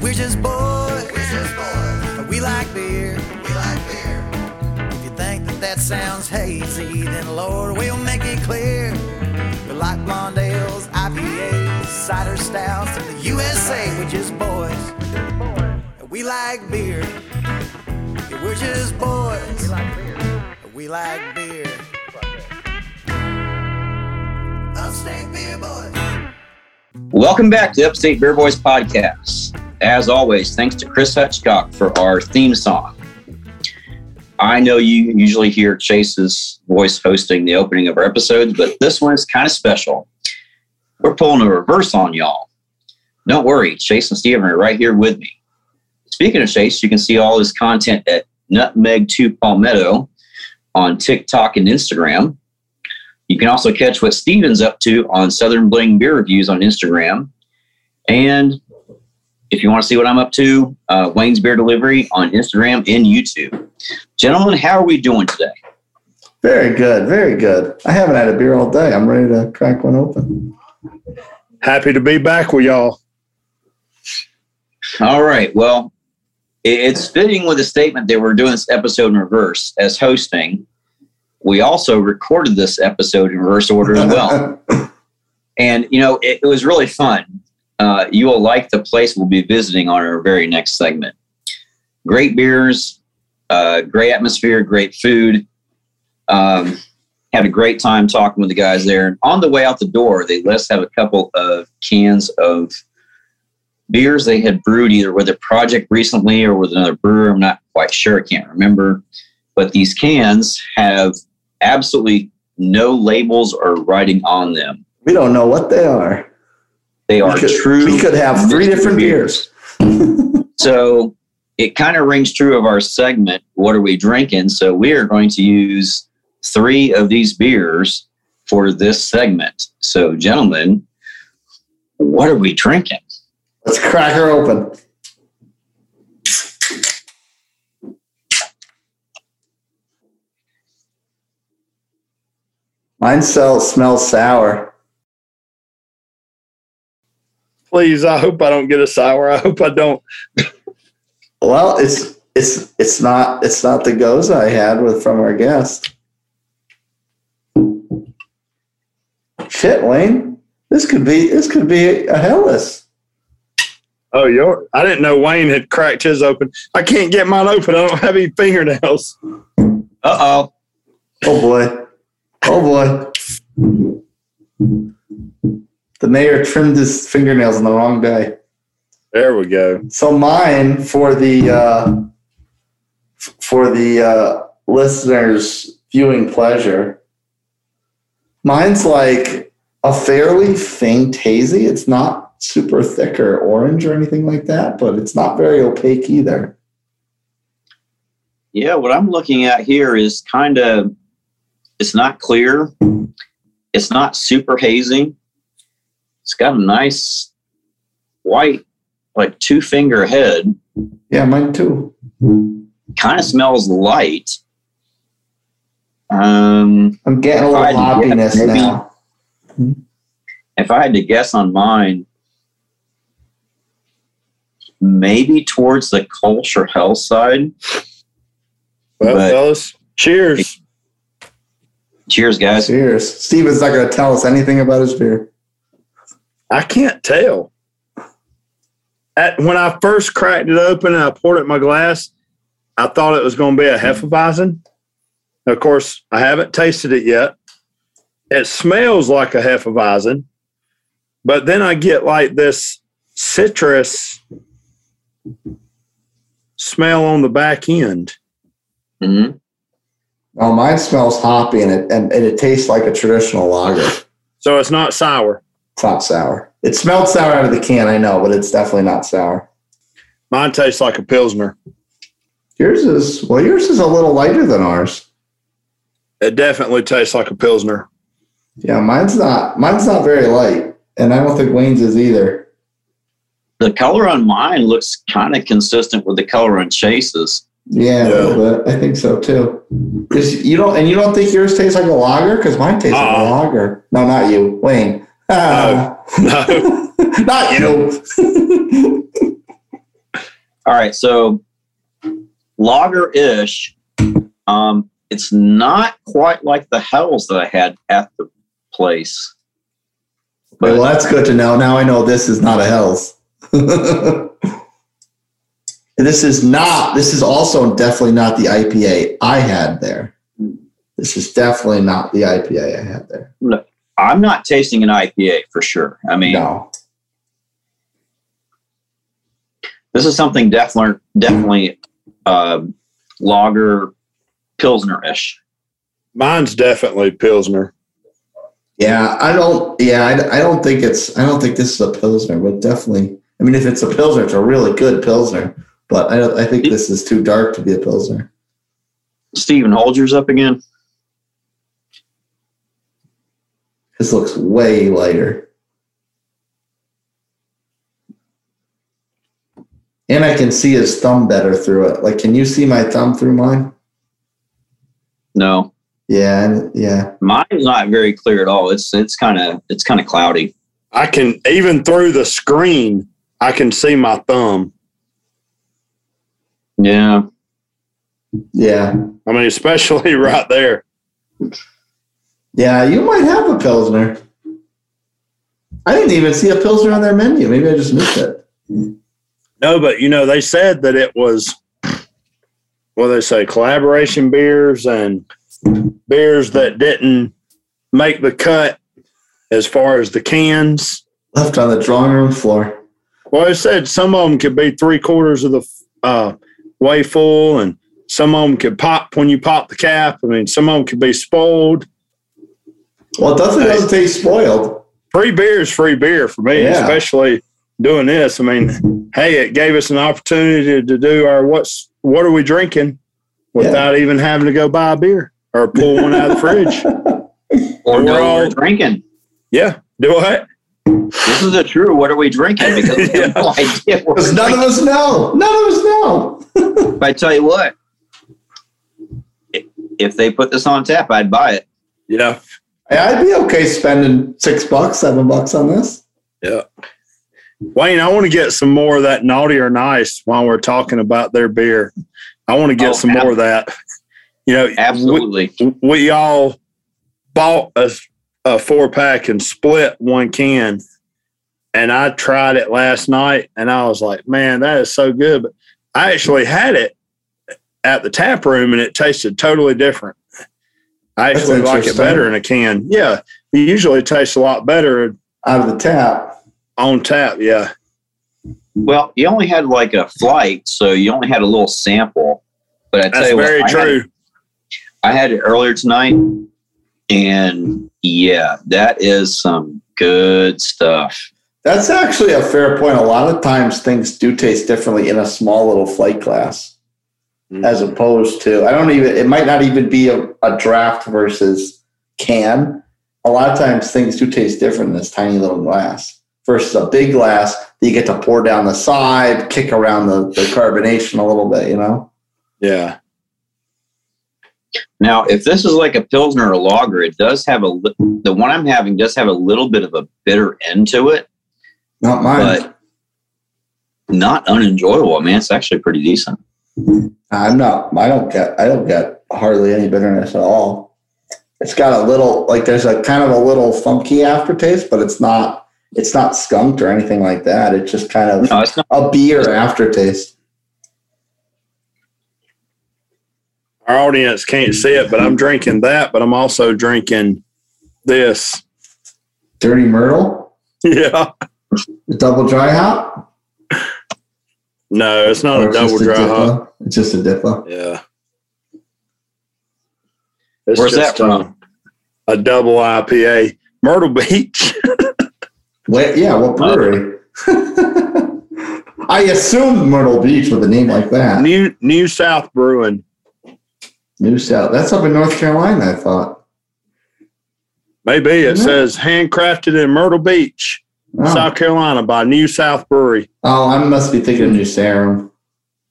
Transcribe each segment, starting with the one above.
We're just boys. We're just boys. We like beer. We like beer. If you think that that sounds hazy, then Lord, we'll make it clear. We like blonde ales, IPAs, cider stouts, and the USA. We're just boys. We like beer. Yeah, we're just boys. We like beer. We like beer. Upstate beer boys. Welcome back to Upstate Beer Boys podcast. As always, thanks to Chris Hutchcock for our theme song. I know you usually hear Chase's voice hosting the opening of our episodes, but this one is kind of special. We're pulling a reverse on y'all. Don't worry, Chase and Steven are right here with me. Speaking of Chase, you can see all his content at Nutmeg2 Palmetto on TikTok and Instagram. You can also catch what Steven's up to on Southern Bling Beer Reviews on Instagram. And if you want to see what I'm up to, uh, Wayne's Beer Delivery on Instagram and YouTube. Gentlemen, how are we doing today? Very good, very good. I haven't had a beer all day. I'm ready to crack one open. Happy to be back with y'all. All right. Well, it's fitting with the statement that we're doing this episode in reverse as hosting. We also recorded this episode in reverse order as well. And, you know, it, it was really fun. Uh, you will like the place we'll be visiting on our very next segment. Great beers, uh, great atmosphere, great food. Um, had a great time talking with the guys there. And on the way out the door, they let us have a couple of cans of beers they had brewed either with a project recently or with another brewer. I'm not quite sure. I can't remember. But these cans have absolutely no labels or writing on them. we don't know what they are. They are we could, true. We could have three different beers. So it kind of rings true of our segment, What Are We Drinking? So we are going to use three of these beers for this segment. So, gentlemen, what are we drinking? Let's crack her open. Mine smells sour. Please, I hope I don't get a sour. I hope I don't. Well, it's it's it's not it's not the gose I had with from our guest. Shit, Wayne, this could be this could be a Helles. Oh, your I didn't know Wayne had cracked his open. I can't get mine open. I don't have any fingernails. Uh oh. Oh boy. Oh boy. The mayor trimmed his fingernails on the wrong day. There we go. So mine for the uh, for the uh, listeners' viewing pleasure, mine's like a fairly faint hazy. It's not super thick or orange or anything like that, but it's not very opaque either. Yeah, what I'm looking at here is kind of, it's not clear. It's not super hazy. It's got a nice white, like two finger head. Yeah, mine too. Kind of smells light. Um, I'm getting a little I had hoppiness maybe- now. if I had to guess on mine, maybe towards the culture health side. Well, But- fellas, cheers. Cheers, guys. Cheers. Steven's not going to tell us anything about his beer. I can't tell. At, when I first cracked it open and I poured it in my glass, I thought it was going to be a Hefeweizen. Of course, I haven't tasted it yet. It smells like a Hefeweizen, but then I get like this citrus smell on the back end. hmm Oh, mine smells hoppy and it and, and it tastes like a traditional lager. So it's not sour. It's not sour. It smelled sour out of the can, I know, but it's definitely not sour. Mine tastes like a Pilsner. Yours is well, yours is a little lighter than ours. It definitely tastes like a Pilsner. Yeah, mine's not mine's not very light, and I don't think Wayne's is either. The color on mine looks kind of consistent with the color on Chase's. Yeah, a bit. I think so too. Because you don't and you don't think yours tastes like a lager? Because mine tastes like uh-uh. a Uh-uh. lager. No, not you, Wayne. Ah. No. not you. All right, so lager ish. Um, it's not quite like the hells that I had at the place. But well, that's good to know. Now I know this is not a Hell's. this is not. This is also definitely not the IPA I had there. This is definitely not the IPA I had there. I'm not tasting an IPA for sure. I mean, No. this is something definitely, definitely um, lager pilsner ish. Mine's definitely Pilsner. Yeah, I don't. Yeah, I, I don't think it's. I don't think this is a pilsner, but definitely. I mean, if it's a pilsner, it's a really good pilsner. But I don't. I think this is too dark to be a pilsner. Steven, hold yours up again. This looks way lighter. And I can see his thumb better through it. Like, can you see my thumb through mine? No, Yeah, yeah. mine's not very clear at all. It's it's kind of it's kind of cloudy. I can even through the screen, I can see my thumb. Yeah, Yeah. I mean, especially right there. Yeah, you might have a Pilsner. I didn't even see a Pilsner on their menu. Maybe I just missed it. No, but you know, they said that it was what they say, collaboration beers and beers that didn't make the cut as far as the cans. Left on the drawing room floor. Well, it said some of them could be three quarters of the uh, way full, and some of them could pop when you pop the cap. I mean, some of them could be spoiled. Well, it definitely doesn't taste spoiled. Free beer is free beer for me, Yeah. especially doing this. I mean, hey, it gave us an opportunity to do our what's what are we drinking without even having to go buy a beer or pull one out of the fridge. or We're all- we're drinking. Yeah, do what? This is a true. What are we drinking? Because we have no idea. Because we're none of us know. None of us know. But I tell you what, if they put this on tap, I'd buy it. Yeah, Hey, I'd be okay spending six bucks, seven bucks on this. Yeah. Wayne, I want to get some more of that naughty or nice while we're talking about their beer. I want to get Oh, some ab- more of that. You know, we- Absolutely. we all bought a, a four pack and split one can. And I tried it last night and I was like, man, that is so good. But I actually had it at the tap room and it tasted totally different. I That's actually like it better in a can. Yeah. It usually tastes a lot better Out of the tap. on tap. Yeah. Well, you only had like a flight, so you only had a little sample. But I tell That's you very what, I had, true. I had it earlier tonight, and yeah, that is some good stuff. That's actually a fair point. A lot of times things do taste differently in a small little flight glass as mm-hmm. opposed to, I don't even, it might not even be a, a draft versus can. A lot of times things do taste different in this tiny little glass versus a big glass that you get to pour down the side, kick around the, the carbonation a little bit, you know? Yeah. Now, if this is like a pilsner or a lager, it does have a li- the one I'm having does have a little bit of a bitter end to it, Not mine. but not unenjoyable. I mean, it's actually pretty decent. I'm not. I don't get. I don't get hardly any bitterness at all. It's got a little like there's a kind of a little funky aftertaste, but it's not. It's not skunked or anything like that. It's just kind of No, it's not. a beer aftertaste. Our audience can't see it, but I'm drinking that, but I'm also drinking this. Dirty Myrtle, Yeah. the double dry hop. No, it's not Or a double just a dry hop. Diplo? It's just a Diplo. Yeah. It's Where's that just, uh, A double IPA. Myrtle Beach. Wait, yeah, what brewery? I assumed Myrtle Beach with a name like that. New New South Brewing. New South. That's up in North Carolina. I thought. Maybe it Isn't says handcrafted in Myrtle Beach, Oh. South Carolina by New South Brewery. Oh, I must be thinking of New Sarum.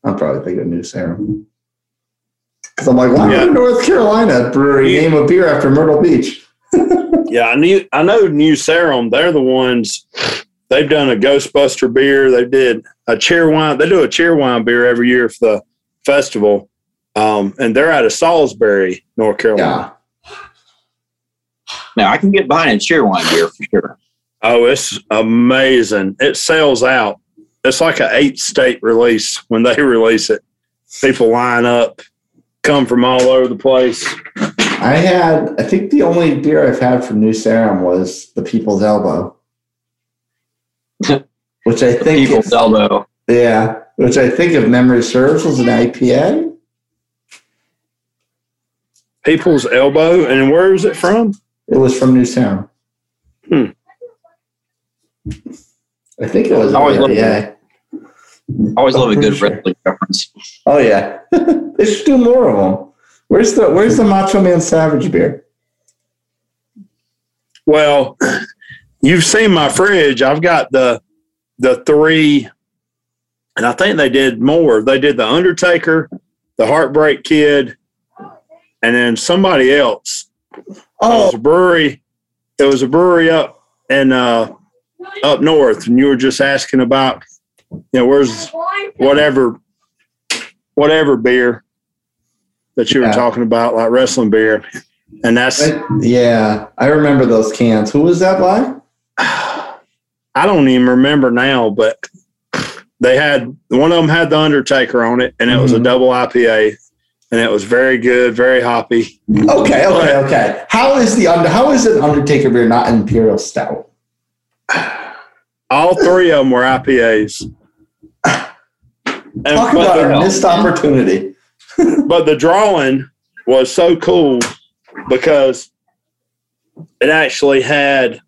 I'm probably thinking of New Sarum. Because I'm like, why Yeah. would North Carolina brewery Yeah. name a beer after Myrtle Beach? Yeah, I knew I know New Sarum. They're the ones they've done a Ghostbuster beer. They did a Cheerwine. They do a Cheerwine beer every year for the festival, um, and they're out of Salisbury, North Carolina. Yeah. Now I can get behind a Cheerwine beer for sure. Oh, it's amazing! It sells out. It's like an eight state release when they release it. People line up, come from all over the place. I had, I think the only beer I've had from New Sarum was the People's Elbow, which I think, People's is- elbow. yeah, which I think if memory serves was an IPA. People's Elbow, and where is it from? It was from New Sarum. Hmm. I think it was I always an love IPA. Always love a I'm good pretty sure. wrestling reference. Oh yeah, they should do more of them. Where's the Where's the Macho Man Savage beer? Well, you've seen my fridge. I've got the the three, and I think they did more. They did the Undertaker, the Heartbreak Kid, and then somebody else. Oh, It was Oh, a brewery. It was a brewery up in uh, up north, and you were just asking about, you know, where's whatever whatever beer that you were Yeah. talking about, like wrestling beer, and that's. I- yeah, I remember those cans. Who was that by? I don't even remember now, but they had one of them had the Undertaker on it, and it was a Mhm. double IPA, and it was very good, very hoppy. Okay, okay, okay. How is the under? How is an Undertaker beer not an Imperial Stout? All three of them were IPAs. And, Talk about the, a missed opportunity. but the drawing was so cool because it actually had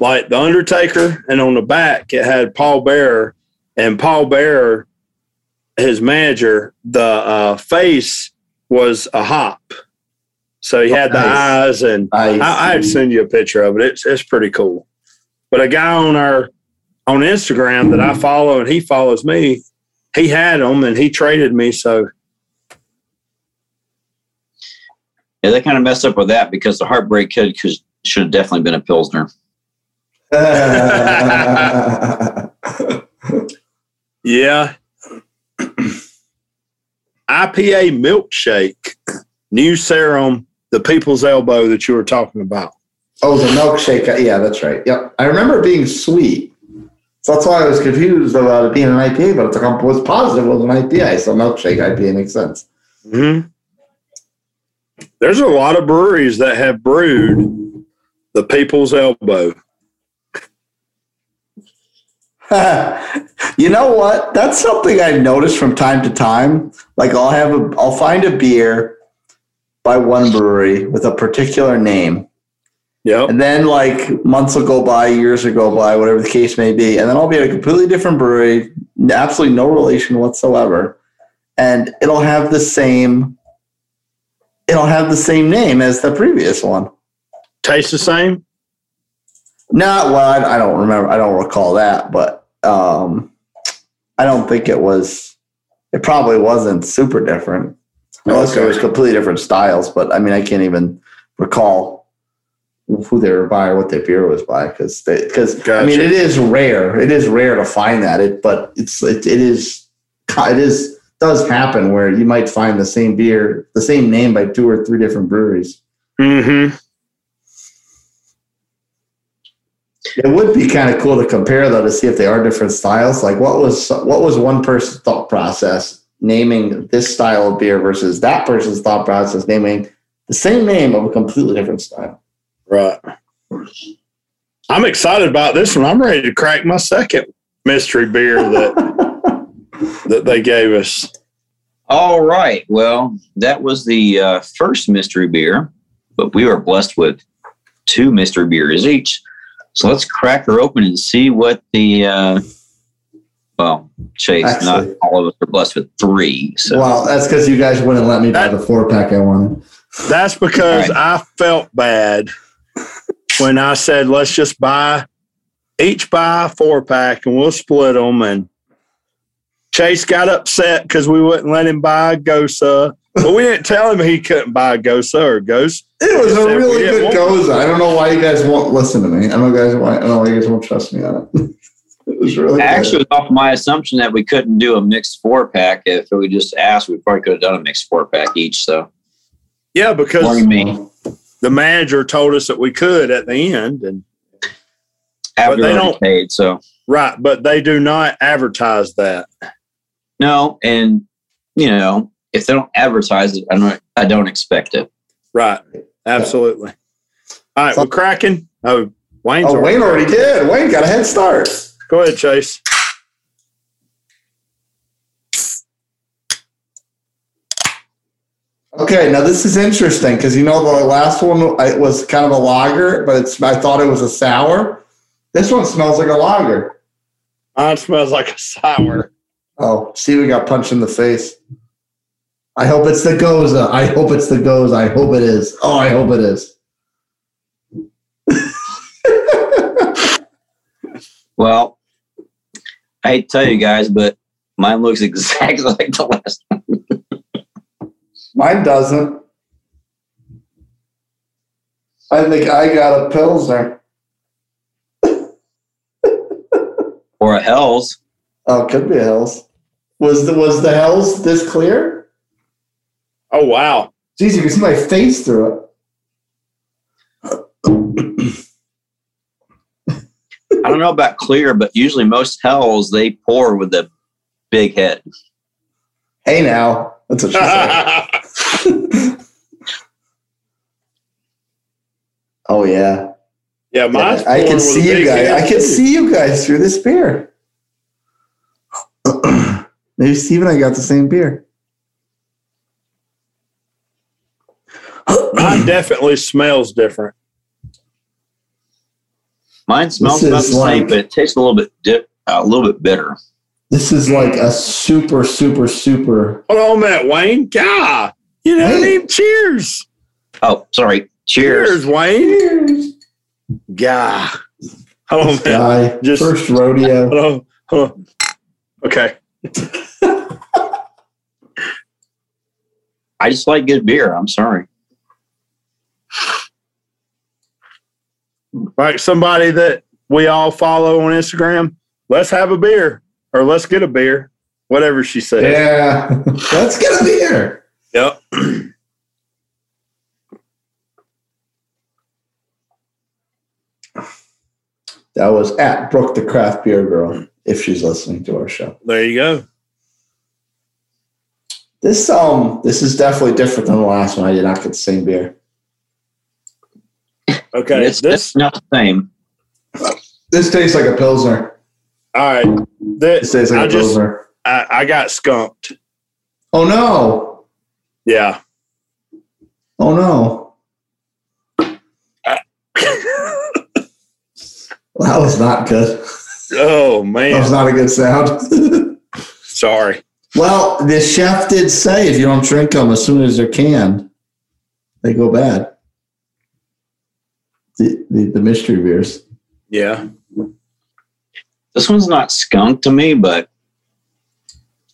like the Undertaker, and on the back it had Paul Bearer, and Paul Bearer, his manager, the uh, face was a hop, so he had the Nice. eyes, and I, I, I'd send you a picture of it. It's it's pretty cool. But a guy on our on Instagram that I follow and he follows me, he had them and he traded me. So Yeah, they kind of messed up with that because the Heartbreak Kid should have definitely been a Pilsner. yeah, IPA milkshake, New Sarum, the People's Elbow that you were talking about. oh, the milkshake. Yeah, that's right. Yep, I remember it being sweet. So that's why I was confused about it being an IPA, but it's like I was positive it was an IPA. So milkshake IPA makes sense. hmm There's a lot of breweries that have brewed the People's Elbow. you know what? That's something I've noticed from time to time. Like I'll have a, I'll find a beer by one brewery with a particular name, Yep. and then like months will go by, years will go by, whatever the case may be, and then I'll be at a completely different brewery, absolutely no relation whatsoever, and it'll have the same, it'll have the same name as the previous one. Tastes the same. Not well, I, I don't remember. I don't recall that, but um, I don't think it was. It probably wasn't super different, unless it was completely different styles. But I mean, I can't even recall who they were by or what their beer was by because because I mean, it is rare. It is rare to find that. It but it's it, it is it is does happen where you might find the same beer, the same name by two or three different breweries. Mm-hmm. It would be kind of cool to compare though to see if they are different styles. Like what was what was one person's thought process naming this style of beer versus that person's thought process naming the same name of a completely different style. Right. I'm excited about this one. I'm ready to crack my second mystery beer that that they gave us. All right. Well, that was the uh, first mystery beer, but we were blessed with two mystery beers each. So let's crack her open and see what the. Uh, well, Chase, Actually- not all of us are blessed with three. So Well, that's because you guys wouldn't let me buy the four pack I wanted. That's because All I felt bad when I said let's just buy each buy a four pack and we'll split them. And Chase got upset because we wouldn't let him buy a Gose, but we didn't tell him he couldn't buy a Gose or a Ghost. It was a really good want- gose. I don't know why you guys won't listen to me. I don't know guys why I don't know why you guys won't trust me on it. It was really Actually, it was off my assumption that we couldn't do a mixed four pack. If we just asked, we probably could have done a mixed four pack each. So, Yeah, because you mean? The manager told us that we could at the end, and After they they don't- paid. So, right, but they do not advertise that. no. And, you know, if they don't advertise it, I don't, I don't expect it. Right, absolutely. All right, we're cracking. Oh, Wayne's Oh, already- Wayne already did. Wayne got a head start. Go ahead, Chase. Okay, now this is interesting because you know the last one I- was kind of a lager, but it's I thought it was a sour. This one smells like a lager. Mine smells like a sour. Oh, see, we got punched in the face. I hope it's the Gose. I hope it's the Gose. I hope it is. Oh, I hope it is. Well, I hate to tell you guys, but mine looks exactly like the last one. Mine doesn't. I think I got a Pilsner. Or a Hell's. Oh, it could be a Hells. Was the was the Hells this clear? Oh wow. Jeez, you can see my face through it. I don't know about clear, but usually most Hell's they pour with a big head. Hey now. That's what she said. oh yeah. yeah, mine's I can see you guys. I can too. see you guys through this beer. Maybe Steve and I got the same beer. Mine definitely smells different. Mine smells This about is the same, but it tastes a little bit dip, a little bit bitter. This is like a super, super, super. Hold on a minute, Wayne. God, you know, Hey. even cheers. Oh, sorry. Cheers. Cheers, Wayne. God. Hold on a. Guy, Just- first rodeo. Hold on. Hold on. Okay. I just like good beer. I'm sorry. Like somebody that we all follow on Instagram. Let's have a beer or let's get a beer. Whatever she said. Yeah, let's get a beer. Yep. That was at Brooke the Craft Beer Girl, if she's listening to our show. There you go. This um, this is definitely different than the last one. I did not get the same beer. Okay. it's, this not the same. This tastes like a pilsner. all right. This This tastes like I a just pilsner. I, I got skunked. Oh no! Yeah. Oh no! Well, that was not good. oh man, That was not a good sound. Sorry. well, the chef did say if you don't drink them as soon as they're canned, they go bad. The, the, the mystery beers. Yeah. This one's not skunk to me, but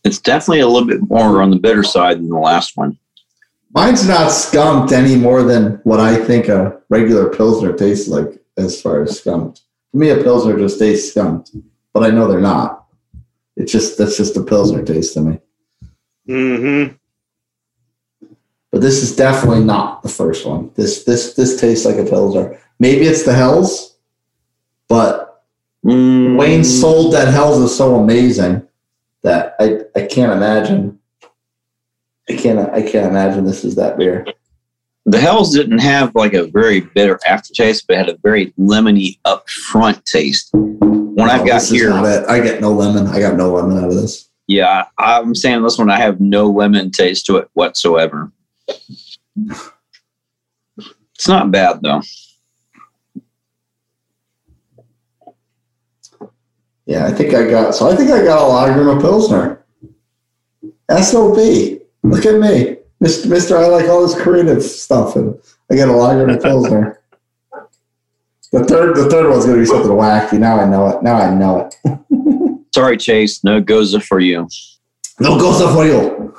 it's definitely a little bit more on the bitter side than the last one. Mine's not skunked any more than what I think a regular Pilsner tastes like as far as skunked. To me, a Pilsner just tastes skunked, but I know they're not. It's just, that's just a Pilsner taste to me. Mm-hmm. But this is definitely not the first one. This, this, this tastes like a Pilsner. Maybe it's the Hells, but Mm, Wayne sold that Hells is so amazing that I, I can't imagine. I can't, I can't imagine this is that beer. The Hells didn't have like a very bitter aftertaste, but had a very lemony upfront taste. When I've got here. I get no lemon. I got no lemon out of this. yeah, I'm saying this one, I have no lemon taste to it whatsoever. It's not bad though. Yeah, I think I got. So I think I got a lager and a pilsner. Sob. Look at me, Mister. Mister, I like all this creative stuff, and I get a lager and a pilsner. The third, the third one's gonna be something wacky. Now I know it. Now I know it. Sorry, Chase, no gose for you. No gose for you.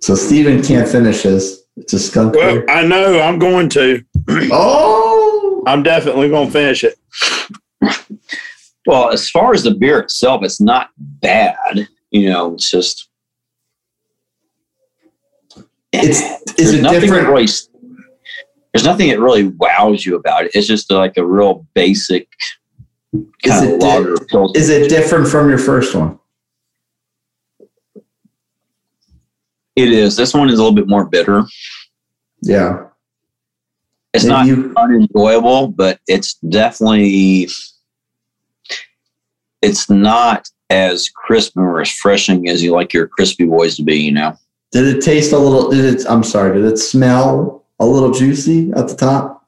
So Steven can't finish his. It's a skunk. Well, beer. I know I'm going to. Oh, I'm definitely going to finish it. Well, Well, as far as the beer itself, it's not bad. You know, it's just It's is there's it nothing that different? really there's nothing that really wows you about it. It's just like a real basic kind it of di- lager. Is it different from your first one? It is. This one is a little bit more bitter. Yeah. It's Maybe not you- unenjoyable, but it's definitely it's not as crisp and refreshing as you like your crispy boys to be, you know. Did it taste a little? Did it? I'm sorry. Did it smell a little juicy at the top?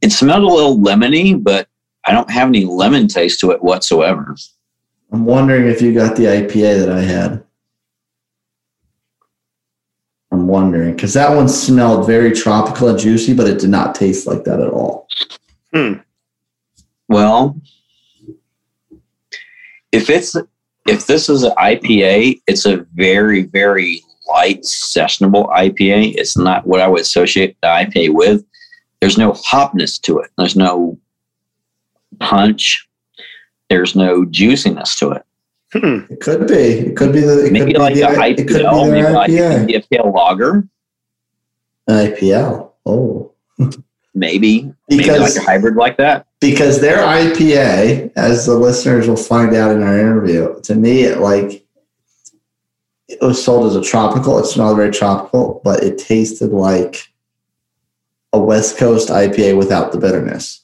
It smelled a little lemony, but I don't have any lemon taste to it whatsoever. I'm wondering if you got the IPA that I had. I'm wondering because that one smelled very tropical and juicy, but it did not taste like that at all. Hmm. Well, if it's if this is an IPA, it's a very very light sessionable IPA. It's not what I would associate the IPA with. There's no hopness to it. There's no punch. There's no juiciness to it. Hmm. It could be. It could be the. It Maybe could be like the, a I- it could be IPL, maybe their like IPA. a PFL lager, IPL. Oh, maybe maybe like because a hybrid like that. because their IPA, as the listeners will find out in our interview, to me, it like it was sold as a tropical. It smelled very tropical, but it tasted like a West Coast IPA without the bitterness.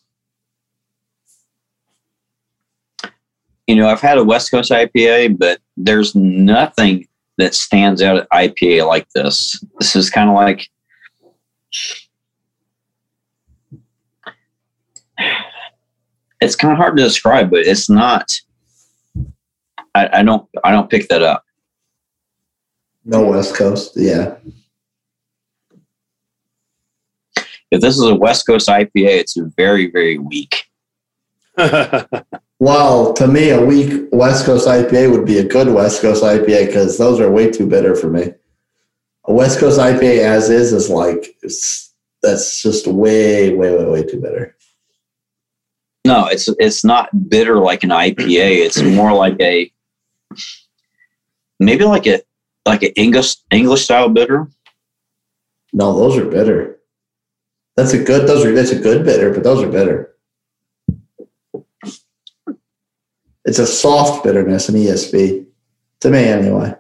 You know, I've had a West Coast IPA, but there's nothing that stands out at IPA like this. This is kind of like it's kind of hard to describe, but it's not. I, I don't. I don't pick that up. No West Coast, yeah. If this is a West Coast IPA, it's very, very weak. Well, to me, a weak West Coast IPA would be a good West Coast IPA because those are way too bitter for me. A West Coast IPA as is is like it's, that's just way, way, way, way too bitter. No, it's it's not bitter like an IPA. It's more like a maybe like a like an English English style bitter. No, those are bitter. That's a good. Those are that's a good bitter, but those are bitter. It's a soft bitterness in ESB, to me anyway.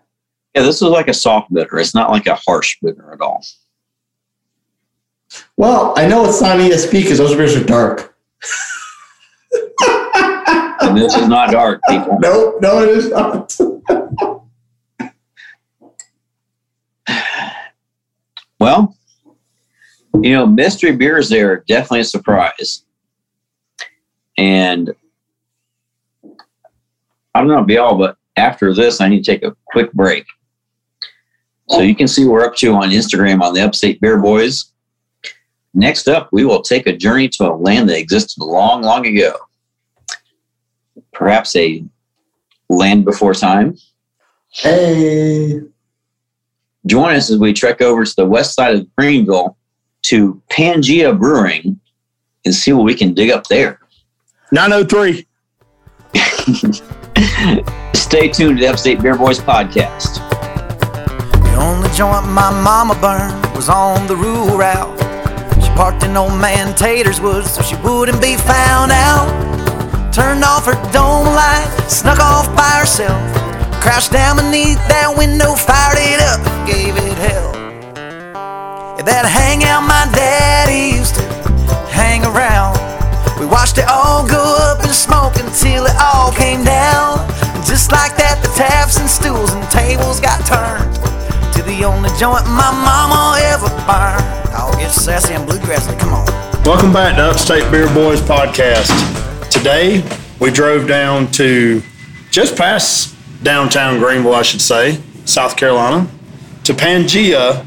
Yeah, this is like a soft bitter. It's not like a harsh bitter at all. Well, I know it's not ESB because those beers are dark. And this is not dark, people. No, no, it is not. Well, you know, mystery beers there are definitely a surprise. And I don't know about y'all, but after this, I need to take a quick break. So you can see what we're up to on Instagram on the Upstate Beer Boys. Next up, we will take a journey to a land that existed long, long ago. Perhaps a land before time. Hey, Join us as we trek over to the west side of Greenville to Pangaea Brewing and see what we can dig up there. 903. Stay tuned to the Upstate Beer Boys podcast. The only joint my mama burned was on the rural route. She parked in old man Tater's woods so she wouldn't be found out. Turned off her dome light, snuck off by herself. Crouched down beneath that window, fired it up, and gave it hell. That hangout my daddy used to hang around. We watched it all go up in smoke until it all came down. Just like that, the taps and stools and tables got turned to the only joint my mama ever burned. I'll get sassy and bluegrassy. Come on. Welcome back to Upstate Beer Boys podcast. Today we drove down to just past downtown Greenville, I should say, South Carolina, to Pangaea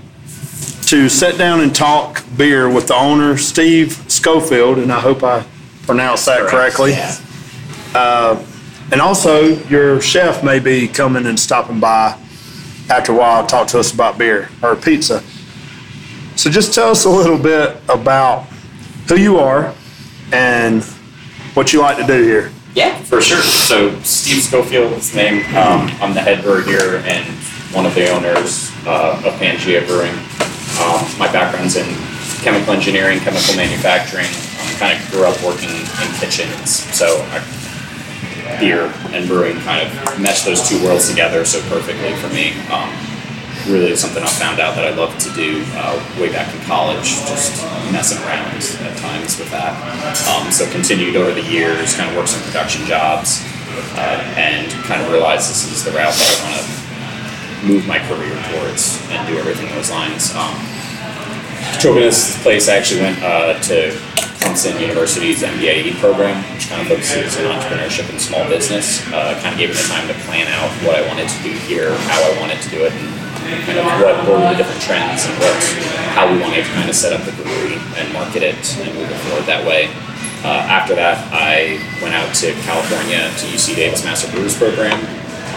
to sit down and talk beer with the owner, Steve Schofield, and I hope I pronounced that correctly. Uh, and also, your chef may be coming and stopping by after a while to talk to us about beer or pizza. So, just tell us a little bit about who you are and what you like to do here. Yeah, for sure. So Steve Schofield is the name. Um, I'm the head brewer here and one of the owners uh, of Pangaea Brewing. Um, my background's in chemical engineering, chemical manufacturing. Um, kind of grew up working in kitchens, so I, beer and brewing kind of mesh those two worlds together so perfectly for me. Um, really something I found out that I love to do uh, way back in college, just messing around at times with that. Um, so continued over the years, kind of worked some production jobs, uh, and kind of realized this is the route that I want to move my career towards and do everything those lines. Um, this place, I actually went uh, to Clemson University's MBA program, which kind of focuses on entrepreneurship and small business. Uh, kind of gave me the time to plan out what I wanted to do here, how I wanted to do it, and kind of what, what were the different trends and what how we wanted to kind of set up the brewery and market it and move it forward that way. Uh, after that, I went out to California to UC Davis Master Brewers Program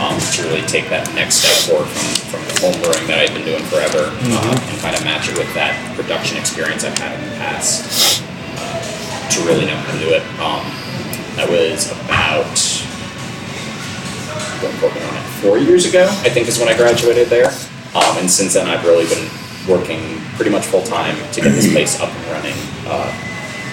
um, to really take that next step forward from, from the home brewing that I've been doing forever mm-hmm. uh, and kind of match it with that production experience I've had in the past uh, to really know how to do it. Um, that was about don't quote me on it, four years ago, I think is when I graduated there. Um, and since then, I've really been working pretty much full time to get this place up and running uh,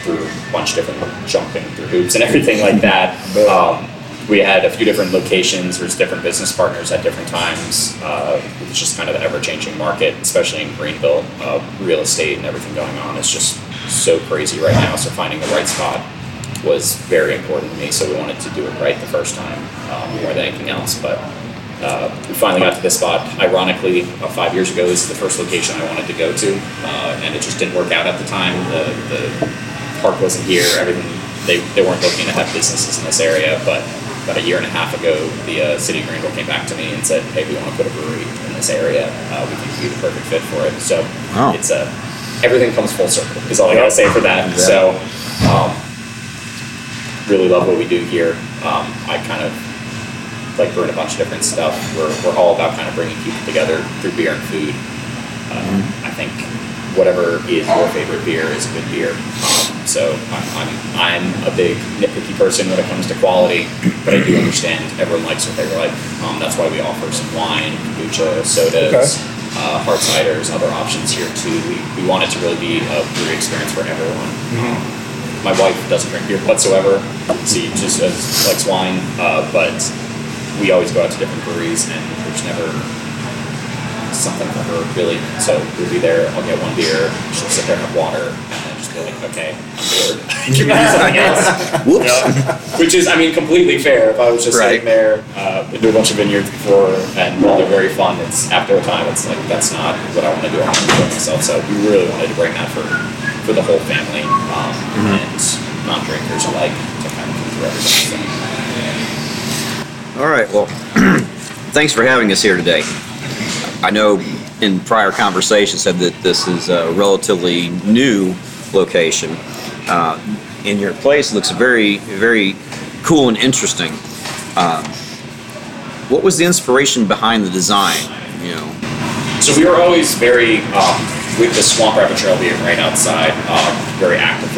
through a bunch of different jumping through hoops and everything like that. Um, we had a few different locations. There's different business partners at different times. Uh, it's just kind of an ever-changing market, especially in Greenville. Uh, real estate and everything going on is just so crazy right now. So finding the right spot was very important to me. So we wanted to do it right the first time um, more than anything else. But uh, we finally got to this spot. Ironically, about five years ago, this is the first location I wanted to go to, uh, and it just didn't work out at the time. The, the park wasn't here. Everything they, they weren't looking to have businesses in this area. But about a year and a half ago, the uh, city of Greenville came back to me and said, "Hey, we want to put a brewery in this area. Uh, we think you'd be the perfect fit for it." So wow. it's a everything comes full circle. Is all I gotta say for that. So. Um, really love what we do here. Um, I kind of like brewing a bunch of different stuff. We're, we're all about kind of bringing people together through beer and food. Um. I think whatever is your favorite beer is a good beer. Um, so I'm, I'm, I'm a big nitpicky person when it comes to quality, but I do understand everyone likes what they like. Um, that's why we offer some wine, kombucha, sodas, okay. uh, hard ciders, other options here too. We, we want it to really be a brewery experience for everyone. Mm-hmm. My wife doesn't drink beer whatsoever. She just uh, likes wine, uh, but we always go out to different breweries, and there's never something for her really. So we'll be there. I'll get one beer. She'll sit there and have water, and then just be like, "Okay, I'm bored. Give me something else." Whoops. You know? Which is, I mean, completely fair. If I was just right. sitting there, uh, been to a bunch of vineyards before, and while they're very fun, it's after a time, it's like that's not what I want to do. I want to enjoy myself. So we really wanted to bring that for for the whole family um, mm-hmm. and non-drinkers alike to kind of come through everything. All right. Well, thanks for having us here today. I know in prior conversations said that this is a relatively new location. Uh, and your place looks very, very cool and interesting. Um, what was the inspiration behind the design? You know. So we were always very um, with the swamp rabbit trail being right outside, um, very active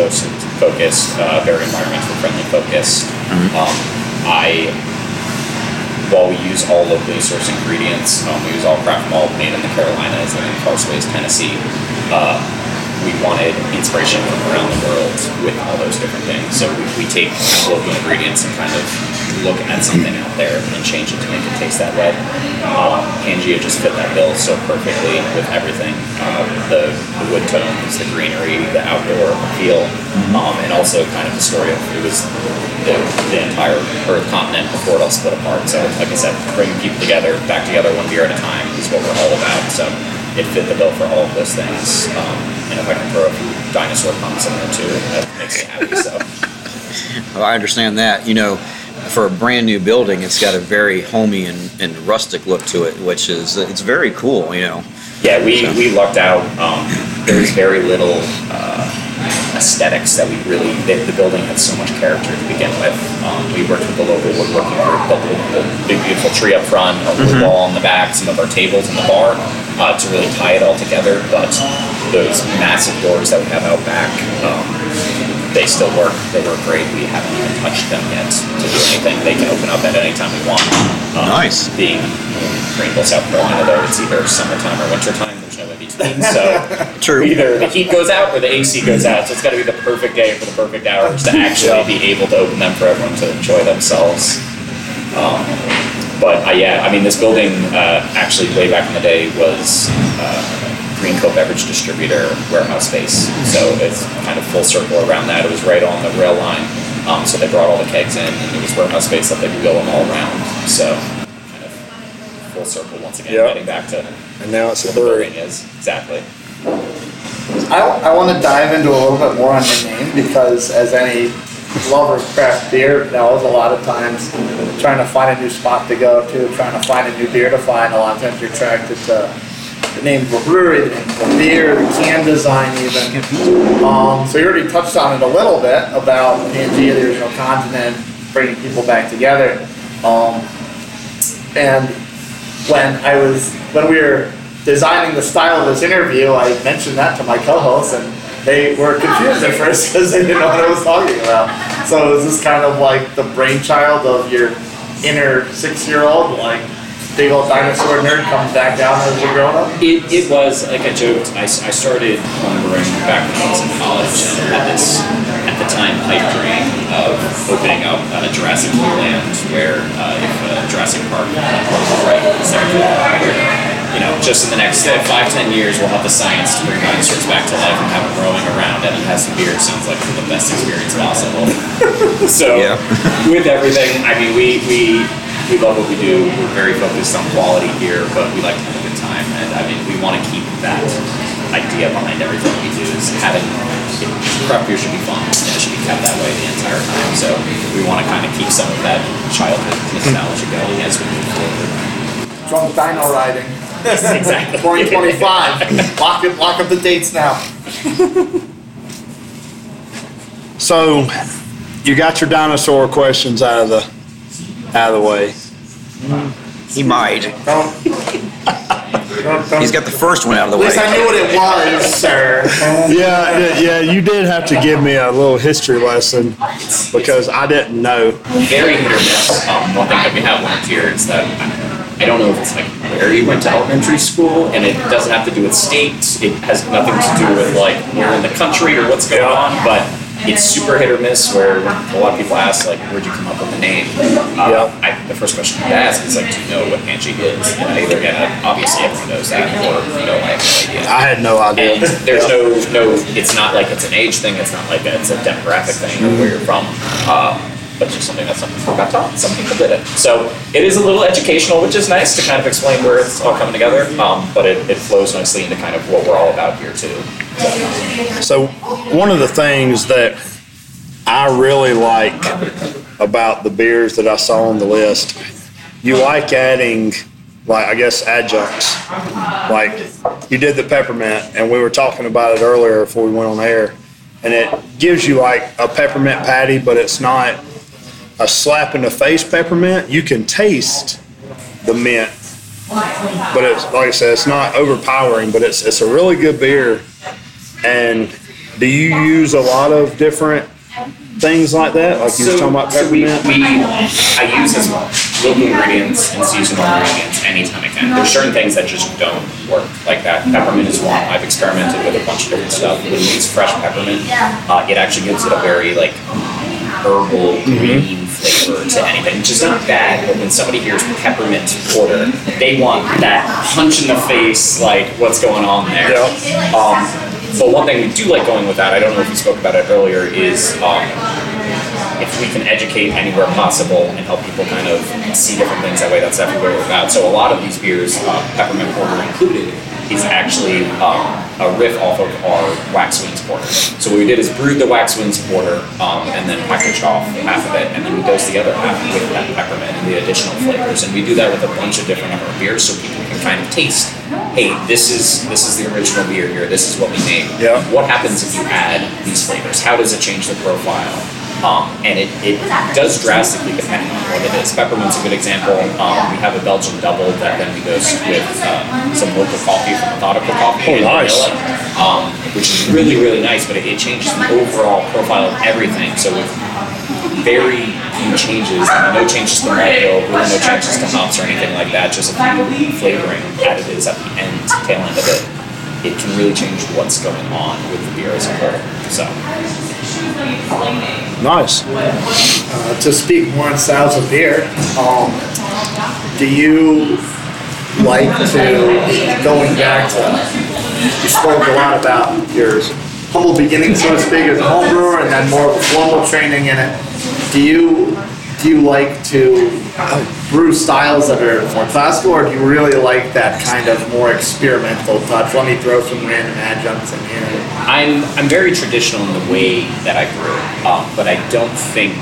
focused, uh, very environmental friendly focused. Mm-hmm. Um, I while we use all locally sourced ingredients, um, we use all craft malt made in the Carolinas and in Carsways, Tennessee. Uh, we wanted inspiration from around the world with all those different things. So we, we take local ingredients and kind of look at something out there and change it to make it taste that way. Um, Pangaea just fit that bill so perfectly with everything. Uh, the, the wood tones, the greenery, the outdoor feel, mm-hmm. um, and also kind of the story of it was the, the entire Earth continent before it all split apart. So like I said, bringing people together, back together one beer at a time is what we're all about. So it fit the bill for all of those things. Um, and if I can throw a few dinosaur puns in there too, that makes me happy. So. well, I understand that. You know, for a brand new building, it's got a very homey and, and rustic look to it, which is it's very cool. You know. Yeah, we, so. we lucked out. Um, there's very little uh, aesthetics that we really. The, the, building had so much character to begin with. Um, we worked with the local woodworking group, built the, the big beautiful tree up front, a wood mm-hmm. wall on the back, some of our tables in the bar uh, to really tie it all together. But those massive doors that we have out back, um, they still work. They work great. We haven't even touched them yet to do anything. They can open up at any time we want. Um, Nice. Being in Greenville, South Carolina, though, it's either summertime or wintertime. There's no in between. So True. either the heat goes out or the AC goes out. So it's got to be the perfect day for the perfect hours to actually be able to open them for everyone to enjoy themselves. Um, but uh, yeah, I mean, this building uh, actually way back in the day was uh, Green Coat Beverage Distributor warehouse space. So it's kind of full circle around that. It was right on the rail line. Um, so they brought all the kegs in, and it was warehouse space that they could go them all around. So kind of full circle once again, Yep. getting back to And now it's a what the brewery. building is exactly. I, I want to dive into a little bit more on your name because, as any lover of craft beer knows, a lot of times trying to find a new spot to go to, trying to find a new beer to find, a lot of times you're attracted to the name of a brewery, the name of a beer, the can design, even. Um, so you already touched on it a little bit about Pangaea, the original continent, bringing people back together. Um, and when I was when we were designing the style of this interview, I mentioned that to my co-hosts, and they were confused at first because they didn't know what I was talking about. So is this kind of like the brainchild of your inner six-year-old, like big old dinosaur nerd coming back down as a grown-up? It, it was, like I joked, I, s- I started homebrewing back when I was in college and had this, at the time, pipe dream of opening up a Jurassic World land where uh, if uh, Jurassic Park was right, is there where, you know, just in the next uh, five, ten years, we'll have the science to bring dinosaurs back to life and have them roaming around and have some beer. It sounds like the best experience possible. so, Yeah. with everything, I mean, we, we, we love what we do. We're very focused on quality here, but we like to have a good time. And I mean, we want to keep that idea behind everything we do is having it, craft beer should be fun and it should be kept that way the entire time. So we want to kind of keep some of that childhood nostalgia going as we move forward. Drunk dino riding. exactly. 2025. lock it. Lock up the dates now. So, you got your dinosaur questions out of the out of the way. He might. Don't. don't, don't He's got the first one out of the At way. least I knew what it was, sir. Yeah, yeah, yeah, you did have to give me a little history lesson because I didn't know. very hit or miss. Um, one thing that we have learned here is that I don't know if it's like where you went to elementary school, and it doesn't have to do with state. It has nothing to do with like where in the country or what's going on, but it's super hit or miss. Where a lot of people ask like, "Where'd you come up with the name?" Uh, I, the first question you ask is like, "Do you know what Pangaea is?" And I either get a, obviously everyone knows that, or no, I have no idea. I had no idea. And there's no, no, it's not like it's an age thing, it's not like a, it's a demographic thing or where you're from. Uh, but just something that some people got taught, some people did it. So it is a little educational, which is nice to kind of explain where it's all coming together. Um, but it, it flows nicely into kind of what we're all about here too. So, one of the things that I really like about the beers that I saw on the list, you like adding, like, I guess, adjuncts. Like, you did the peppermint, and we were talking about it earlier before we went on air, and it gives you like a peppermint patty, but it's not a slap in the face peppermint. You can taste the mint, but it's like I said, it's not overpowering, but it's it's a really good beer. And do you use a lot of different things like that? Like you were talking about so we, peppermint? we, I use as local ingredients and seasonal ingredients anytime I can. There's certain things that just don't work like that. Peppermint is one. I've experimented with a bunch of different stuff. When you use fresh peppermint, uh, it actually gives it a very like herbal green flavor to anything, which is not bad. But when somebody hears peppermint porter, they want that punch in the face, like what's going on there. Yeah. Um, but one thing we do like going with that, I don't know if you spoke about it earlier, is um, if we can educate anywhere possible and help people kind of see different things that way, that's definitely we're about. So a lot of these beers, uh, peppermint porter included, is actually um, a riff off of our wax wings porter. So what we did is brewed the wax wings porter um, and then packaged off half of it, and then we dosed the other half with that peppermint and the additional flavors. And we do that with a bunch of different of our beers, so people can kind of taste. Hey, this is this is the original beer here. This is what we made. Yeah. What happens if you add these flavors? How does it change the profile? Um, and it, it does drastically depend on what it is. Peppermint's a good example. Um, we have a Belgian double that then we dose with uh, some local coffee from Methodical Coffee Oh, nice. vanilla, um, which is really, really nice, but it, it changes the overall profile of everything. So with very few changes, no changes to malt bill, really no changes to hops or anything like that, just a few flavoring additives at the end, tail end of it. It can really change what's going on with the beer as a whole. So Nice. Uh, to speak more in styles of beer, um, do you like to going back to? You spoke a lot about your humble beginnings, so to speak, as a home brewer, and then more of a formal training in it. Do you do you like to brew styles that are more classical, or do you really like that kind of more experimental touch? Let me throw some random adjuncts in here. I'm I'm very traditional in the way that I brew, um, but I don't think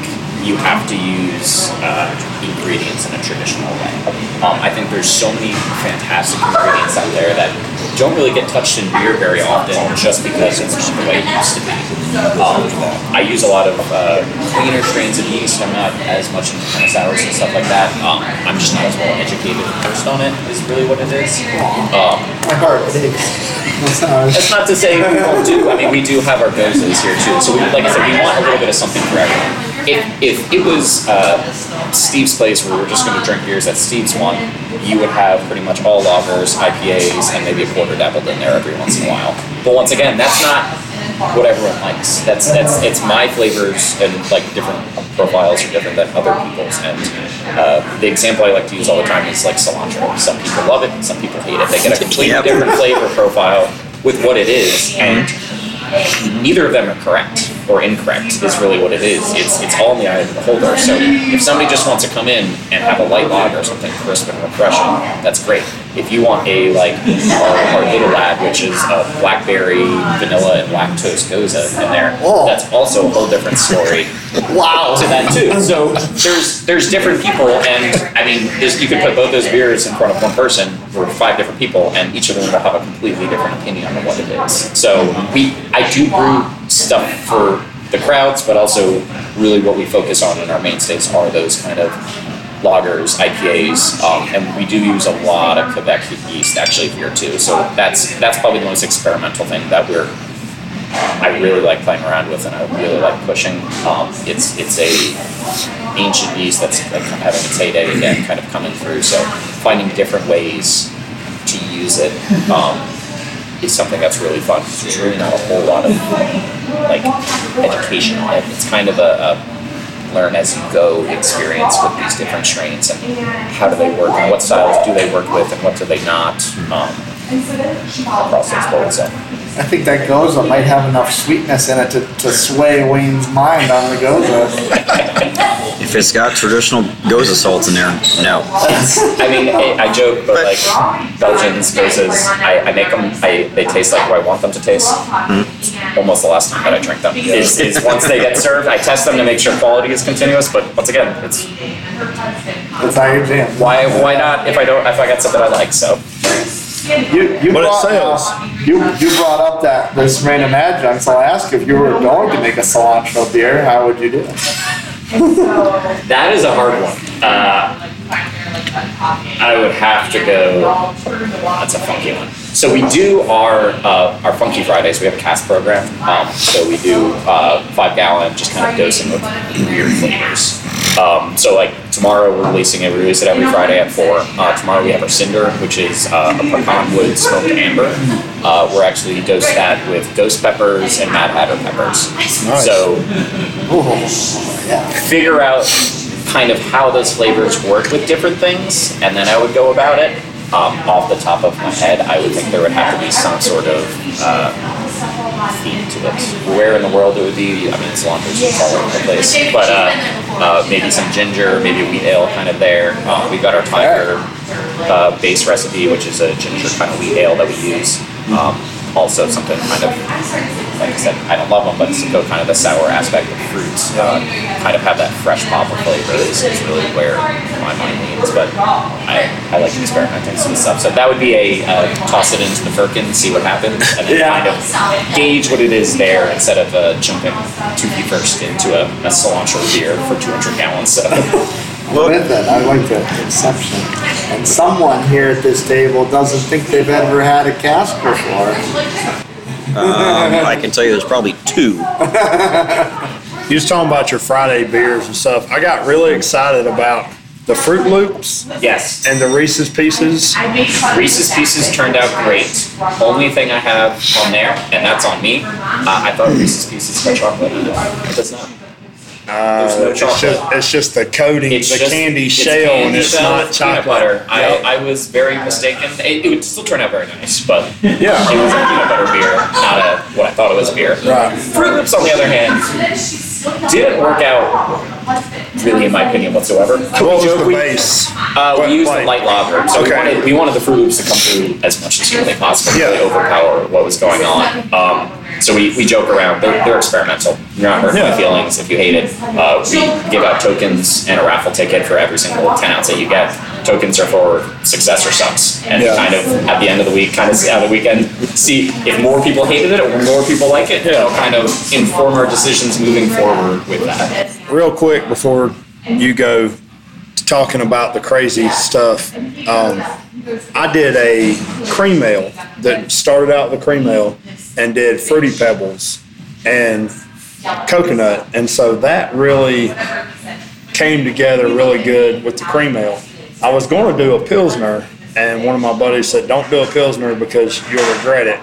you have to use uh, ingredients in a traditional way. Um, I think there's so many fantastic ingredients out there that don't really get touched in beer very often, just because it's not the way it used to be. Um, I use a lot of uh, cleaner strains of yeast. I'm not as much into kind of sours and stuff like that. Um, I'm just not as well educated and versed on it. Is really what it is. Um, My heart aches. that's not to say we don't do. I mean, we do have our goses here too. So, we, like I said, we want a little bit of something for everyone. If, if it was uh, Steve's place where we're just going to drink beers at Steve's one, you would have pretty much all lagers, IPAs, and maybe a porter dabbled in there every once in a while. But once again, that's not what everyone likes. That's that's it's my flavors and like different profiles are different than other people's. And uh, the example I like to use all the time is like cilantro. Some people love it, some people hate it. They get a completely Yep. different flavor profile with what it is, and neither of them are correct or incorrect is really what it is. It's it's all in the eye of the beholder. So if somebody just wants to come in and have a light lager or something crisp and refreshing, that's great. If you want a like our, our little lad, which is a blackberry, vanilla, and lactose gose in there, Oh. that's also a whole different story Wow. to that too. So there's there's different people, and I mean, you could put both those beers in front of one person or five different people, and each of them will have a completely different opinion on what it is. So we, I do brew stuff for the crowds, but also really what we focus on in our mainstays are those kind of lagers, IPAs, um, and we do use a lot of Kveik yeast actually here too. So that's that's probably the most experimental thing that we're I really like playing around with and I really like pushing. Um, it's it's a ancient yeast that's like having its heyday again, kind of coming through. So finding different ways to use it um, is something that's really fun. There's really not a whole lot of like education on it. It's kind of a, a learn as you go experience with these different strains and how do they work and what styles do they work with and what do they not um, across those boards. So. I think that Gose might have enough sweetness in it to, to sway Wayne's mind on the Gose. If it's got traditional gose salts in there, no. I mean, I, I joke, but like Belgians, goses, I, I make them. I they taste like what I want them to taste. Mm-hmm. Almost the last time that I drink them is, is once they get served. I test them to make sure quality is continuous. But once again, it's That's how you jam. why why not if I don't if I got something I like. So You, you But it brought, sells. uh, you, you brought up that this random adjunct, so I'll ask if you were going to make a cilantro beer, how would you do it? that is a hard one. Uh, I would have to go. That's a funky one. So we do our uh, our Funky Fridays. We have a cask program. Um, so we do uh, five gallon, just kind of dosing with weird flavors. Um, so like tomorrow we're releasing it. We release it every Friday at four. Uh, tomorrow we have our Cinder, which is uh, a pecan wood smoked amber. Uh, we're actually dosed that with ghost peppers and Mad Hatter peppers. So figure out kind of how those flavors work with different things, and then I would go about it. Um, off the top of my head, I would think there would have to be some sort of uh, theme to it. Where in the world it would be, I mean, cilantro's just all over the place, but uh, uh, maybe some ginger, maybe wheat ale kind of there. Uh, we've got our tiger uh, base recipe, which is a ginger kind of wheat ale that we use. Um, also something kind of, like I said, I don't love them, but go kind of the sour aspect of fruits, uh, kind of have that fresh pop of flavor is, is really where my mind leans. But I, I like experimenting with some stuff. So that would be a uh, toss it into the firkin, see what happens, and then Yeah. kind of gauge what it is there instead of uh, jumping two feet first into a, a cilantro beer for 200 gallons. So. With that, I like that conception. And someone here at this table doesn't think they've ever had a cask before. Um, I can tell you there's probably two. You was talking about your Friday beers and stuff. I got really excited about the Froot Loops Yes. and the Reese's Pieces. Reese's Pieces turned out great. Only thing I have on there, and that's on me. Uh, I thought Reese's Pieces had chocolate in it. It does not. Uh, There's no It's chocolate. just, it's just the coating, It's the just- candy it's shell, candy and it's shell not with peanut chocolate. butter. Yep. I, I was very mistaken. It, it would still turn out very nice, but Yeah. it was a peanut butter beer, not a what I thought it was a beer. Right. Froot Loops, on the other hand, didn't work out really, in my opinion, whatsoever. What was the We- base? Uh, What we used the flavor? light lager, so we, wanted, we wanted the Froot Loops to come through as much as humanly possible to really overpower what was going on. Um, so we, we joke around. They're, they're experimental. You're not hurting Yeah. my feelings if you hate it. Uh, we give out tokens and a raffle ticket for every single 10 ounce that you get. Tokens are for success or sucks. And Yeah. kind of at the end of the week, kind of see how the weekend, see if more people hated it or more people like it. You know, kind of inform our decisions moving forward with that. Real quick before you go talking about the crazy stuff, um, I did a cream ale that started out the cream ale and did fruity pebbles and coconut, and so that really came together really good with the cream ale. I was going to do a pilsner, and one of my buddies said, "Don't do a pilsner because you'll regret it."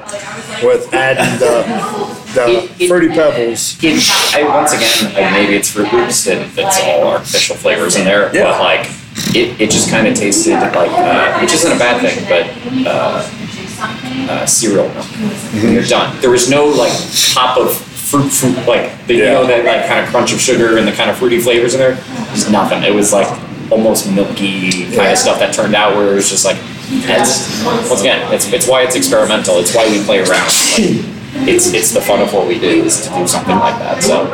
With adding the the It- it- fruity pebbles. It, I, once again, like maybe it's Froot Loops and it's all artificial flavors in there, Yeah. but like it, it just kind of tasted like, uh, which isn't a bad thing, but uh, uh, cereal milk. Mm-hmm. You're done. There was no like pop of fruit, fruit like the, you know that like kind of crunch of sugar and the kind of fruity flavors in there. There's nothing. It was like almost milky kind of stuff that turned out where it was just like it's once again it's it's why it's experimental. It's why we play around. Like, it's it's the fun of what we do is to do something like that. So.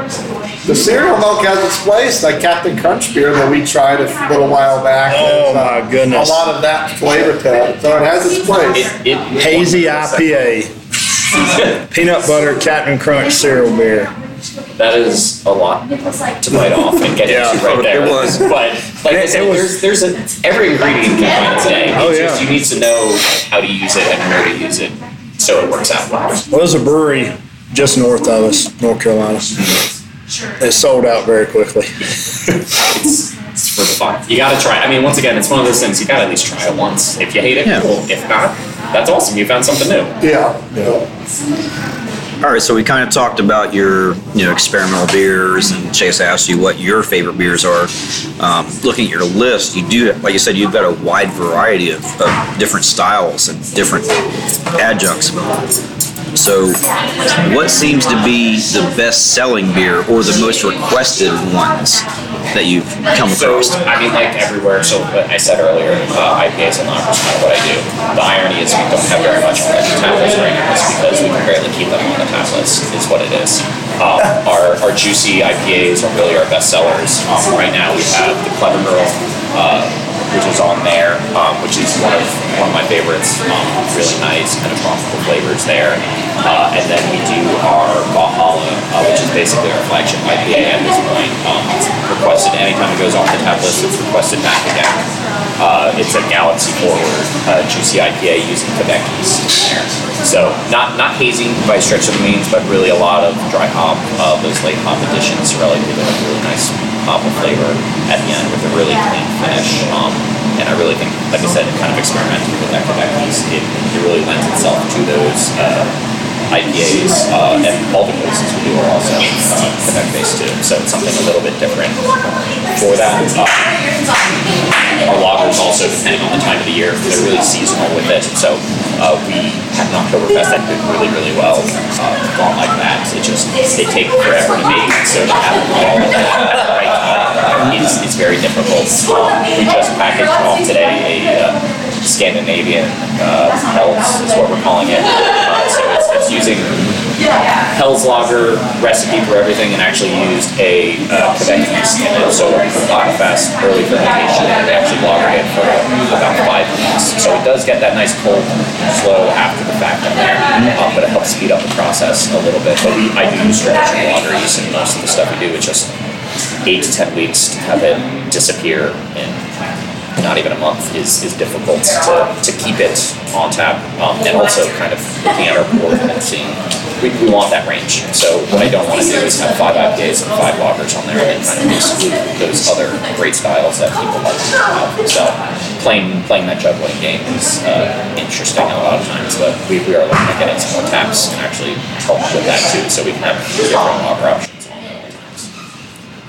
The cereal milk has its place. Like Captain Crunch beer that we tried a little while back. Oh, has, uh, my goodness. A lot of that flavor to it. So it has its place. It, it, Hazy IPA, peanut butter Captain Crunch cereal beer. That is a lot to bite off and get Yeah, into right there. it was. But like I said, was- there's there's a every ingredient can find its day. Oh, It's just yeah. you need to know how to use it and where to use it so it works out well. Well, there's a brewery just north of us, North Carolina. It sold out very quickly. It's, it's for the fun. You gotta try it. I mean, once again, it's one of those things you gotta at least try it once. If you hate it, Yeah. cool. If not, that's awesome. You found something new. Yeah. yeah. All right, so we kind of talked about your, you know, experimental beers, and Chase asked you what your favorite beers are. Um, looking at your list, you do, like you said, you've got a wide variety of, of different styles and different adjuncts. So, what seems to be the best-selling beer or the most requested ones that you've come So, across? I mean, like everywhere. So, I said earlier, uh, IPAs and lagers kind of what I do. The irony is we don't have very much on the tap list right now. It's because we can barely keep them on the tap list, is what it is. Um, our, our juicy IPAs are really our best sellers. Um, right now, we have the Clever Girl, uh, which is on there, um, which is one of one of my favorites. Um, really nice, kind of tropical flavors there. Uh, and then we do our Valhalla, uh, which is basically our flagship IPA at this point. Um, it's requested anytime it goes off the tap list, it's requested back again. Uh, it's a galaxy forward uh, juicy IPA using Kveik yeast. So not not hazy by stretch of the means, but really a lot of dry hop. Uh, those late hop additions really give it a really nice hop of flavor at the end with a really clean finish. Um, and I really think, like I said, kind of experimenting with that Kveik yeast, it, it really lends itself to those uh, IPAs. Uh, and all the places we do are also uh, Kveik based too. So it's something a little bit different for that. Uh, our lagers also, depending on the time of the year, they're really seasonal with it. So uh, we had an Oktoberfest that did really, really well. Uh, gone like that. It just they take forever to make, so to have all at the right time is, is very difficult. Um, we just packaged off today a uh, Scandinavian uh, is what we're calling it. Uh, it's using Helles Lager recipe for everything and actually used a uh, yeast in it. So fast early fermentation and actually lagered it for about five weeks. So it does get that nice cold slow after the fact there, um, but it helps speed up the process a little bit. But we, I do use traditional lager yeast in most of the stuff we do. It's just eight to ten weeks to have it disappear in not even a month is, is difficult to, to keep it on tap. Um, and also kind of looking at our board and seeing, we, we want that range. So what I don't want to do is have five IPAs and five lagers on there and then kind of exclude those other great styles that people like to have. So playing, playing that juggling game is uh, interesting a lot of times, but we, we are looking at getting some more taps and actually help with that too, so we can have different lager options.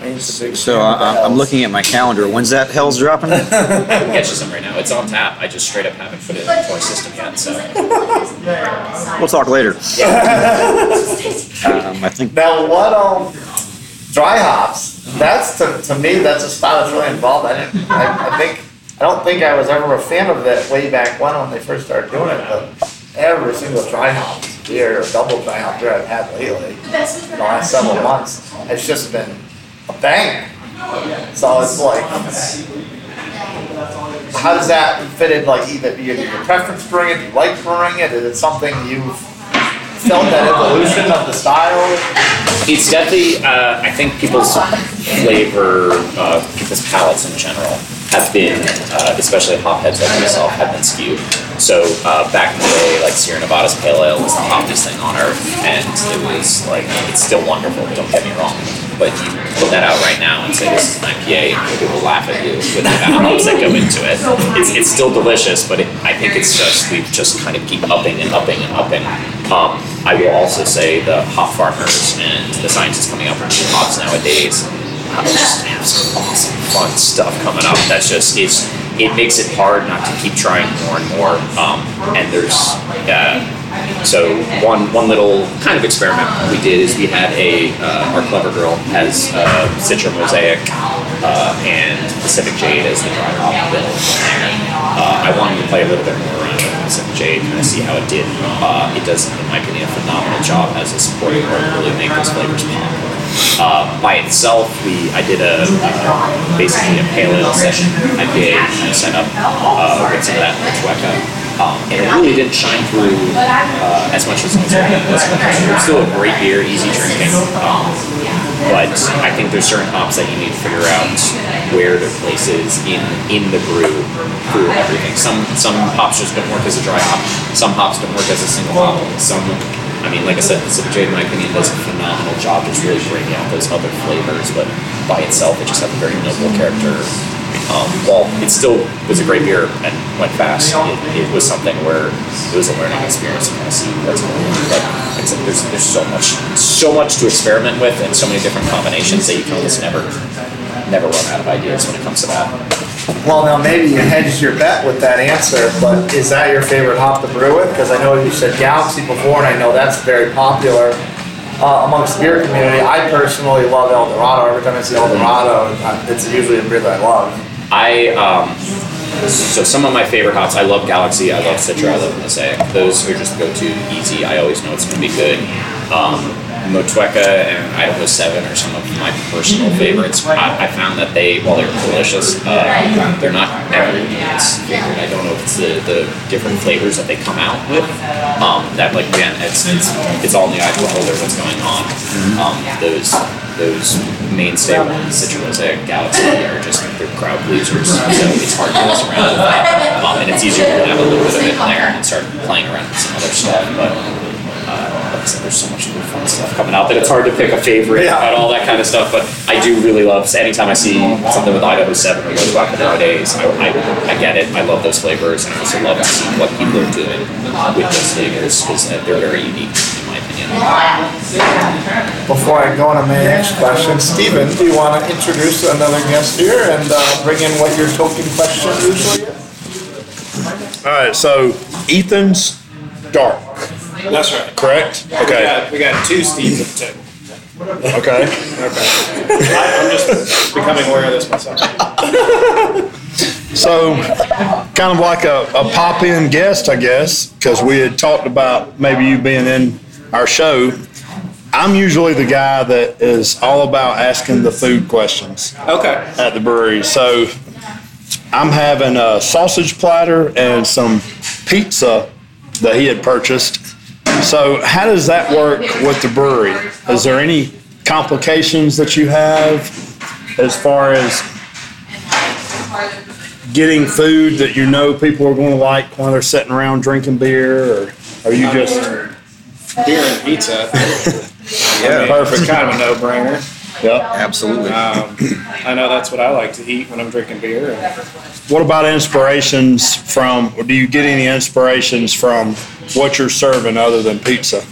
So I, I'm looking at my calendar. When's that Helles dropping? I can get you some right now. It's on tap. I just straight up haven't put it into our system yet. So We'll talk later. Um, I think Now, what um, dry hops? That's to, to me, that's a style that's really involved. I didn't. I, I think I don't think I was ever a fan of it way back when when they first started doing it. But every single dry hop beer or double dry hop beer I've had lately, in the last several months, has just been a banger. So it's like. How does that fit in, like, either, do you have your preference brewing it, do you like brewing it, is it something you've felt that evolution of the style? it's definitely. Uh, I think people's flavor, uh, people's palates in general, have been, uh, especially hopheads like myself, have been skewed. So uh, back in the day, like Sierra Nevada's Pale Ale was the hottest thing on earth, and it was like it's still wonderful. Don't get me wrong, but you put that out right now and say this is an IPA, and people will laugh at you with the amount of hops that go into it. It's, it's still delicious, but it, I think it's just we just kind of keep upping and upping and upping. Um, I will also say the hop farmers and the scientists coming up with new hops nowadays uh, just have some awesome fun stuff coming up. That's just is it makes it hard not to keep trying more and more. Um, and there's uh, so one one little kind of experiment we did is we had a uh, our clever girl has uh, Citra Mosaic uh, and Pacific Jade as the dry hop bill. Uh, I wanted to play a little bit more around Pacific Jade, kind of see how it did. Uh, it does, in my opinion, a phenomenal job as a supporting role to really make those flavors pop. Uh, by itself, we I did a uh, basically a pale ale session IPA kind of set up uh, with some of that Motueka. Um, and it really didn't shine through uh, as much as it was. It's still a great beer, easy drinking. Um, but I think there's certain hops that you need to figure out where their place is in in the brew through everything. Some some hops just don't work as a dry hop. Some hops don't work as a single hop. Some I mean, like I said, Pacific Jade, in my opinion, does a phenomenal job just really bringing out those other flavors, but by itself, it just has a very noble character. Um, while it still was a great beer and went fast, it, it was something where it was a learning experience to kind of see what's going on. But like there's, there's so much, so much to experiment with and so many different combinations that you can never, never run out of ideas when it comes to that. Well, now maybe you hedged your bet with that answer, but is that your favorite hop to brew with? Because I know you said Galaxy before, and I know that's very popular uh, amongst the beer community. I personally love El Dorado. Every time I see El Dorado, uh, it's usually a beer that I love. I um, so some of my favorite hops. I love Galaxy. I love Citra. I love Mosaic. Those are just go to easy. I always know it's going to be good. Um, Motueka and Idaho Seven are some of my personal favorites. I, I found that they, while they're delicious, uh, they're not everyone's favorite. I don't know if it's the, the different flavors that they come out with. Um, that like again, it's it's it's all in the eye of the beholder what's going on. Um, those those mainstay ones, Citra Mosaic, Galaxy, are just they're crowd pleasers. So it's hard to mess around with that. Um, and it's easier to have a little bit of it in there and start playing around with some other stuff. But said, there's so much new fun stuff coming out that it's hard to pick a favorite Yeah. and all that kind of stuff. But I do really love anytime I see something with Idaho Seven or goes back nowadays. I, I, I get it. I love those flavors, and I also love to see what people are doing with those flavors because they're very unique in my opinion. Before I go on to my next question, Stephen, do you want to introduce another guest here and uh, bring in what your token question usually is? All right, so Ethan's dark, That's right. correct? We Okay, got, we got two Steves at the table. okay. Okay. I, I'm just becoming aware of this myself. So, kind of like a, a pop in guest, I guess, because we had talked about maybe you being in our show. I'm usually the guy that is all about asking the food questions Okay. at the brewery. So, I'm having a sausage platter and some pizza that he had purchased. So, how does that work with the brewery? Is there any complications that you have as far as getting food that you know people are going to like while they're sitting around drinking beer, or are you just Beer and pizza. yeah, Perfect. Kind of a no-brainer. Yeah. Absolutely. Um, I know that's what I like to eat when I'm drinking beer. What about inspirations from? Or do you get any inspirations from what you're serving other than pizza?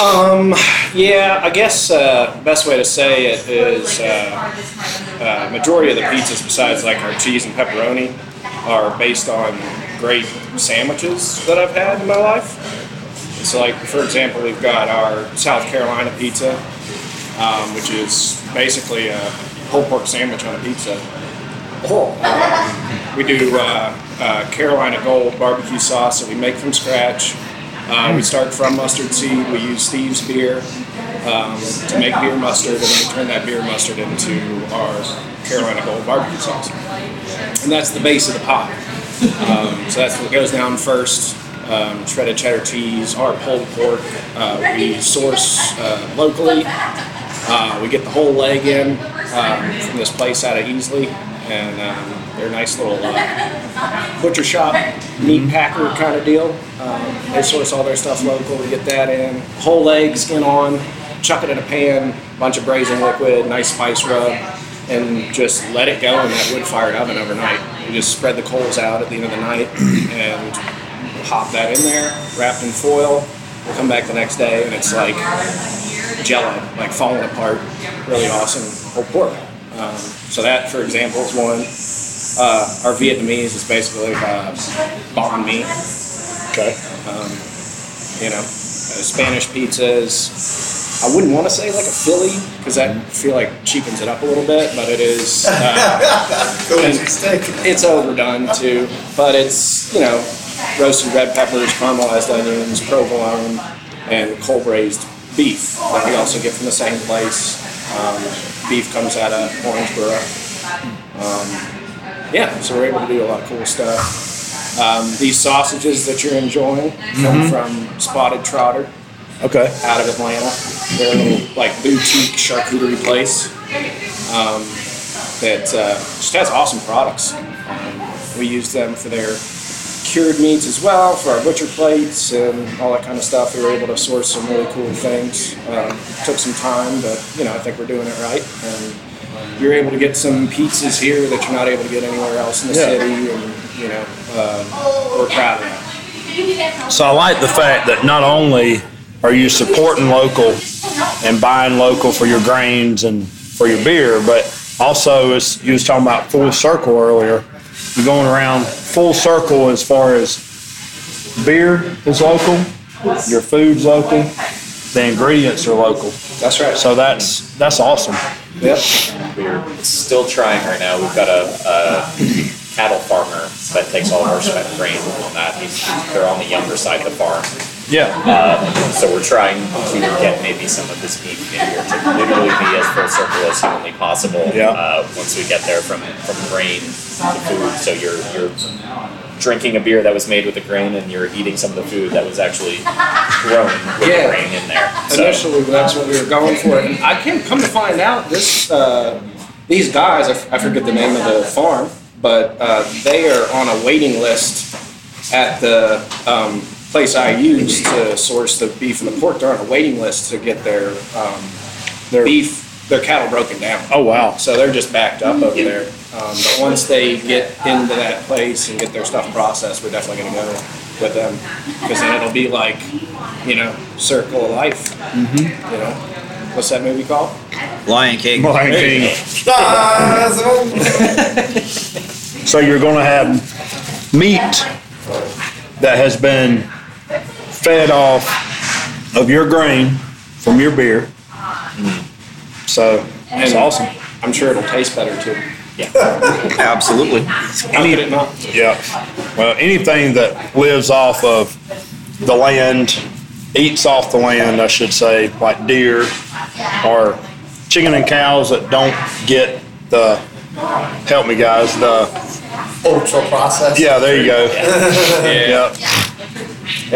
Um, yeah, I guess uh, best way to say it is uh, uh, majority of the pizzas, besides like our cheese and pepperoni, are based on great sandwiches that I've had in my life. So, like for example, we've got our South Carolina pizza, um, which is basically a whole pork sandwich on a pizza. Um, we do uh, uh, Carolina Gold barbecue sauce that we make from scratch. Uh, we start from mustard seed. We use Steve's beer um, to make beer mustard, and then we turn that beer mustard into our Carolina Gold barbecue sauce. And that's the base of the pot. Um, so that's what goes down first. Um, shredded cheddar cheese, our pulled pork. Uh, we source uh, locally. Uh, we get the whole leg in um, from this place out of Easley, and um, they're a nice little uh, butcher shop, meat packer kind of deal. Um, they source all their stuff local. We get that in, whole leg, skin on, chuck it in a pan, bunch of braising liquid, nice spice rub, and just let it go in that wood-fired oven overnight. We just spread the coals out at the end of the night and pop that in there, wrapped in foil. We'll come back the next day, and it's like jello, like falling apart. Really awesome whole pork. Um, so that, for example, is one. Uh, our Vietnamese is basically uh, banh mi. Okay. You know, uh, Spanish pizzas. I wouldn't want to say like a Philly because I feel like cheapens it up a little bit, but it is. Uh, it's overdone too, but it's you know roasted red peppers, caramelized onions, provolone, and cold braised beef that we also get from the same place. Um, beef comes out of Orangeburg. Um, yeah, so we're able to do a lot of cool stuff. Um, these sausages that you're enjoying come from Spotted Trotter Okay. out of Atlanta. They're a little like boutique charcuterie place um, that uh, just has awesome products. Um, we use them for their cured meats as well, for our butcher plates and all that kind of stuff. We were able to source some really cool things. Um, took some time, but you know I think we're doing it right. And you're able to get some pizzas here that you're not able to get anywhere else in the Yeah. city, and you know um, we're proud of that. So I like the fact that not only are you supporting local and buying local for your grains and for your beer, but also as you was talking about full circle earlier, you're going around full circle as far as beer is local, your food's local, the ingredients are local. That's right. So that's that's awesome. Yep. We're still trying right now. We've got a, a cattle farmer that takes all of our spent grain on that. He's, they're on the younger side of the farm. Yeah. So we're trying to get maybe some of this meat in here to literally be as full circle as humanly possible. Yeah. Uh, once we get there from from grain to food, so you're you're drinking a beer that was made with the grain, and you're eating some of the food that was actually grown with Yeah. the grain in there. So Initially, that's what we were going for. And I can come to find out this uh, these guys, I, f- I forget the name of the farm, but uh, they are on a waiting list at the um, place I use to source the beef and the pork. They're on a waiting list to get their um, Their- beef, their cattle broken down. Oh wow. So they're just backed up over there. Um, but once they get into that place and get their stuff processed, we're definitely going to go with them because then it'll be like, you know, Circle of Life. Mm-hmm. You know, what's that movie called? Lion King. Lion King. So you're going to have meat that has been fed off of your grain from your beer. So that's And- awesome. I'm sure it'll taste better too. Yeah, absolutely. How could it not? Yeah. Well, anything that lives off of the land, eats off the land, I should say, like deer or chicken and cows that don't get the, help me guys, the, Ultra processed. yeah, there you go. Yeah. Yeah.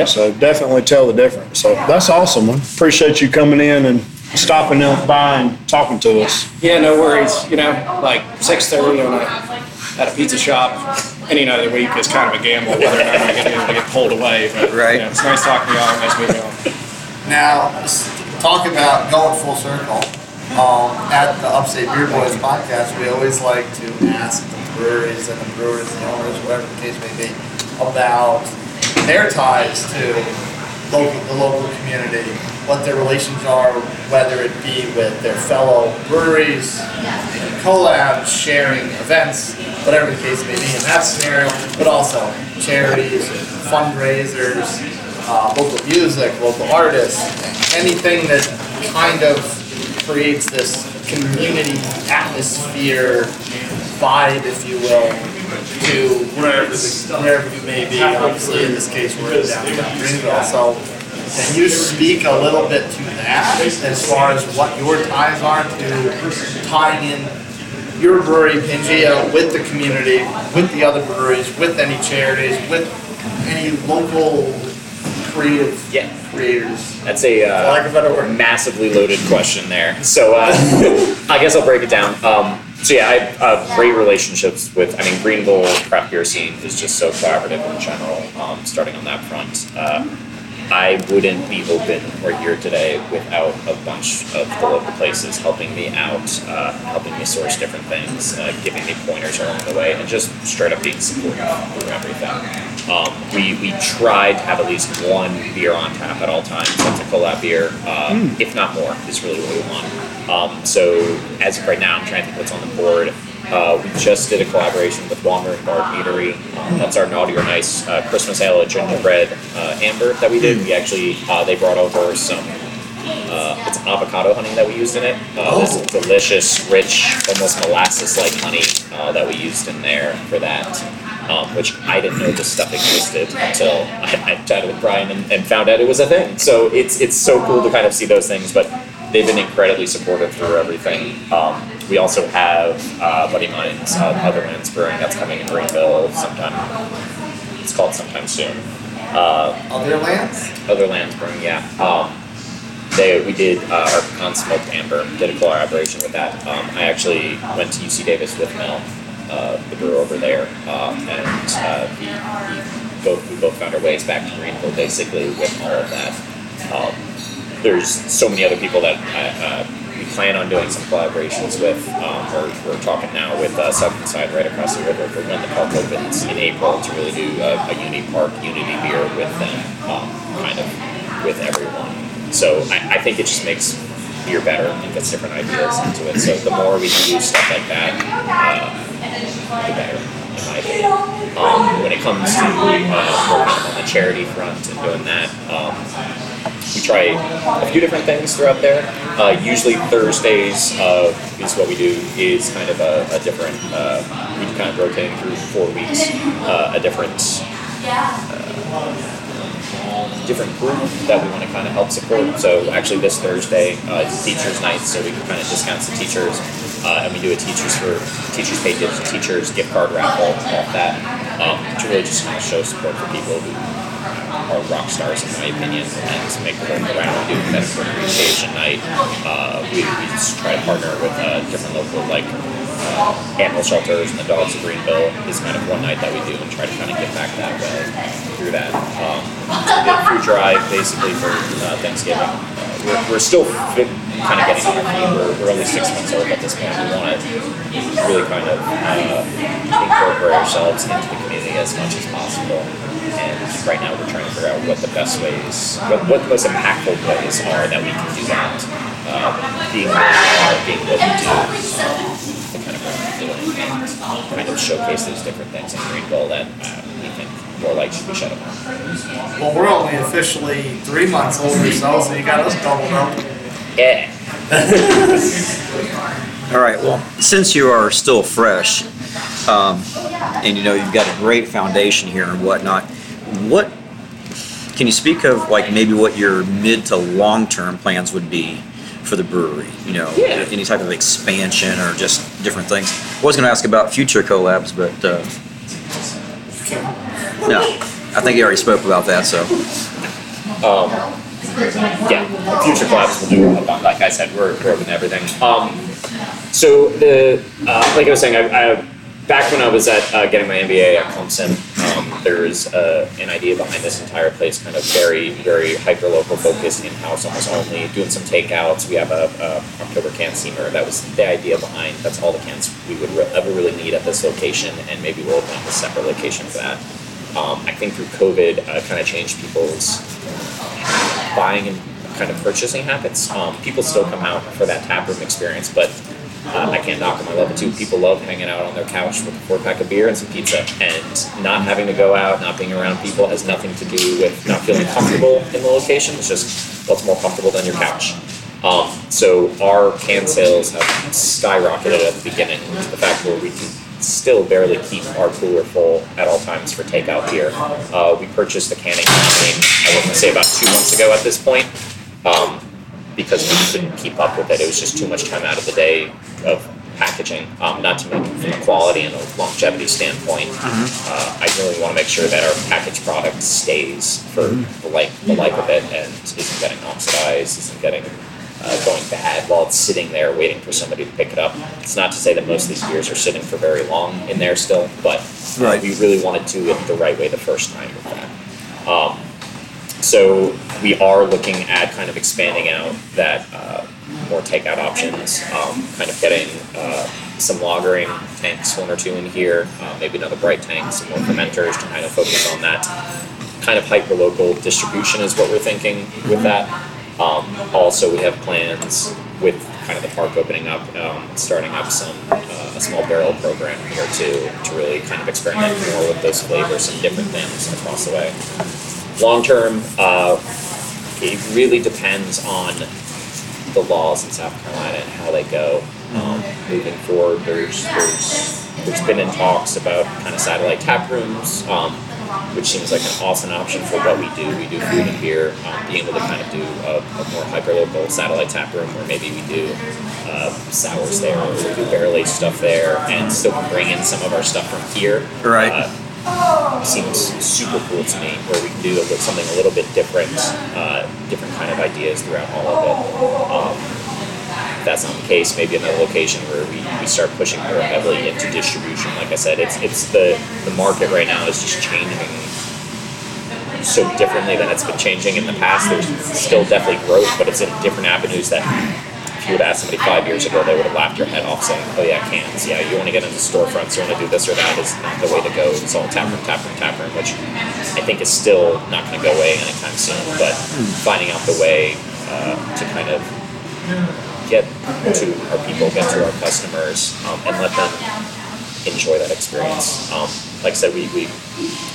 So definitely tell the difference. So that's awesome. man. Appreciate you coming in and stopping by and talking to us. Yeah, no worries. You know, like six thirty on a at a pizza shop any night of the week is kind of a gamble whether or not I'm gonna get able to get pulled away. But Right. you know, it's nice talking to y'all. Nice meeting y'all. Now, talk about going full circle. Um, at the Upstate Beer Boys podcast, we always like to ask the breweries and the brewers, and the owners, whatever the case may be, about their ties to local, the local community, what their relations are, whether it be with their fellow breweries, collabs, sharing events, whatever the case may be in that scenario, but also charities, fundraisers, uh, local music, local artists, anything that kind of creates this community atmosphere vibe, if you will, to wherever, you may be. Obviously, in this case, we're in downtown Greenville. So, can you speak a little bit to that as far as what your ties are to tying in your brewery, Pangaea, with the community, with the other breweries, with any charities, with any local creative Yeah. creators? That's a a uh, word. massively loaded question there. So uh, I guess I'll break it down. Um, so yeah, I have uh, great relationships with. I mean, Greenville craft beer scene is just so collaborative in general. Um, starting on that front, uh, I wouldn't be open or here today without a bunch of the local places helping me out, uh, helping me source different things, uh, giving me pointers along the way, and just straight up being supportive through everything. Um, we, we try to have at least one beer on tap at all times. That's a collab beer, uh, if not more, is really what we want. Um, so as of right now, I'm trying to think what's on the board. Uh, we just did a collaboration with and Bard Meadery. Um, that's our naughty or nice uh, Christmas ale gingerbread uh, amber that we did. We actually uh, they brought over some uh, it's avocado honey that we used in it. Uh, This delicious, rich, almost molasses-like honey uh, that we used in there for that, um, which I didn't know this stuff existed until I, I chatted with Brian and, and found out it was a thing. So it's it's so cool to kind of see those things, but they've been incredibly supportive through everything. Um, we also have uh, buddy mine's uh, Otherlands Brewing that's coming in Greenville sometime. It's called sometime soon. Uh, Other lands? other lands brewing, yeah. Um, they we did uh, our pecan smoked amber, did a collaboration with that. Um, I actually went to UC Davis with Mel, the brewer over there, uh, and uh, he, he both we both found our ways back to Greenville basically with all of that. Um, there's so many other people that uh, uh, we plan on doing some collaborations with. Um, we're, we're talking now with uh, Southern Side right across the river for when the park opens in April to really do a, a Uni Park Unity beer with them, um, kind of with everyone. So I, I think it just makes beer better and gets different ideas into it. So the more we can do stuff like that, uh, Um, when it comes to uh, working on the charity front and doing that, um, we try a few different things throughout there. Uh, usually Thursdays uh, is what we do is kind of a, a different. Uh, we kind of rotating through four weeks, uh, a different different group that we want to kind of help support. So actually, this Thursday uh, is Teachers Night, so we can kind of discount the teachers, uh, and we do a teachers for teachers pay tips, teachers gift card raffle, all that, um, to really just kind of show support for people who are rock stars in my opinion, and to make the work around. We do medical appreciation night. Uh, we, we just try to partner with uh, different local like animal shelters and the Dogs of Greenville is kind of one night that we do and try to kind of get back that way through that. Um, we food drive basically for uh, Thanksgiving. Uh, we're, we're still fit, kind of getting on our. We're, we're only six months old at this point. We want to really kind of uh, incorporate ourselves into the community as much as possible. And right now we're trying to figure out what the best ways, what, what the most impactful ways are that we can do that. Uh, being where we are, being what we do, um, the kind of work we're doing, and kind of showcase those different things in Greenville that uh, we think more light should be shed upon. Well, we're only officially three months old or so, so you got us doubled up. Yeah. All right. Well, since you are still fresh, um, and you know you've got a great foundation here and whatnot, what can you speak of like maybe what your mid to long term plans would be for the brewery? You know, Yeah. any type of expansion or just different things. I was going to ask about future collabs, but uh, no, I think you already spoke about that. So Um, yeah, future collabs will do. about- Like I said, we're, we're open to everything. Um, so the uh, like I was saying, I, I back when I was at uh, getting my MBA at Clemson, um, there's uh, an idea behind this entire place, kind of very very hyper local focused, in house almost only, doing some takeouts. We have a, a Oktober can seamer. That was the idea behind. That's all the cans we would re- ever really need at this location, and maybe we'll open up a separate location for that. Um, I think through COVID, uh, kind of changed people's buying and kind of purchasing habits. Um, people still come out for that taproom experience, but I can't knock them. I love it too. People love hanging out on their couch with a four pack of beer and some pizza, and not having to go out, not being around people has nothing to do with not feeling comfortable in the location. It's just what's more comfortable than your couch. Um, so our can sales have skyrocketed at the beginning to the fact where we can still barely keep our cooler full at all times for takeout beer. Uh, we purchased a canning machine, I want to say about two months ago at this point, um, because we couldn't keep up with it. It was just too much time out of the day of packaging, um, not to mention from a quality and a longevity standpoint. Uh, I really want to make sure that our packaged product stays for the life, the life of it and isn't getting oxidized, isn't getting uh, going bad while it's sitting there waiting for somebody to pick it up. It's not to say that most of these beers are sitting for very long in there still, but uh, Right. we really want to do it the right way the first time with that. Um, so we are looking at kind of expanding out that uh, more takeout options, um, kind of getting uh, some lagering tanks, one or two in here, uh, maybe another bright tank, some more fermenters to kind of focus on that. Kind of hyper local distribution is what we're thinking with that. Um, also, we have plans with kind of the park opening up, um, starting up some uh, a small barrel program here too to really kind of experiment more with those flavors and different things across the way long term, uh, it really depends on the laws in South Carolina and how they go. Um, moving forward, there's there's there's been in talks about kind of satellite tap rooms, um, which seems like an awesome option for what we do. We do food and beer, um, being able to kind of do a, a more hyper local satellite tap room where maybe we do uh, sours there or we do barrel aged stuff there, and still bring in some of our stuff from here. Right. Uh, seems super cool to me where we can do something a little bit different, uh, different kind of ideas throughout all of it. Um, if that's not the case, maybe another location where we, we start pushing more heavily into distribution. Like I said, it's it's the the market right now is just changing so differently than it's been changing in the past. There's still definitely growth, but it's in different avenues that if you would ask somebody five years ago, they would have laughed your head off saying, oh yeah, cans. Yeah, you want to get into storefronts, you want to do this or that is not the way to go. It's all tap room, tap room, tap room, which I think is still not going to go away anytime soon. But finding out the way uh, to kind of get to our people, get to our customers, um, and let them enjoy that experience. Um, like I said, we, we,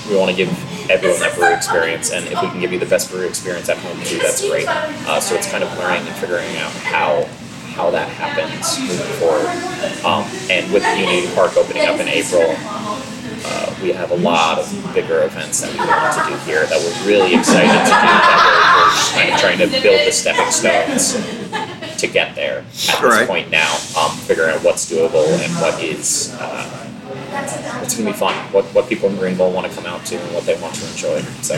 we want to give everyone that brewery experience, and if we can give you the best brewery experience at home too, that's great. Uh, so it's kind of learning and figuring out how how that happens moving forward. Um, and with the Unity Park opening up in April, uh, we have a lot of bigger events that we want to do here that we're really excited to do. That we're, we're kind of trying to build the stepping stones to get there at this Right. point now, um, figuring out what's doable and what is uh, what's going to be fun, what what people in Greenville want to come out to and what they want to enjoy. So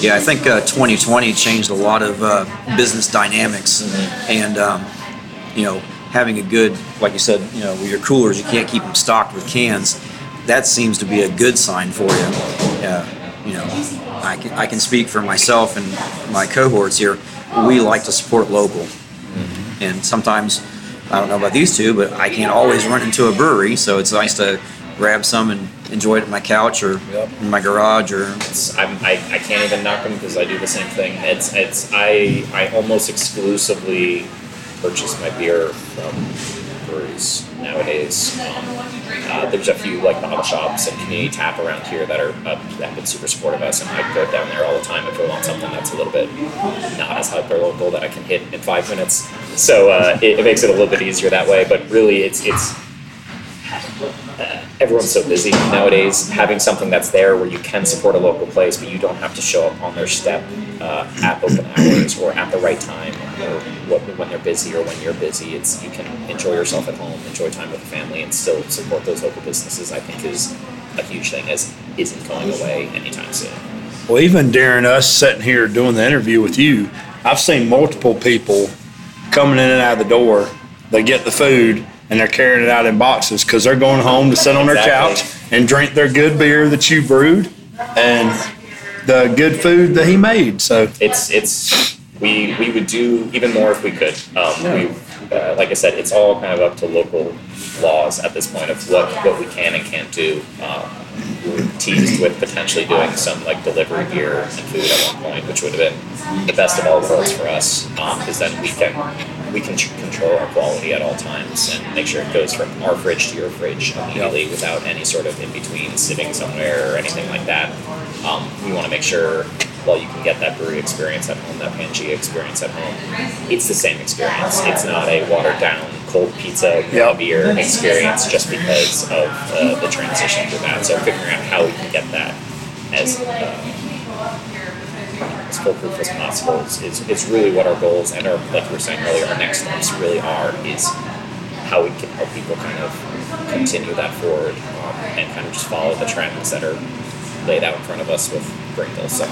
Yeah, I think uh, 2020 changed a lot of uh, business dynamics, and um, you know, having a good, like you said, you know, with your coolers, you can't keep them stocked with cans. That seems to be a good sign for you. Uh, you know, I can I can speak for myself and my cohorts here. We like to support local, and sometimes I don't know about these two, but I can't always run into a brewery, so it's nice to grab some and enjoy it at my couch or Yep. in my garage or it's, I'm, I I can't even knock them because I do the same thing. It's it's I I almost exclusively purchase my beer from breweries. nowadays. Um, uh, there's a few like bottle shops and community tap around here that are uh, that have been super supportive of us, and I go down there all the time if I want something that's a little bit not as hyper local that I can hit in five minutes. So uh, it, it makes it a little bit easier that way. But really, it's it's everyone's so busy nowadays. Having something that's there where you can support a local place, but you don't have to show up on their step uh, at open hours or at the right time or what, when they're busy or when you're busy. It's you can enjoy yourself at home, enjoy time with the family, and still support those local businesses. I think is a huge thing as isn't going away anytime soon. Well, even during us sitting here doing the interview with you, I've seen multiple people coming in and out of the door. They get the food and they're carrying it out in boxes because they're going home to sit on their Exactly. couch and drink their good beer that you brewed and the good food that he made. So it's it's we we would do even more if we could. Um, we uh, like I said, it's all kind of up to local laws at this point of what what we can and can't do. Um, we were teased with potentially doing some like delivery beer and food at one point, which would have been the best of all worlds for us, because then we can we can tr- control our quality at all times and make sure it goes from our fridge to your fridge immediately without any sort of in between sitting somewhere or anything like that. Um, we want to make sure while you can get that brewery experience at home, that Pangaea experience at home, it's the same experience. It's not a watered down cold pizza Yep. beer experience just because of uh, the transition to that. So figuring out how we can get that as uh, as foolproof as possible is, is, is really what our goals and our like we were saying earlier, our next steps really are is how we can help people kind of continue that forward um, and kind of just follow the trends that are laid out in front of us with Greenville. So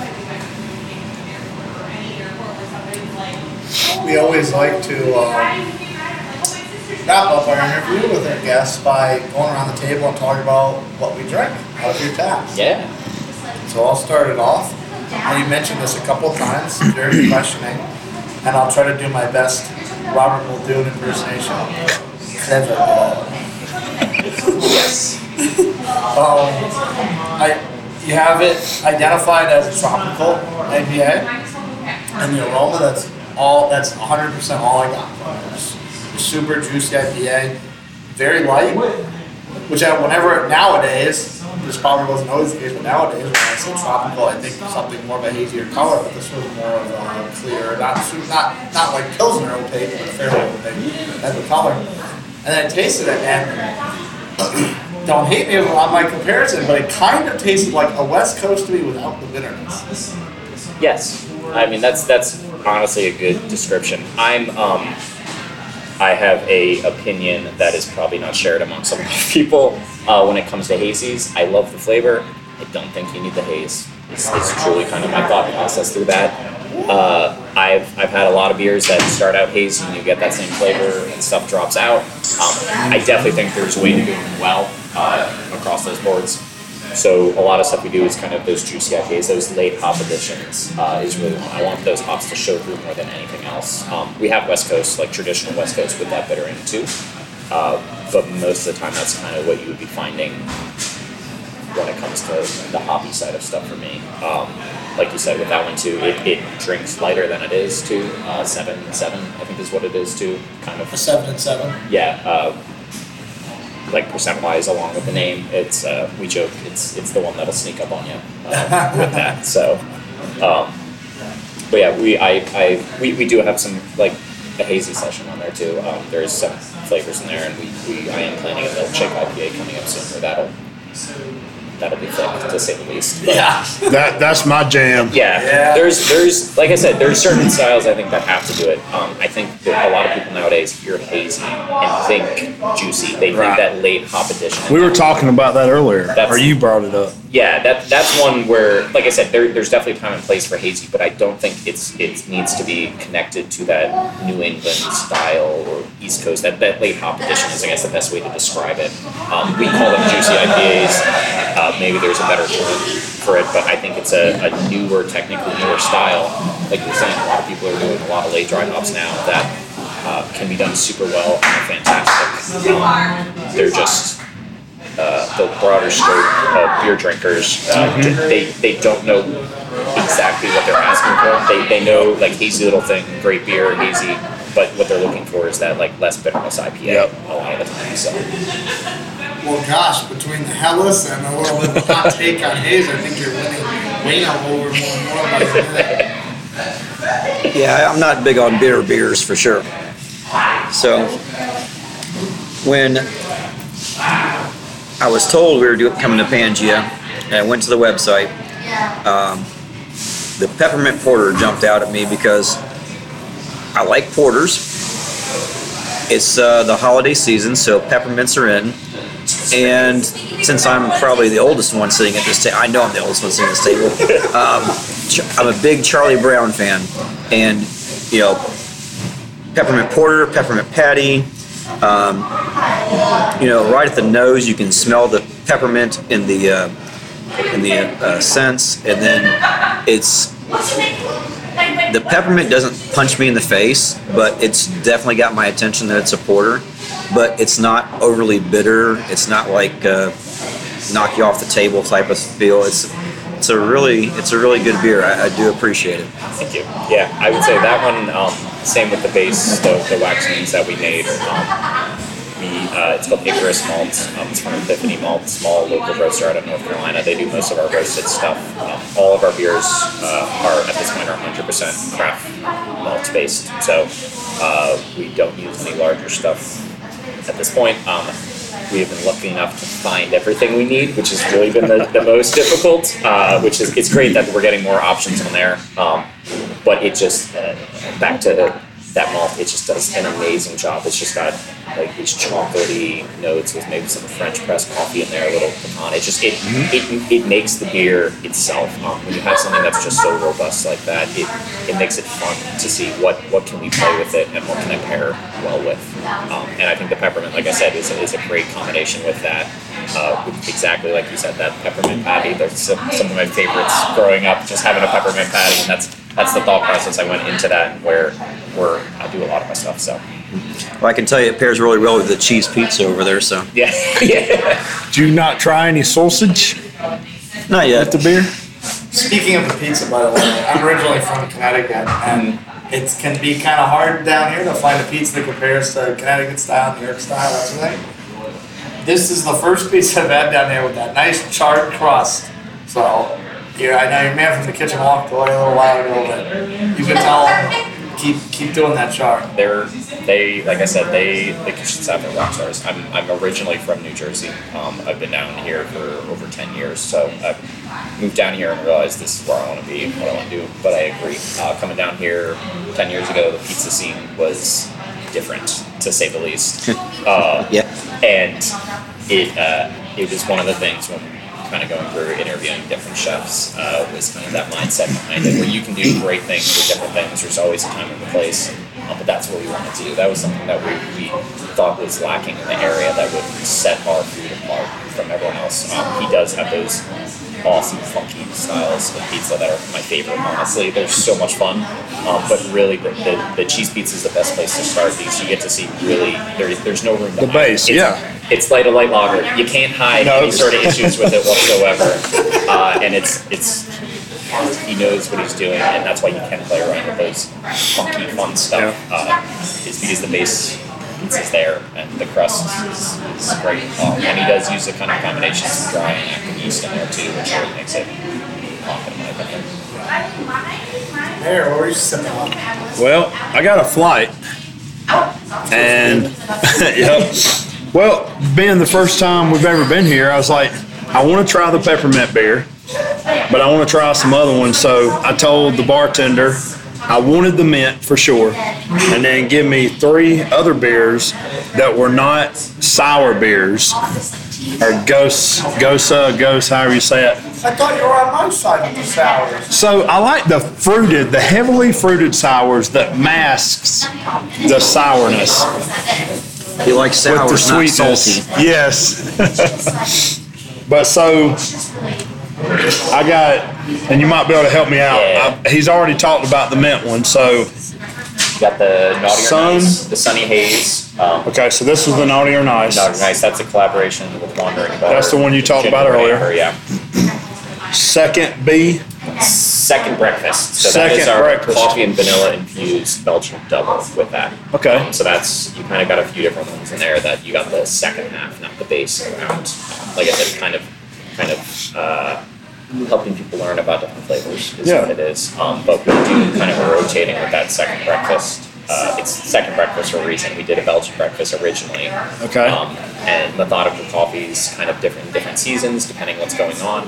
We always like to um, wrap up our interview with our guests by going around the table and talking about what we drink out of your taps. yeah, So I'll start it off. And you mentioned this a couple of times during the questioning, and I'll try to do my best Robert Muldoon impersonation. Clever ball. yes, Um, I, you have it identified as a tropical IPA, and the aroma that's all that's 100% all I got from it. Super juicy IPA, very light. Which I, whenever nowadays, this probably wasn't always the case, but nowadays when I say tropical, I think something more of a hazier color. But this was more of a clear, not not not like Pilsner opaque, but fairly opaque type of a color. And then I tasted it, and don't hate me on my comparison, but it kind of tasted like a West Coast to me without the bitterness. yes. I mean that's that's honestly a good description. I'm um, I have a opinion that is probably not shared among some people uh, when it comes to hazies. I love the flavor. I don't think you need the haze. It's, it's truly kind of my thought process through that. Uh, I've, I've had a lot of beers that start out hazy and you get that same flavor and stuff drops out. Um, I definitely think there's a way to do them well uh, across those boards. So a lot of stuff we do is kind of those juicy IPAs, those late hop additions uh, is really I want those hops to show through more than anything else. Um, we have West Coast, like traditional West Coast with that bitter in it too, uh, but most of the time that's kind of what you would be finding when it comes to the hoppy side of stuff for me. Um, like you said with that one too, it, it drinks lighter than it is too. Uh, seven seven I think is what it is too. Kind of A seven and seven. yeah, uh, like percent wise, along with the name, it's uh, we joke it's it's the one that'll sneak up on you uh, with that. So, um, but yeah, we I, I we, we do have some like a hazy session on there too. Um, there's some flavors in there, and we, we I am planning a milkshake IPA coming up soon. Where that'll that'll be thick to say the least. But- Yeah. that that's my jam. yeah. Yeah. there's there's like I said, there's certain styles I think that have to do it. Um, I think that a lot of people nowadays hear hazy and think juicy. They think Right. that late hop addition. We were talking about that earlier, That's- or you brought it up. Yeah, that that's one where, like I said, there, there's definitely time and place for hazy, but I don't think it's it needs to be connected to that New England style or East Coast. That that late hop addition is, I guess, the best way to describe it. Um, we call them juicy IPAs. Uh, maybe there's a better term for it, but I think it's a, a newer, technically newer style. Like you're saying, a lot of people are doing a lot of late dry hops now that uh, can be done super well and fantastic. Um, they're just uh, the broader scope of beer drinkers, uh, d- they they don't know exactly what they're asking for. They, they know like hazy little thing, great beer, hazy, but what they're looking for is that like less bitterness IPA Yep. a lot of the time. So Well, gosh, between the Helles and a little bit of hot take on Hayes, I think you're winning Wayne over more and more by. Yeah, I'm not big on bitter beers for sure. So when I was told we were doing, coming to Pangaea, and I went to the website, um, the peppermint porter jumped out at me because I like porters. It's uh, the holiday season, so peppermints are in. And since I'm probably the oldest one sitting at this table, I know I'm the oldest one sitting at this table. Um, I'm a big Charlie Brown fan, and you know, peppermint porter, peppermint patty. Um, you know, right at the nose, you can smell the peppermint in the uh, in the uh, scents, and then it's the peppermint doesn't punch me in the face, but it's definitely got my attention that it's a porter. But it's not overly bitter. It's not like uh, knock you off the table type of feel. It's it's a really it's a really good beer. I, I do appreciate it. Thank you. Yeah, I would say that one. Um, same with the base, the, the wax beans that we made. Um, we uh, it's called Icarus Malt. Um, it's from Epiphany Malt, small local roaster out of North Carolina. They do most of our roasted stuff. Um, all of our beers uh, are at this point are 100% craft malt based. So uh, we don't use any larger stuff at this point. Um, we have been lucky enough to find everything we need, which has really been the, the most difficult. Uh, which is it's great that we're getting more options on there, um, but it just uh, back to that malt. It just does an amazing job. It's just got like these chocolatey notes with maybe some French press coffee in there, a little pecan. It just it it, it makes the beer itself. Um, when you have something that's just so robust like that, it it makes it fun to see what what can we play with it and what can I pair well with. Um, and I think the peppermint, like I said, is a, is a great combination with that. Uh, exactly like you said, that peppermint patty. That's some, some of my favorites growing up. Just having a peppermint patty, and that's that's the thought process I went into that, where where I do a lot of my stuff. So Well, I can tell you it pairs really well with the cheese pizza over there. So yeah, yeah. Do you not try any sausage not yet. with the beer? Speaking of the pizza, by the way, I'm originally from Connecticut, and it can be kind of hard down here to find a pizza that compares to Connecticut style, New York style, that sort of thing. This is the first pizza I've had down here with that nice charred crust. So, yeah, I know your man from the kitchen walked away a little while ago, but you can tell keep keep doing that char. they're they like I said they the kitchens have their rock stars. I'm I'm originally from New Jersey. Um, I've been down here for over ten years, so I moved down here and realized this is where I want to be, what I want to do. But I agree. Uh, coming down here ten years ago, the pizza scene was different to say the least. Uh, Yeah. and it uh, it was one of the things when kind of going through interviewing different chefs uh, was kind of that mindset behind it where you can do great things with different things. There's always a time and a place um, but that's what we wanted to do that was something that we, we thought was lacking in the area that would set our food apart from everyone else um, he does have those awesome funky styles of pizza that are my favorite honestly they're so much fun um, but really the, the, the cheese pizza is the best place to start because you get to see really there, there's no room to The hide. base, It's- yeah. it's like a light lager. You can't hide No. any sort of issues with it whatsoever. Uh, and it's it's he knows what he's doing, and that's why you can play around with those funky, fun stuff. Uh, is because the base is there and the crust is, is great. Um, and he does use a kind of combination of dry and active yeast in there too, which really makes it pop in my opinion. There, what were you sipping on? Well, I got a flight. And, yep. Well, being the first time we've ever been here, I was like, I want to try the peppermint beer, but I want to try some other ones. So I told the bartender I wanted the mint for sure, and then give me three other beers that were not sour beers or ghost, gosa, ghost, however you say it. I thought you were on my side with the sours. So I like the fruited, the heavily fruited sours that masks the sourness You like with the not sweetness. salty. Yes. but so I got, and you might be able to help me out. I, he's already talked about the mint one. So You got the Naughty or Sun. Nice, the Sunny Haze. Um, okay, so this was the naughty or nice. Naughty or Nice, that's a collaboration with Wandering Butter. That's the one you talked about earlier. Yeah. Second B, Second breakfast. So that Second is our breakfast. coffee and vanilla infused Belgian double with that. Okay. Um, so that's you kind of got a few different ones in there that you got the second half, not the base around. Like I said, kind of, kind of. Uh, Helping people learn about different flavors is Yeah. what it is. Um, but we do kind of rotating with that second breakfast. Uh, it's second breakfast for a reason. We did a Belgian breakfast originally. Okay. Um, and methodical coffees, kind of different different seasons depending what's going on.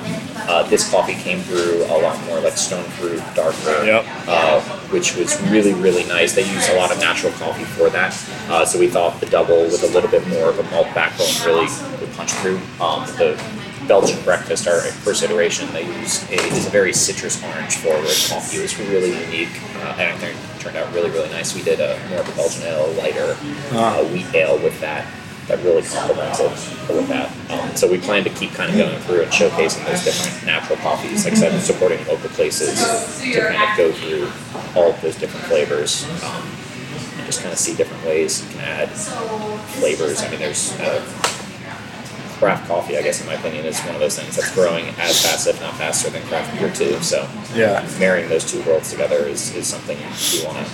Uh, this coffee came through a lot more like stone fruit, darker, Yep. uh, which was really really nice. They use a lot of natural coffee for that, uh, so we thought the double with a little bit more of a malt backbone really would punch through. Um, the Belgian breakfast, our first iteration, they use a, is a very citrus orange forward coffee. It was really unique, uh, and I think it turned out really really nice. We did a more of a Belgian ale, lighter uh, wheat ale with that that really complemented with that. Um, so we plan to keep kind of going through and showcasing those different natural coffees. Like I said, supporting local places to kind of go through all of those different flavors um, and just kind of see different ways you can add flavors. I mean, there's uh, craft coffee. I guess in my opinion is one of those things that's growing as fast, if not faster, than craft beer too. So Yeah. marrying those two worlds together is, is something you want to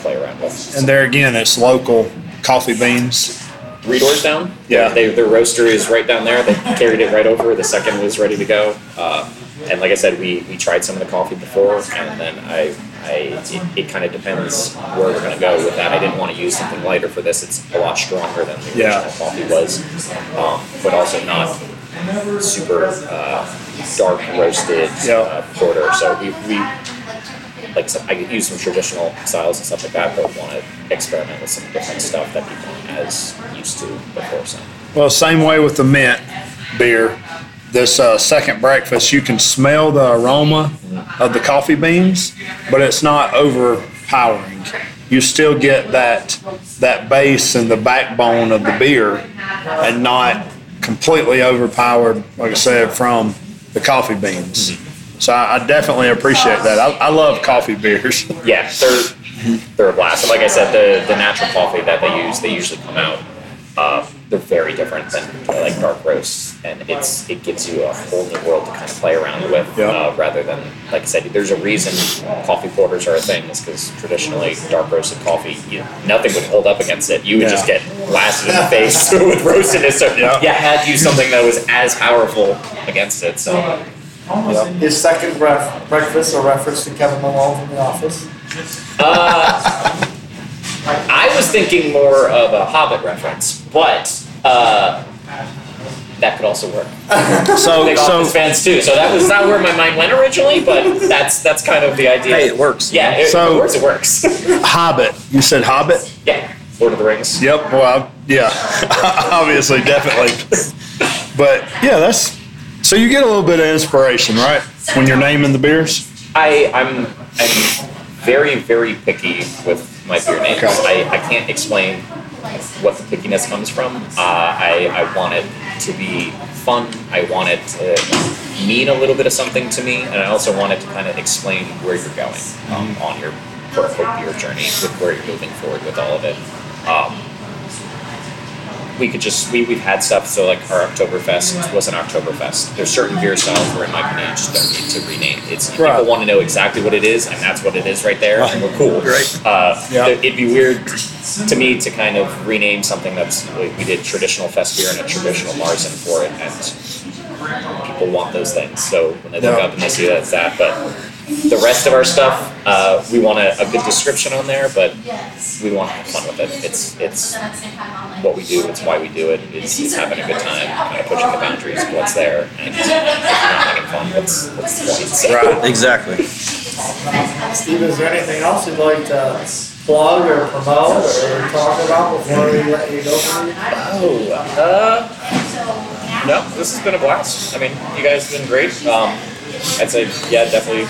play around with. And there again, it's local coffee beans. three doors down. Yeah. They, their roaster is right down there. They carried it right over. The second was ready to go. Uh, and like I said, we, we tried some of the coffee before, and then I, I it, it kind of depends where we're going to go with that. I didn't want to use something lighter for this. It's a lot stronger than the Yeah. original coffee was, um, but also not super uh, dark roasted Yeah. uh, porter. So we, we like I could use some traditional styles and stuff like that, but want to experiment with some different stuff that people aren't as used to before. So Well, same way with the mint beer. This uh, second breakfast, you can smell the aroma of the coffee beans, but it's not overpowering. You still get that that base and the backbone of the beer, and not completely overpowered, like I said, from the coffee beans. So I, I definitely appreciate that. I, I love coffee beers. yeah, they're they're a blast. And like I said, the the natural coffee that they use, they usually come out. Uh, they're very different than uh, like dark roasts, and it's it gives you a whole new world to kind of play around with, Yeah. uh, rather than like I said. There's a reason coffee porters are a thing, is because traditionally dark roasted coffee, you, nothing would hold up against it. You would Yeah. just get blasted in the face with roastedness. So Yeah. you had to use something that was as powerful against it. So. His second bref- breakfast a reference to Kevin Malone from The Office. I was thinking more of a Hobbit reference, but uh, that could also work. So, Big so Office fans too, so that was not where my mind went originally, but that's that's kind of the idea. Hey, it works. Yeah, it, So- it works. It works. Hobbit. You said Hobbit. yeah, Lord of the Rings. Yep. Well, I- yeah, obviously, definitely. But yeah, that's so you get a little bit of inspiration, right, when you're naming the beers. I I'm I'm very very picky with my beer names. Okay. I, I can't explain what the pickiness comes from. Uh, I I want it to be fun. I want it to mean a little bit of something to me, and I also want it to kind of explain where you're going um, on your quote unquote beer journey with where you're moving forward with all of it. Um, we could just we, we've had stuff so like our Oktoberfest was an Oktoberfest. There's certain beer styles where in my just don't need to rename. It's Right. people want to know exactly what it is and that's what it is right there and we're cool. Great. Uh, Yeah. It'd be weird to me to kind of rename something that's we we did traditional fest beer and a traditional Marzen for it and people want those things. So when they look up and they see that it's that, but the rest of our stuff, uh, we want a, a good description on there, but we want to have fun with it. It's it's what we do. It's why we do it. It's, it's having a good time, kind of pushing the boundaries of what's there. And if not having fun, what's what's the point? So, Right. Exactly. Steve, is there anything else you'd like to plug or promote or talk about before we let you go? Oh, uh, no, this has been a blast. I mean, you guys have been great. Um, I'd say, yeah, definitely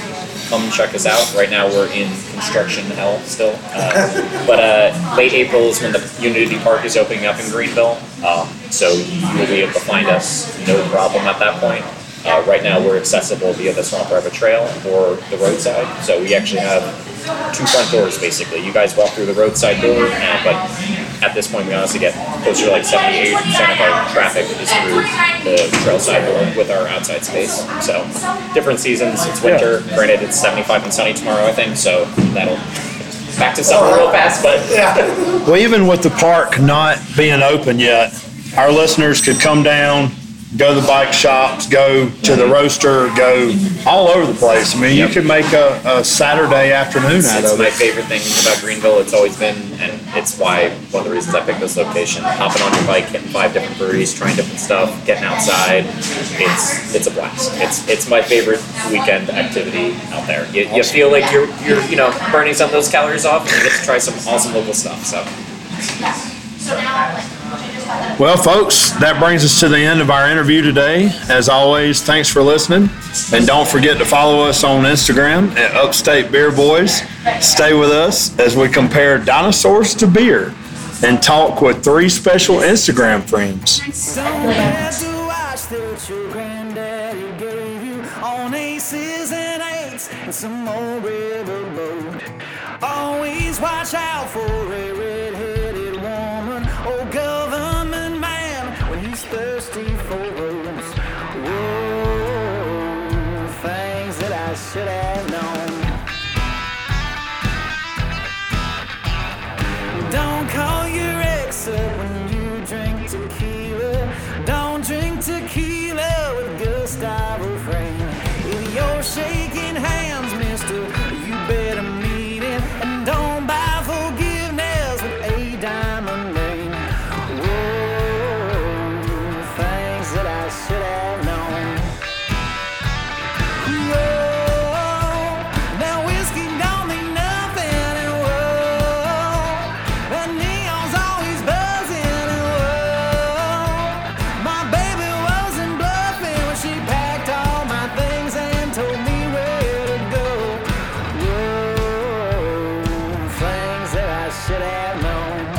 come check us out. Right now, we're in construction hell still. Uh, but uh, late April is when the Unity Park is opening up in Greenville. Um, so you will be able to find us no problem at that point. Uh, right now, we're accessible via the Swamp Rabbit Trail or the roadside. So we actually have two front doors basically. You guys walk through the roadside door, uh, but at this point, we honestly get closer to like 78 percent of our traffic is through the trail side door with our outside space. So different seasons. It's winter. Granted, it's 75 and sunny tomorrow, I think. So that'll back to summer real fast, but Well, even with the park not being open yet, our listeners could come down, go to the bike shops, go to the roaster, go all over the place. I mean, you can make a, a Saturday afternoon out it's of my favorite thing about Greenville. It's always been, and it's why one of the reasons I picked this location. Hopping on your bike, hitting five different breweries, trying different stuff, getting outside. It's it's a blast. It's it's my favorite weekend activity out there. You, you feel like you're you're you know burning some of those calories off, and you get to try some awesome local stuff. So Well, folks, that brings us to the end of our interview today. As always, thanks for listening. And don't forget to follow us on Instagram at Upstate Beer Boys. Stay with us as we compare dinosaurs to beer and talk with three special Instagram friends. Don't have to watch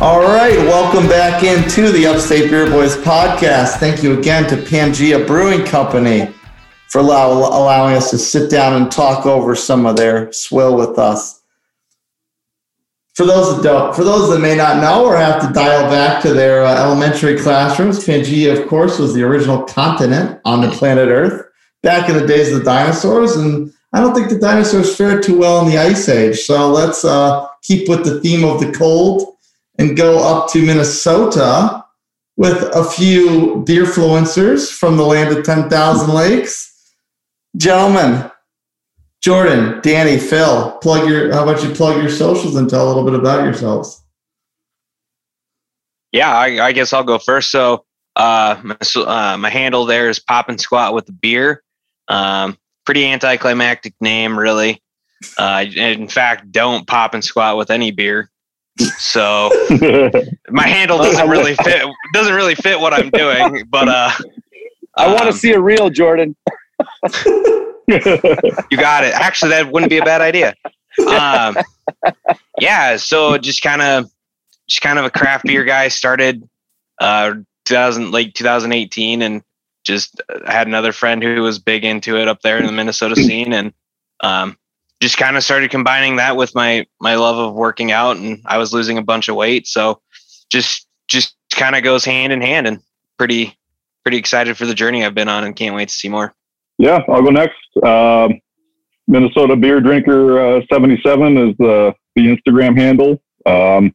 All right, welcome back into the Upstate Beer Boys podcast. Thank you again to Pangaea Brewing Company for allow, allowing us to sit down and talk over some of their swill with us. For those that don't, for those that may not know or have to dial back to their uh, elementary classrooms, Pangaea, of course, was the original continent on the planet Earth back in the days of the dinosaurs, and I don't think the dinosaurs fared too well in the Ice Age. So let's uh, keep with the theme of the cold and go up to Minnesota with a few beer influencers from the land of 10,000 lakes. Gentlemen, Jordan, Danny, Phil, plug your, how about you plug your socials and tell a little bit about yourselves? Yeah, I, I guess I'll go first. So, uh, my, uh, my handle there is Pop and Squat with the beer. Um, pretty anticlimactic name, really. Uh, in fact, don't pop and squat with any beer. So my handle doesn't really fit. Doesn't really fit what I'm doing. But uh, I want to um, see a real Jordan. You got it. Actually, that wouldn't be a bad idea. Um, yeah. So just kind of, just kind of a craft beer guy. Started uh, 2000 late 2018, and just uh, had another friend who was big into it up there in the Minnesota scene, and um, just kind of started combining that with my my love of working out, and I was losing a bunch of weight. So just just kind of goes hand in hand, and pretty pretty excited for the journey I've been on, and can't wait to see more. Yeah, I'll go next. Um Minnesota Beer Drinker uh, 77 is the the Instagram handle. Um,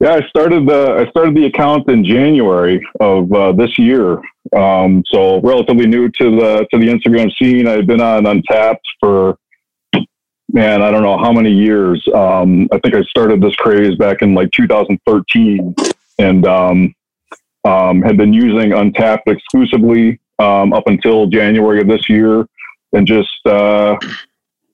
yeah, I started the I started the account in January of uh, this year, um, so relatively new to the to the Instagram scene. I've been on Untappd for man, I don't know how many years. Um, I think I started this craze back in like 2013, and um, um, had been using Untappd exclusively um, up until January of this year, and just uh,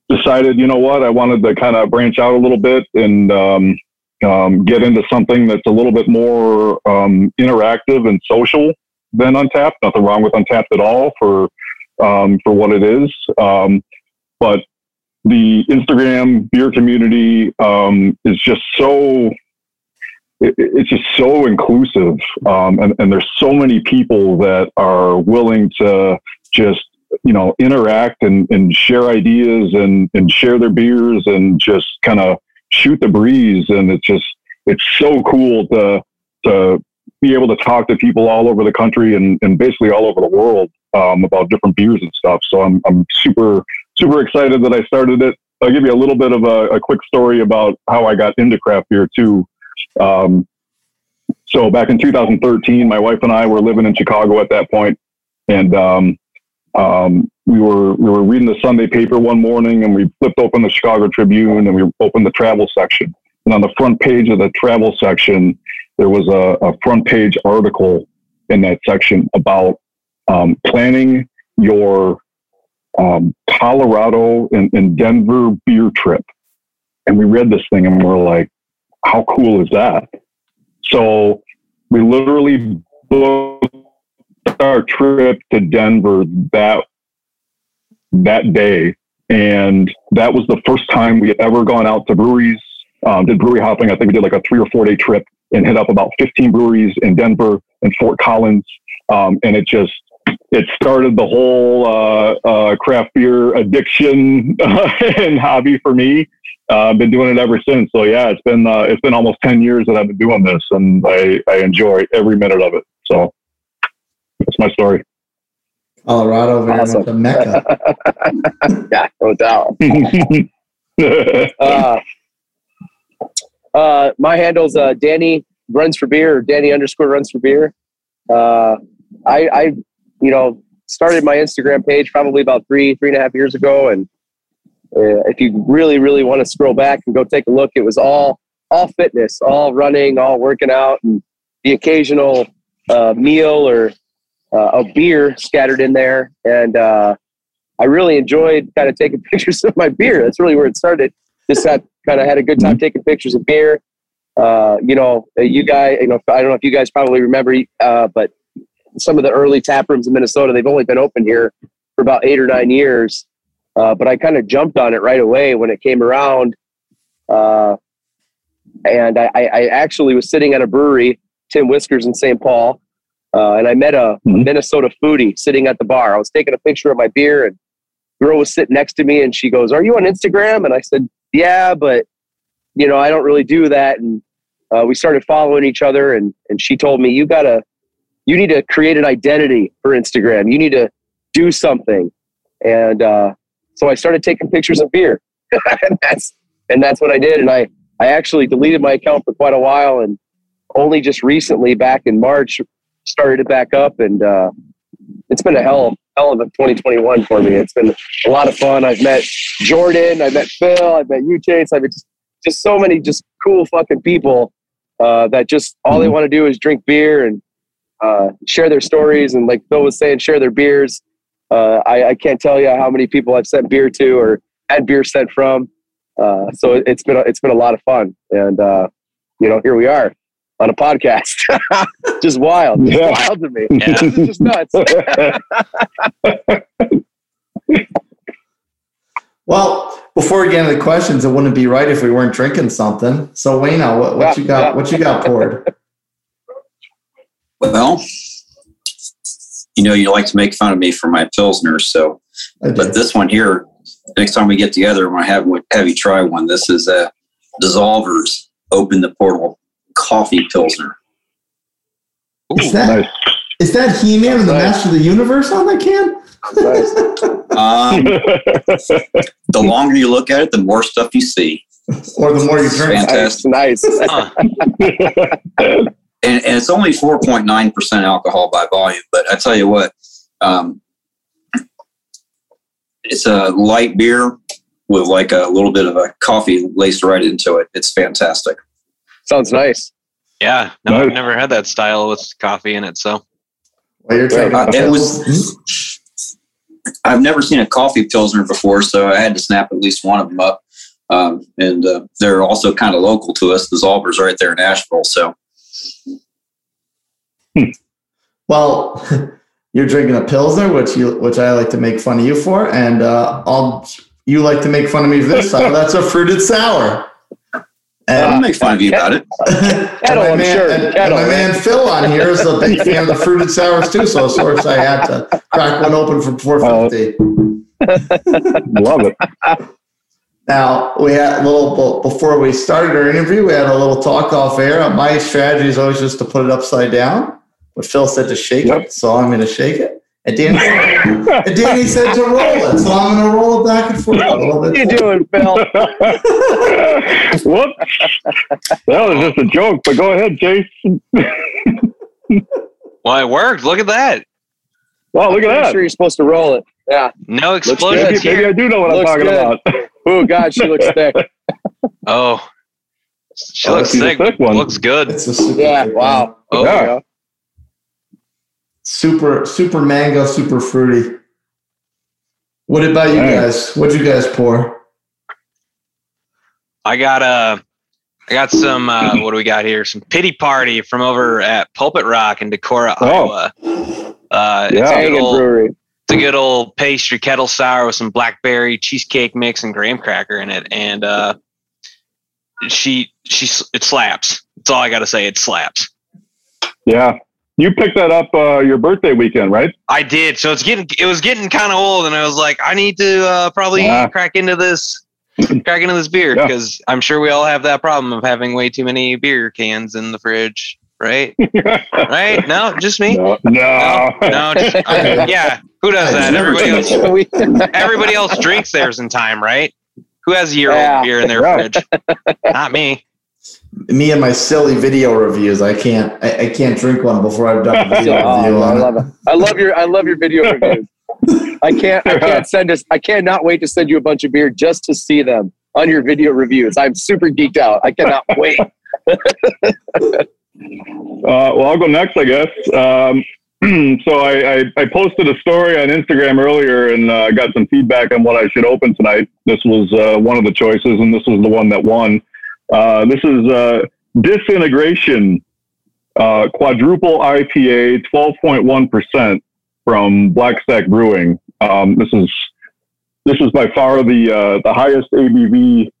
decided, you know what, I wanted to kind of branch out a little bit and um, um, get into something that's a little bit more interactive and social than Untappd. Nothing wrong with Untappd at all for for what it is, but the Instagram beer community um, is just so it, it's just so inclusive um, and, and there's so many people that are willing to just you know interact and, and share ideas and, and share their beers and just kind of shoot the breeze and it's just it's so cool to to be able to talk to people all over the country and, and basically all over the world um, about different beers and stuff. So I'm I'm super super excited that I started it. I'll give you a little bit of a, a quick story about how I got into craft beer too. Um, so back in 2013, my wife and I were living in Chicago at that point, and um, um, we were we were reading the Sunday paper one morning, and we flipped open the Chicago Tribune, and we opened the travel section. And on the front page of the travel section, there was a, a front page article in that section about um, planning your um, Colorado and, and Denver beer trip. And we read this thing and we're like, how cool is that? So we literally booked our trip to Denver that that day, and that was the first time we had ever gone out to breweries. Um, did brewery hopping. I think we did like a three or four day trip and hit up about 15 breweries in Denver and Fort Collins. Um, and it just it started the whole uh, uh, craft beer addiction and hobby for me. Uh, I've been doing it ever since. So yeah, it's been uh, it's been almost ten years that I've been doing this, and I, I enjoy every minute of it. So that's my story. Colorado, very Awesome. much a mecca. yeah, no doubt. Uh, uh, my handle's uh, Danny runs for beer or Danny underscore runs for beer. Uh, I, I, you know, started my Instagram page probably about three, three and a half years ago. And uh, if you really, really want to scroll back and go take a look, it was all, all fitness, all running, all working out, and the occasional uh, meal or uh, a beer scattered in there. And uh, I really enjoyed kind of taking pictures of my beer. That's really where it started. Just got kind of had a good time taking pictures of beer. Uh, you know, you guys, you know, I don't know if you guys probably remember, uh, but some of the early tap rooms in Minnesota, they've only been open here for about eight or nine years. Uh, but I kind of jumped on it right away when it came around. Uh, and I, I actually was sitting at a brewery, Tin Whiskers in St. Paul, uh, and I met a, a Minnesota foodie sitting at the bar. I was taking a picture of my beer, and girl was sitting next to me, and she goes, "Are you on Instagram?" And I said, "Yeah, but you know, I don't really do that." And uh, we started following each other, and and she told me, "You gotta, you need to create an identity for Instagram. You need to do something." And uh, so I started taking pictures of beer, and that's and that's what I did. And I I actually deleted my account for quite a while, and only just recently, back in March, started it back up, and uh, it's been a hell hell of a 2021 for me. It's been a lot of fun. I've met Jordan, I've met Phil, I've met you, Chase. I've met just, just so many just cool fucking people uh, that just all they want to do is drink beer and uh, share their stories. And like Phil was saying, share their beers. Uh, I, I can't tell you how many people I've sent beer to or had beer sent from. Uh, so it, it's been a, it's been a lot of fun, and uh, you know here we are on a podcast. just wild, just Yeah. wild to me. Yeah. This is just nuts. Well, before we get into the questions, it wouldn't be right if we weren't drinking something. So, Wayno, what, what Yeah, you got? yeah. What you got poured? Well, you know, you like to make fun of me for my pilsners, so but this one here, next time we get together, I'm gonna have have you try one. This is a Dissolvers Open the Portal Coffee Pilsner. Is that nice. is that He Man and the Nice. Master of the Universe on that can? Nice. Um, the longer you look at it, the more stuff you see, Or the more you drink? Fantastic. nice, nice. Huh. and, and it's only 4.9 percent alcohol by volume. But I tell you what, um, it's a light beer with like a little bit of a coffee laced right into it. It's fantastic. Sounds nice. Yeah, no, I've never had that style with coffee in it. So Well, you're taking Uh, it was. I've never seen a coffee pilsner before, so I had to snap at least one of them up. Um, and uh, they're also kind of local to us. Dissolvers right there in Asheville. So Well, you're drinking a pilsner, which you which I like to make fun of you for, and uh, I'll you like to make fun of me for this. So that's a fruited sour. I'll make fun of you about it. Kettle, my I'm man, sure. and- and my right? man Phil on here is a big fan of the fruited sours too. So of course I had to crack one open for four fifty. Love it. Now we had a little before we started our interview. We had a little talk off air. Uh, my strategy is always just to put it upside down, but Phil said to shake Yep. it, so I'm going to shake it. And Danny, and Danny said to roll it, so I'm going to roll it back and forth a little What are you doing, Phil? Whoops. That was just a joke, but go ahead, Jason. Well, it worked. Look at that. Oh, look at I'm that. sure you're supposed to roll it. Yeah. No good. explosions Maybe, maybe. I do know what Looks I'm talking good. about. Oh God, she looks thick. Oh, she Oh, looks she's a sick. thick one. Looks good. It's a super Yeah. Wow. Oh, Yeah. There you go. super super mango, super fruity. What about you Nice. guys? What'd you guys pour? I got uh, I got some. Uh, what do we got here? Some pity party from over at Pulpit Rock in Decorah, Oh. Iowa. Uh, it's, Yeah. a good old, Brewery. It's a good old pastry kettle sour with some blackberry cheesecake mix and graham cracker in it, and uh, she she it slaps. That's all I got to say. It slaps. Yeah. You picked that up uh, your birthday weekend, right? I did. So it's getting it was getting kind of old, and I was like, I need to uh, probably Yeah. crack into this, crack into this beer Yeah. because I'm sure we all have that problem of having way too many beer cans in the fridge, right? right? No, just me. No. No. No, no, just, yeah. Who does that? Everybody else. Everybody else drinks theirs in time, right? Who has a year Yeah. old beer in their fridge? Not me. Me and my silly video reviews. I can't. I, I can't drink one before I've done a video Oh, review I on it. love it. I love your I love your video reviews. I can't I can't send us I cannot wait to send you a bunch of beer just to see them on your video reviews. I'm super geeked out. I cannot wait. Uh, well, I'll go next, I guess. Um, so I, I, I posted a story on Instagram earlier and uh, got some feedback on what I should open tonight. This was uh, one of the choices, and this was the one that won. Uh, this is uh, Disintegration uh, Quadruple IPA, 12.1% from Black Stack Brewing. Um, this is this is by far the uh, the highest ABV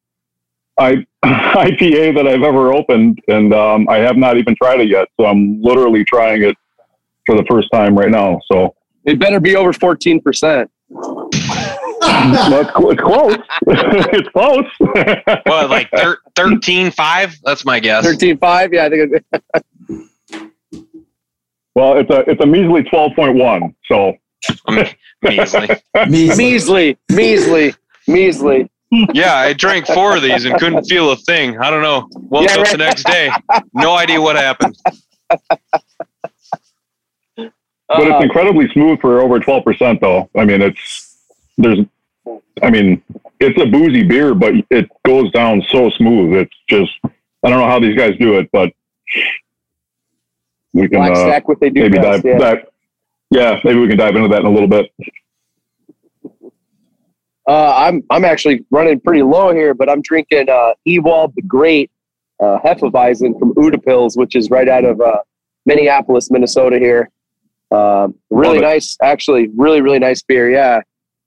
I, IPA that I've ever opened, and um, I have not even tried it yet. So I'm literally trying it for the first time right now. So It better be over 14%. that's cl- it's close. it's close. What, like thir- 13 5? That's my guess. 13.5? Yeah, I think well, it's a it's a measly twelve point one. So Measly. Me, measly, measly, measly. Yeah, I drank four of these and couldn't feel a thing. I don't know. Woke Yeah, up right. the next day. No idea what happened. but Uh, it's incredibly smooth for over twelve percent, though. I mean, it's there's, I mean, it's a boozy beer, but it goes down so smooth. It's just I don't know how these guys do it, but we can uh, stack what they do maybe best, dive yeah. that. Yeah, maybe we can dive into that in a little bit. Uh, I'm I'm actually running pretty low here, but I'm drinking uh, Ewald the Great uh, Hefeweizen from Utepils, which is right out of uh, Minneapolis, Minnesota. Here, uh, really nice, actually, really really nice beer. Yeah,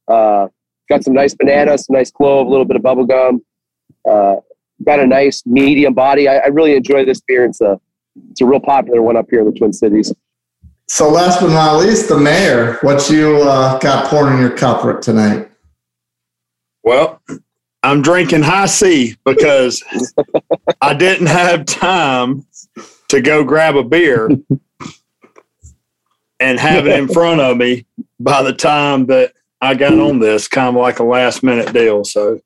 uh, got some nice bananas, some nice clove, a little bit of bubble gum. Uh, got a nice medium body. I, I really enjoy this beer. It's a it's a real popular one up here in the Twin Cities. So last but not least, the mayor. What you uh, got poured in your cup tonight? Well, I'm drinking Hi-C because I didn't have time to go grab a beer and have it in front of me by the time that I got on this, kind of like a last minute deal. So,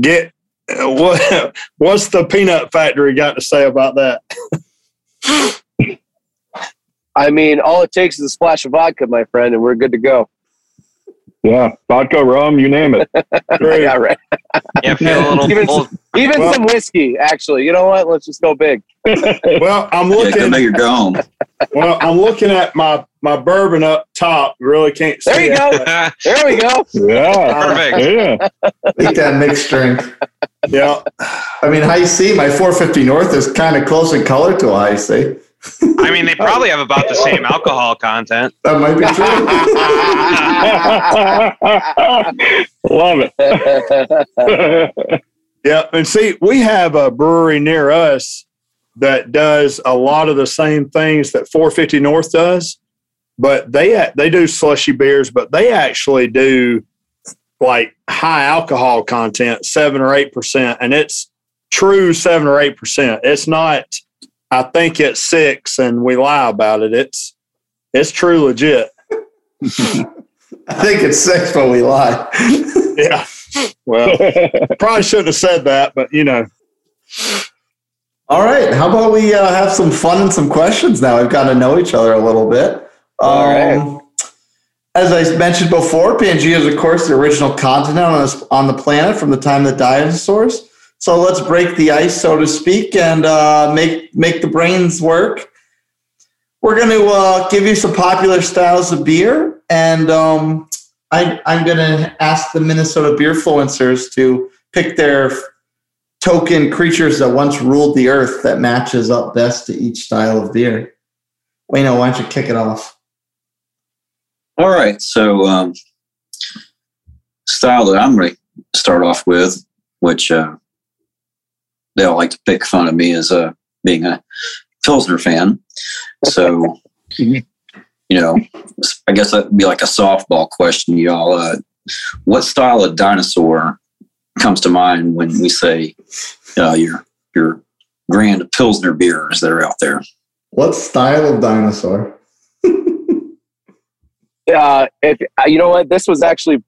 get what what's the peanut factory got to say about that? I mean, all it takes is a splash of vodka, my friend, and we're good to go. Yeah, vodka, rum, you name it. yeah, right. Yeah, feel a little, Even, little even Well- some whiskey, actually. You know what? Let's just go big. Well, I'm looking. make your go home. Well, I'm looking at my my bourbon up top. Really can't see. There you it, go. There we go. Yeah, Perfect. yeah. Make that mixed drink. Yeah, I mean, Hi-C. My 450 North is kind of close in color to a high C. I mean, they probably have about the same alcohol content. That might be true. Love it. yeah. And see, we have a brewery near us that does a lot of the same things that 450 North does, but they they do slushy beers, but they actually do like high alcohol content, seven or eight percent, and it's true seven or eight percent. It's not. I think it's six, and we lie about it. It's it's true legit. I think it's six, but we lie. Yeah. Well, probably shouldn't have said that, but you know. All right. How about we uh, have some fun and some questions now? We've got to know each other a little bit. All right. Um, As I mentioned before, Pangaea is, of course, the original continent on, this, on the planet from the time of the dinosaurs. So let's break the ice, so to speak, and uh, make make the brains work. We're going to uh, give you some popular styles of beer, and um, I, I'm going to ask the Minnesota beer influencers to pick their token creatures that once ruled the earth that matches up best to each style of beer. Wayno, why don't you kick it off? All right. So, um, style that I'm going to start off with, which uh, they all like to pick fun of me as uh, being a Pilsner fan. So, you know, I guess that'd be like a softball question, y'all. Uh, what style of dinosaur comes to mind when we say uh, your your grand Pilsner beers that are out there? What style of dinosaur? uh, if uh, you know what, this was actually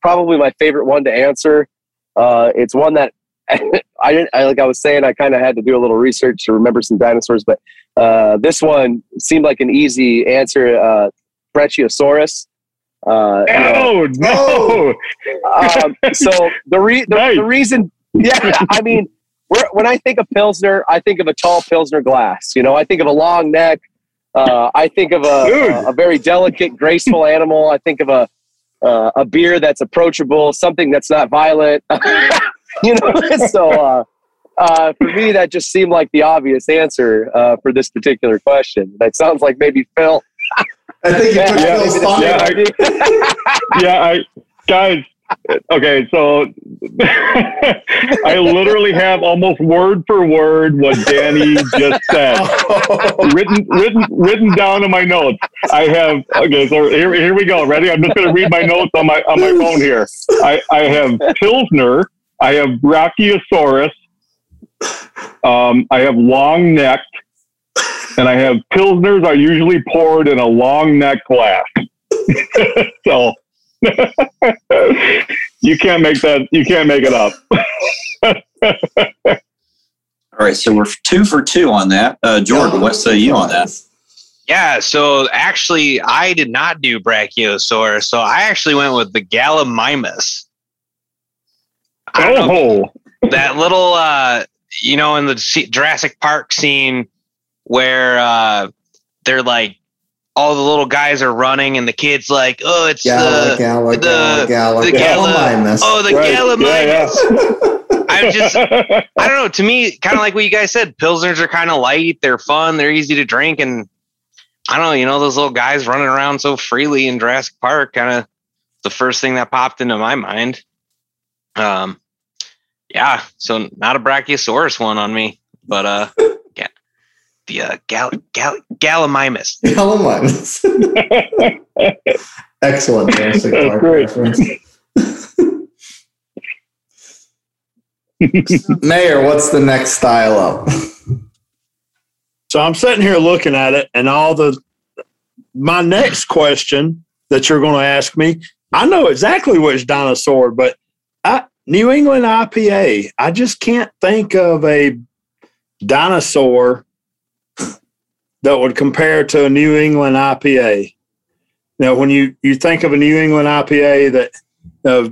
probably my favorite one to answer. Uh, it's one that I didn't. I, like I was saying, I kind of had to do a little research to remember some dinosaurs, but uh, this one seemed like an easy answer. Uh, Brachiosaurus. Uh, you know, Oh no! um, so the, re- the, Nice. the reason, yeah, I mean, we're, when I think of Pilsner, I think of a tall Pilsner glass. You know, I think of a long neck. Uh, I think of a, a, a very delicate, graceful animal. I think of a uh, a beer that's approachable, something that's not violent. you know, so uh, uh, for me, that just seemed like the obvious answer uh, for this particular question. That sounds like maybe Phil. I think you took Yeah, Phil's maybe thunder. this- Yeah, yeah, I guys. Okay, so I literally have almost word for word what Danny just said written written written down in my notes. I have okay, so here, here we go. Ready? I'm just gonna read my notes on my on my phone here. I, I have Pilsner, I have Brachiosaurus, um, I have long necked, and I have Pilsners are usually poured in a long neck glass. so you can't make that you can't make it up. All right. So we're two for two on that. Uh, Jordan, what say you on that? Yeah, so actually, I did not do Brachiosaurus. So I actually went with the Gallimimus. I don't know, Oh, that little, uh, you know, in the Se- Jurassic Park scene where uh, they're like, all the little guys are running, and the kid's like, "Oh, it's Gala, the gala, the- gala, gala, the gala, gala- oh the Right, Gallimimus." yeah, I just, I don't know. To me, kind of like what you guys said, pilsners are kind of light. They're fun. They're easy to drink, and I don't know. You know, those little guys running around so freely in Jurassic Park, kind of the first thing that popped into my mind. Um, yeah. So not a Brachiosaurus one on me, but uh, yeah, the uh, Gal Gal Gallimimus. Gallimimus. Excellent Jurassic Park reference. Mayor, what's the next style up? So I'm sitting here looking at it, and all the my next question that you're going to ask me, I know exactly which dinosaur, but I, New England IPA. I just can't think of a dinosaur that would compare to a New England IPA. Now, when you you think of a New England IPA, that uh,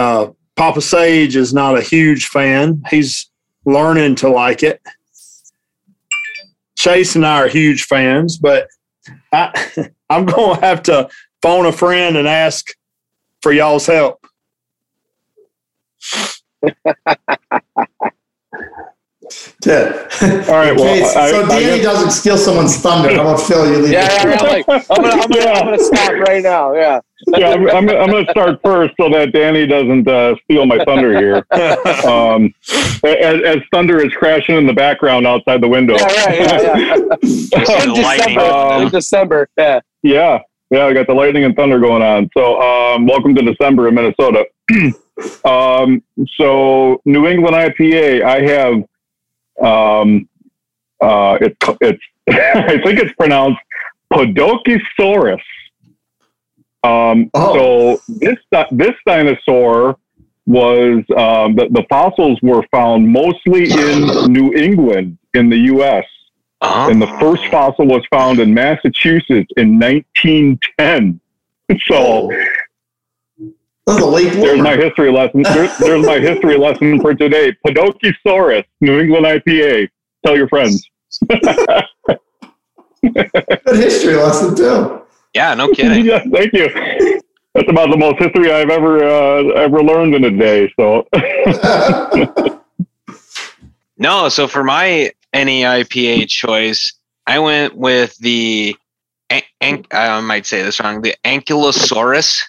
uh, Papa Sage is not a huge fan. He's learning to like it. Chase and I are huge fans, but I, I'm going to have to phone a friend and ask for y'all's help. Yeah. All right, well, Okay, so I- so I Danny guess- doesn't steal someone's thunder. How about Phil? You leave Yeah, it. yeah, yeah, like, I'm gonna, I'm gonna, I'm gonna stop right now. Yeah. yeah, I'm, I'm, I'm going to start first so that Danny doesn't uh, steal my thunder here. Um, as, as thunder is crashing in the background outside the window. Yeah, right. Yeah, yeah. Just in. December. Um, in December. Yeah. Yeah. Yeah, we got the lightning and thunder going on. So, um, welcome to December in Minnesota. um, so, New England IPA, I have, um, uh, it's, it's, I think it's pronounced Podokesaurus. Um, Oh. So this this dinosaur was um, the, the fossils were found mostly in New England in the U.S. And the first fossil was found in Massachusetts in 1910. So That's a late there's my history lesson. There's, there's my history lesson for today. Podokesaurus, New England IPA. Tell your friends. Good history lesson too. Yeah, no kidding. yeah, thank you. That's about the most history I've ever uh, ever learned in a day. So No, so for my NEIPA choice, I went with the, an- an- I might say this wrong, the Ankylosaurus.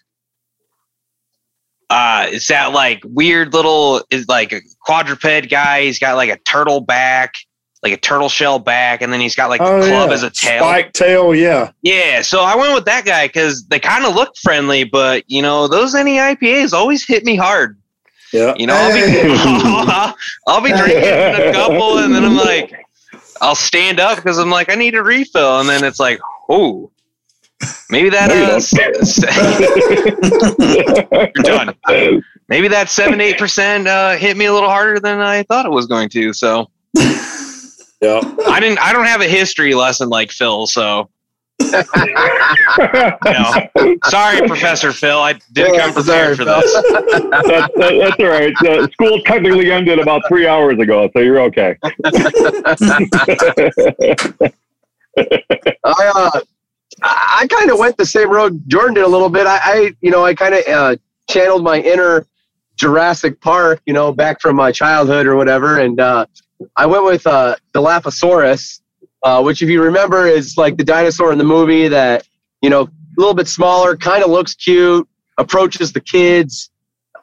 Uh, it's that like weird little, is like a quadruped guy. He's got like a turtle back, like a turtle shell back, and then he's got like a Oh, club yeah. as a tail. Spike tail, yeah. Yeah, so I went with that guy because they kind of look friendly, but you know those NEIPAs always hit me hard. Yeah. You know, I'll be. I'll be drinking a couple, and then I'm like, I'll stand up because I'm like, I need a refill, and then it's like, oh, maybe that No, you uh, don't. s- s- you're done. Maybe that seven eight percent uh, hit me a little harder than I thought it was going to. So Yeah. I didn't. I don't have a history lesson like Phil, so you know. Sorry, Professor Phil. I didn't come prepared for this. that's, that, that's all right. Uh, school technically ended about three hours ago, so you're okay. I uh, I kind of went the same road Jordan did a little bit. I, I you know, I kind of uh, channeled my inner Jurassic Park, you know, back from my childhood or whatever, and uh, I went with uh, Dilophosaurus, uh, which, if you remember, is like the dinosaur in the movie that you know, a little bit smaller, kind of looks cute, approaches the kids.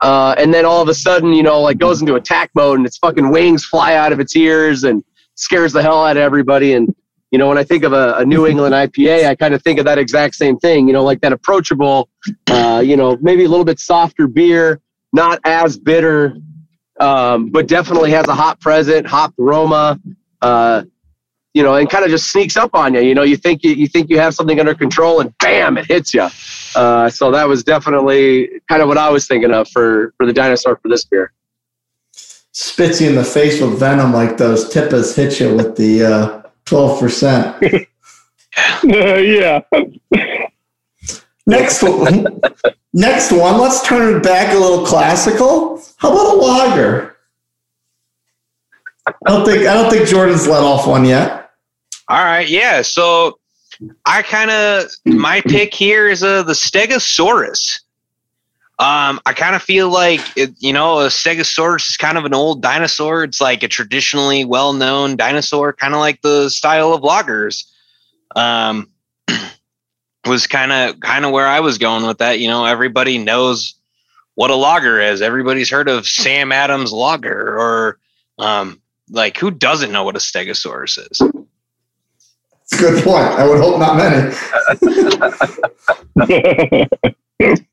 Uh, and then all of a sudden, you know, like goes into attack mode and its fucking wings fly out of its ears and scares the hell out of everybody. And you know, when I think of a, a New England IPA, I kind of think of that exact same thing. You know, like that approachable, uh, you know, maybe a little bit softer beer, not as bitter, um, but definitely has a hop present, hop aroma. Uh, you know, and kind of just sneaks up on you. You know, you think you, you think you have something under control, and bam, it hits you. Uh, so that was definitely kind of what I was thinking of for for the dinosaur for this beer. Spits you in the face with venom like those tippas hit you with the uh, twelve percent. yeah. Next one. Next one. Let's turn it back a little classical. How about a lager? I don't think I don't think Jordan's let off one yet. All right, yeah. So I kind of my pick here is uh, the Stegosaurus. Um, I kind of feel like it, you know a Stegosaurus is kind of an old dinosaur. It's like a traditionally well-known dinosaur, kind of like the style of lagers. Um, was kind of kind of where I was going with that. You know, everybody knows what a lager is. Everybody's heard of Sam Adams lager, or um, like who doesn't know what a Stegosaurus is? It's a good point. I would hope not many.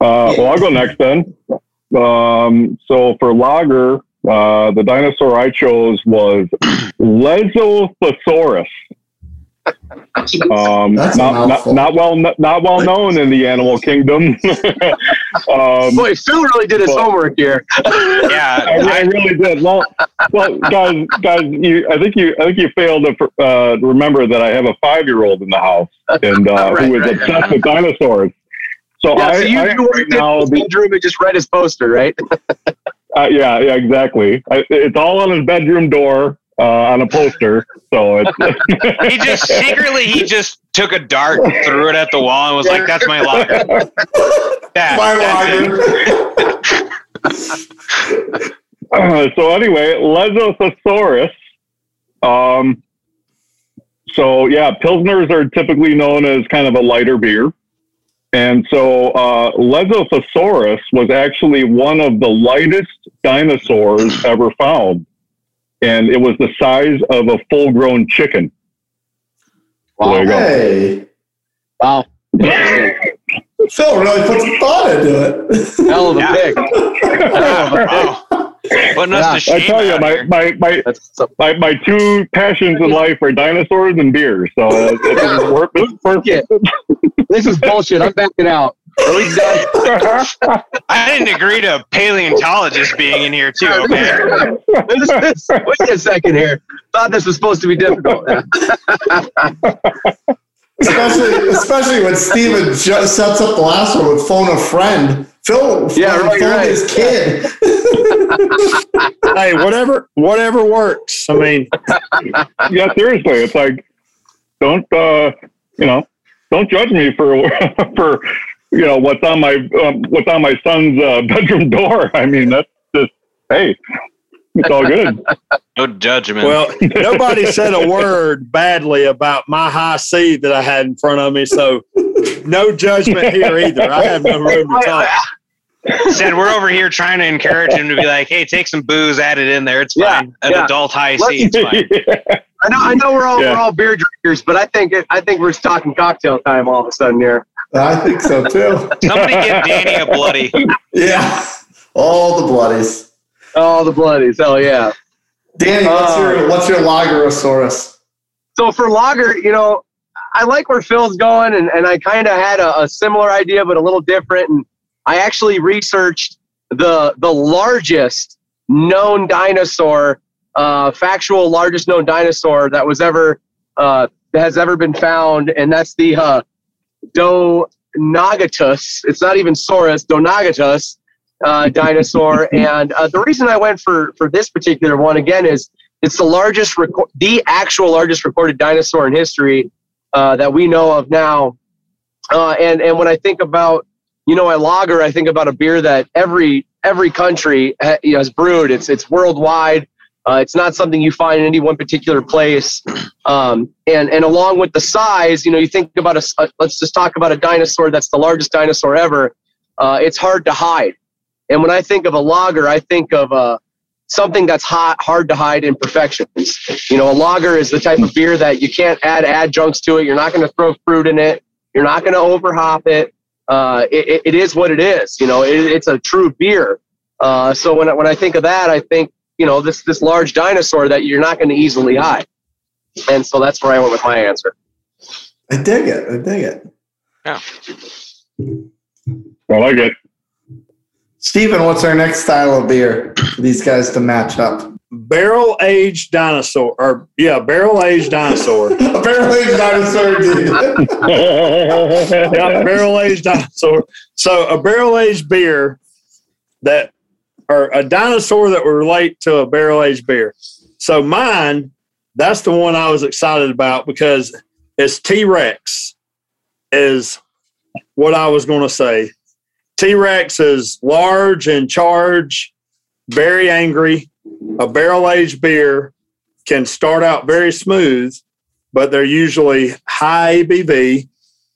Uh, well, I'll go next then. Um, so for lager, uh, the dinosaur I chose was Lesothosaurus. Um, not, not, not well not well known in the animal kingdom. um, Boy, Phil really did his Well- homework here. Yeah, I, I really did. Well, well, guys, guys, you, I think you, I think you failed to uh, remember that I have a five-year-old in the house and uh, Right, who is right. obsessed with dinosaurs. So Yeah, I, so you, I you right now, the, bedroom and just read his poster, right? uh, yeah, yeah, exactly. I, it's all on his bedroom door uh, on a poster. So it's he just secretly he just took a dart, threw it at the wall, and was like, "That's my locker." That, My that's it. lager. Uh, so anyway, Lesothosaurus. Um, so yeah, pilsners are typically known as kind of a lighter beer, and so uh, Lesothosaurus was actually one of the lightest dinosaurs ever found, and it was the size of a full-grown chicken. So there you go. Hey, Wow. Interesting. Phil really put some thought into it. Hell of a Yeah. pick. Putting us Yeah, to I tell you, my, my, my, my, my two passions in life are dinosaurs and beer. So uh, it, it worked perfect. this is bullshit. I'm backing out. Are we done? I didn't agree to a paleontologist being in here too. Okay. Wait a second here. Thought this was supposed to be difficult. Especially, especially when Steven ju- sets up the last one with phone a friend. Phil Yeah, phoned right, right. his kid. hey, whatever, whatever works. I mean, yeah, seriously, it's like don't uh, you know don't judge me for for you know what's on my um, what's on my son's uh, bedroom door. I mean that's just hey, it's all good. No judgment. well, nobody said a word badly about my Hi-C that I had in front of me, so no judgment here either. I have no room to talk. said we're over here trying to encourage him to be like, hey, take some booze, add it in there. It's Yeah, fine. An yeah. adult Hi-C, it's fine. I know, I know, we're all Yeah. we're all beer drinkers, but I think it, I think we're talking cocktail time all of a sudden here. I think so too. Somebody give Danny a bloody. Yeah, all the bloodies. Oh, the bloodies! Hell yeah! Danny, what's Oh. your what's your Lagerosaurus? So for lager, you know, I like where Phil's going, and, and I kind of had a, a similar idea, but a little different. And I actually researched the the largest known dinosaur, uh, factual largest known dinosaur that was ever uh, that has ever been found, and that's the uh, Dreadnoughtus. It's not even Saurus, Dreadnoughtus uh, dinosaur. and uh, the reason I went for for this particular one again is it's the largest, reco- the actual largest recorded dinosaur in history uh, that we know of now. Uh, and and when I think about you know a lager, I think about a beer that every every country ha- you know, has brewed. It's it's worldwide. Uh, it's not something you find in any one particular place. Um, and and along with the size, you know, you think about a, uh, Let's just talk about a dinosaur that's the largest dinosaur ever. Uh, it's hard to hide. And when I think of a lager, I think of uh, something that's hot, hard to hide imperfections. You know, a lager is the type of beer that you can't add adjuncts to it. You're not going to throw fruit in it. You're not going to overhop it. Uh, it, it- it is what it is. You know, it, it's a true beer. Uh, so when I, when I think of that, I think you know this this large dinosaur that you're not going to easily hide. And so that's where I went with my answer. I dig it. I dig it. Yeah. I like it. Steven, what's our next style of beer for these guys to match up? Barrel aged dinosaur, or yeah, barrel aged dinosaur. Apparently, dinosaur dude. yeah, barrel aged dinosaur. So a barrel aged beer that, or a dinosaur that would relate to a barrel aged beer. So mine, that's the one I was excited about because it's T Rex, is what I was going to say. T Rex is large and charge, very angry. A barrel aged beer can start out very smooth, but they're usually high ABV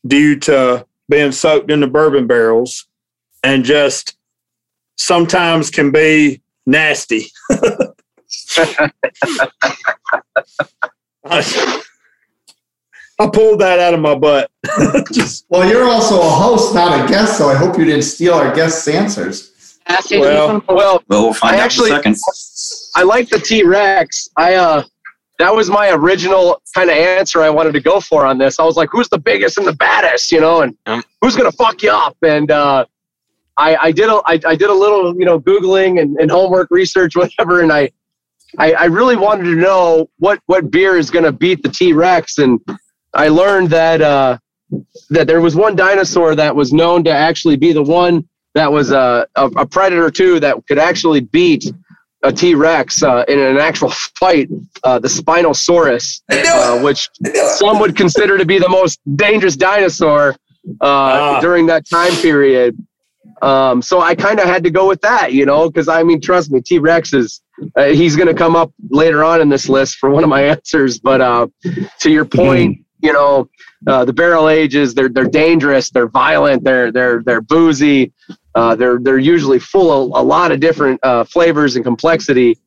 due to being soaked in the bourbon barrels and just sometimes can be nasty. I, I pulled that out of my butt. just, well, you're also a host, not a guest, so I hope you didn't steal our guest's answers. well, Well, Well, we'll find I out actually- in a second. I like the T Rex. I uh, that was my original kind of answer I wanted to go for on this. I was like, who's the biggest and the baddest, you know, and Um. who's gonna fuck you up? And uh, I, I did a I, I did a little you know googling and, and homework research whatever, and I, I I really wanted to know what what beer is gonna beat the T Rex, and I learned that uh, that there was one dinosaur that was known to actually be the one that was uh, a, a predator too that could actually beat a T Rex uh, in an actual fight, uh, the Spinosaurus, uh, which some would consider to be the most dangerous dinosaur uh, Ah. during that time period. Um, so I kind of had to go with that, you know, because I mean, trust me, T Rex is uh, he's going to come up later on in this list for one of my answers. But uh, to your point, you know, uh, the barrel ages they're they're dangerous, they're violent, they're they're they're boozy. Uh, they're they're usually full of a lot of different uh, flavors and complexity.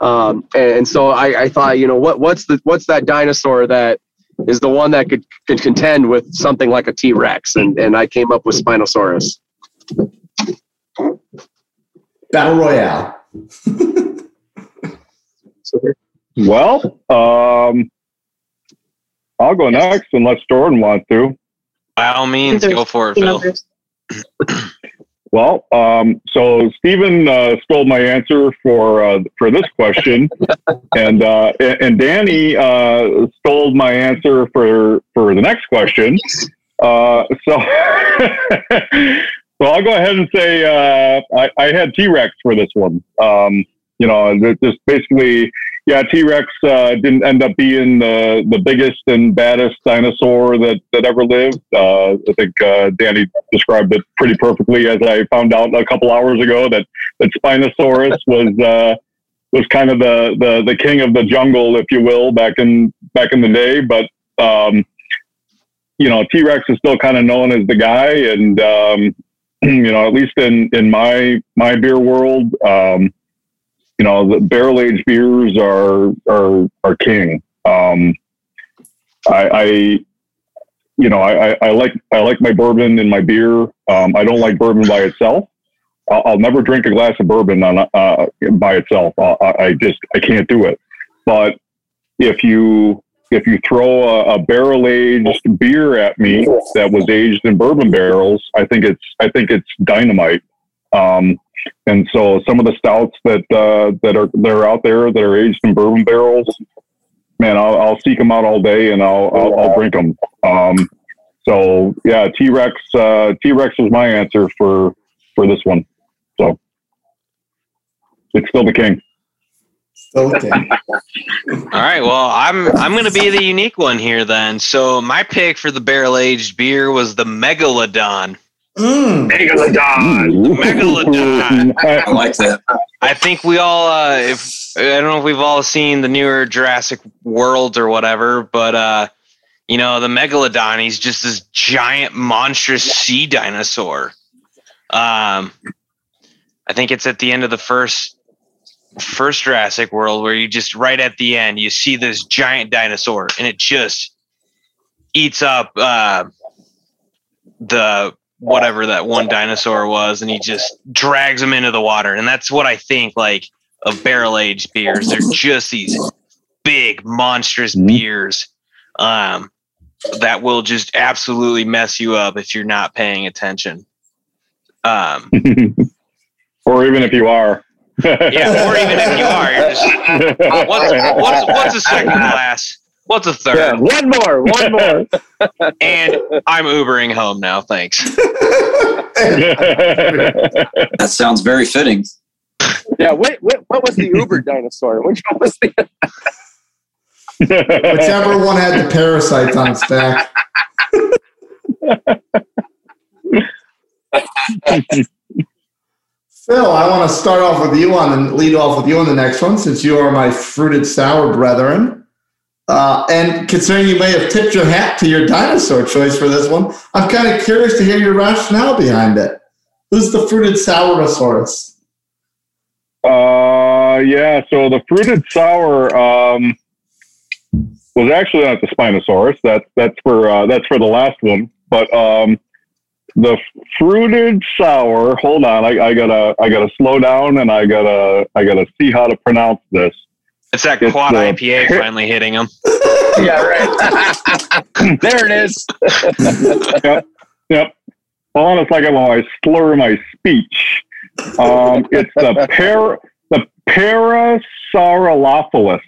Um, and so I, I thought, you know, what what's the what's that dinosaur that is the one that could, could contend with something like a T Rex, and and I came up with Spinosaurus. Battle Royale. Well, um, I'll go next unless Jordan wants to. By all means, go for it, Phil. Well, um, so Stephen uh, stole my answer for uh, for this question, and uh, and Danny uh, stole my answer for for the next question. Uh, so, so I'll go ahead and say uh, I, I had T Rex for this one. Um, you know, just basically, yeah, T Rex uh, didn't end up being the the biggest and baddest dinosaur that that ever lived. Uh, I think uh, Danny described it pretty perfectly, as I found out a couple hours ago that that Spinosaurus was uh, was kind of the, the the king of the jungle, if you will, back in back in the day. But um, you know, T Rex is still kind of known as the guy, and um, you know, at least in in my my beer world. Um, you know, the barrel aged beers are are are king. Um, I, I, you know, I, I like I like my bourbon in my beer. Um, I don't like bourbon by itself. I'll, I'll never drink a glass of bourbon on uh, by itself. I, I just I can't do it. But if you if you throw a, a barrel aged beer at me that was aged in bourbon barrels, I think it's I think it's dynamite. Um, and so some of the stouts that uh, that are that are out there that are aged in bourbon barrels, man, I'll, I'll seek them out all day and I'll I'll, I'll drink them. Um, so yeah, T Rex uh, T Rex was my answer for for this one. So it's still the king. Okay. All right. Well, I'm I'm going to be the unique one here then. So my pick for the barrel aged beer was the Megalodon. Mm. Megalodon. Megalodon. I like that. I think we all, uh, if I don't know if we've all seen the newer Jurassic World or whatever, but uh, you know the Megalodon. He's just this giant, monstrous sea dinosaur. Um, I think it's at the end of the first first Jurassic World where you just right at the end you see this giant dinosaur and it just eats up uh, the whatever that one dinosaur was and he just drags them into the water. And that's what i think like of barrel aged beers. They're just these big monstrous beers um, that will just absolutely mess you up if you're not paying attention. Um, or even if you are. yeah or even if you are you're just what's, what's, what's a second glass what's a third Yeah, one more, one more. and i'm ubering home now thanks That sounds very fitting. yeah, wait, wait, what was the Uber dinosaur? Which one was the? Whichever one had the parasites on its back. Phil, I want to start off with you on and lead off with you on the next one since you are my fruited sour brethren. Uh, and considering you may have tipped your hat to your dinosaur choice for this one, I'm kind of curious to hear your rationale behind it. Who's the fruited saurosaurus? Uh, yeah. So the fruited sour um, was actually not the Spinosaurus. That's that's for uh, that's for the last one. But um, the fruited sour. Hold on, I, I gotta I gotta slow down and I gotta I gotta see how to pronounce this. It's that It's, quad uh, ipa finally hitting him yeah, right. there it is. Yep. Hold on a second while I slur my speech. Um, it's the par the Parasaurolophilus.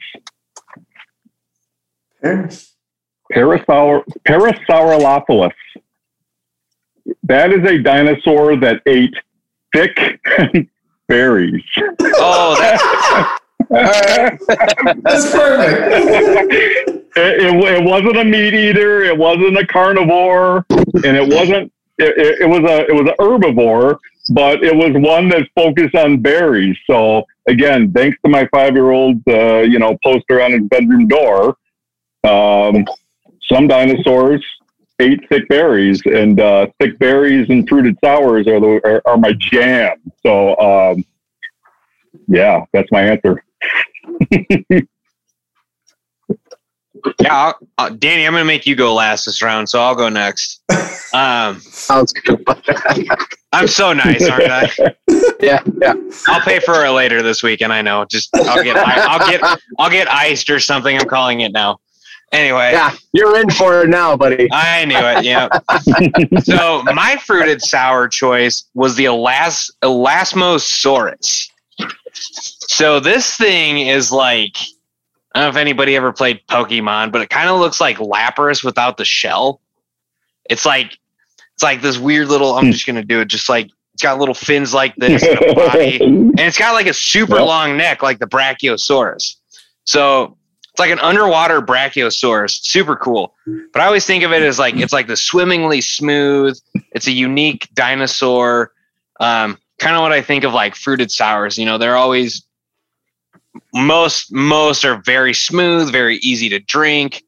Parasaur Parasaurolophilus. That is a dinosaur that ate thick berries. oh that, That's perfect. It, it, it wasn't a meat eater. It wasn't a carnivore, and it wasn't. It, it, it was a it was an herbivore, but it was one that focused on berries. So again, thanks to my five year old, uh, you know, poster on his bedroom door, um, some dinosaurs ate thick berries, and uh, thick berries and fruited sours are the are, are my jam. So um, yeah, that's my answer. Yeah, I'll, uh, Danny, I'm going to make you go last this round, so I'll go next. Um, Sounds good. I'm so nice, aren't I? yeah, yeah. I'll pay for it later this weekend. I know. Just I'll get I'll get I'll get iced or something. I'm calling it now. Anyway, Yeah, you're in for it now, buddy. I knew it. Yeah. so my fruited sour choice was the Elas- Elasmosaurus. So this thing is like I don't know if anybody ever played Pokemon, but it kind of looks like Lapras without the shell. It's like it's like this weird little. I'm just gonna do it. Just like it's got little fins like this and a body, and it's got like a super Yep. long neck like the Brachiosaurus. So it's like an underwater Brachiosaurus. Super cool. But I always think of it as like it's like the swimmingly smooth. It's a unique dinosaur. Um, kind of what I think of like fruited sours. You know, they're always most most are very smooth, very easy to drink.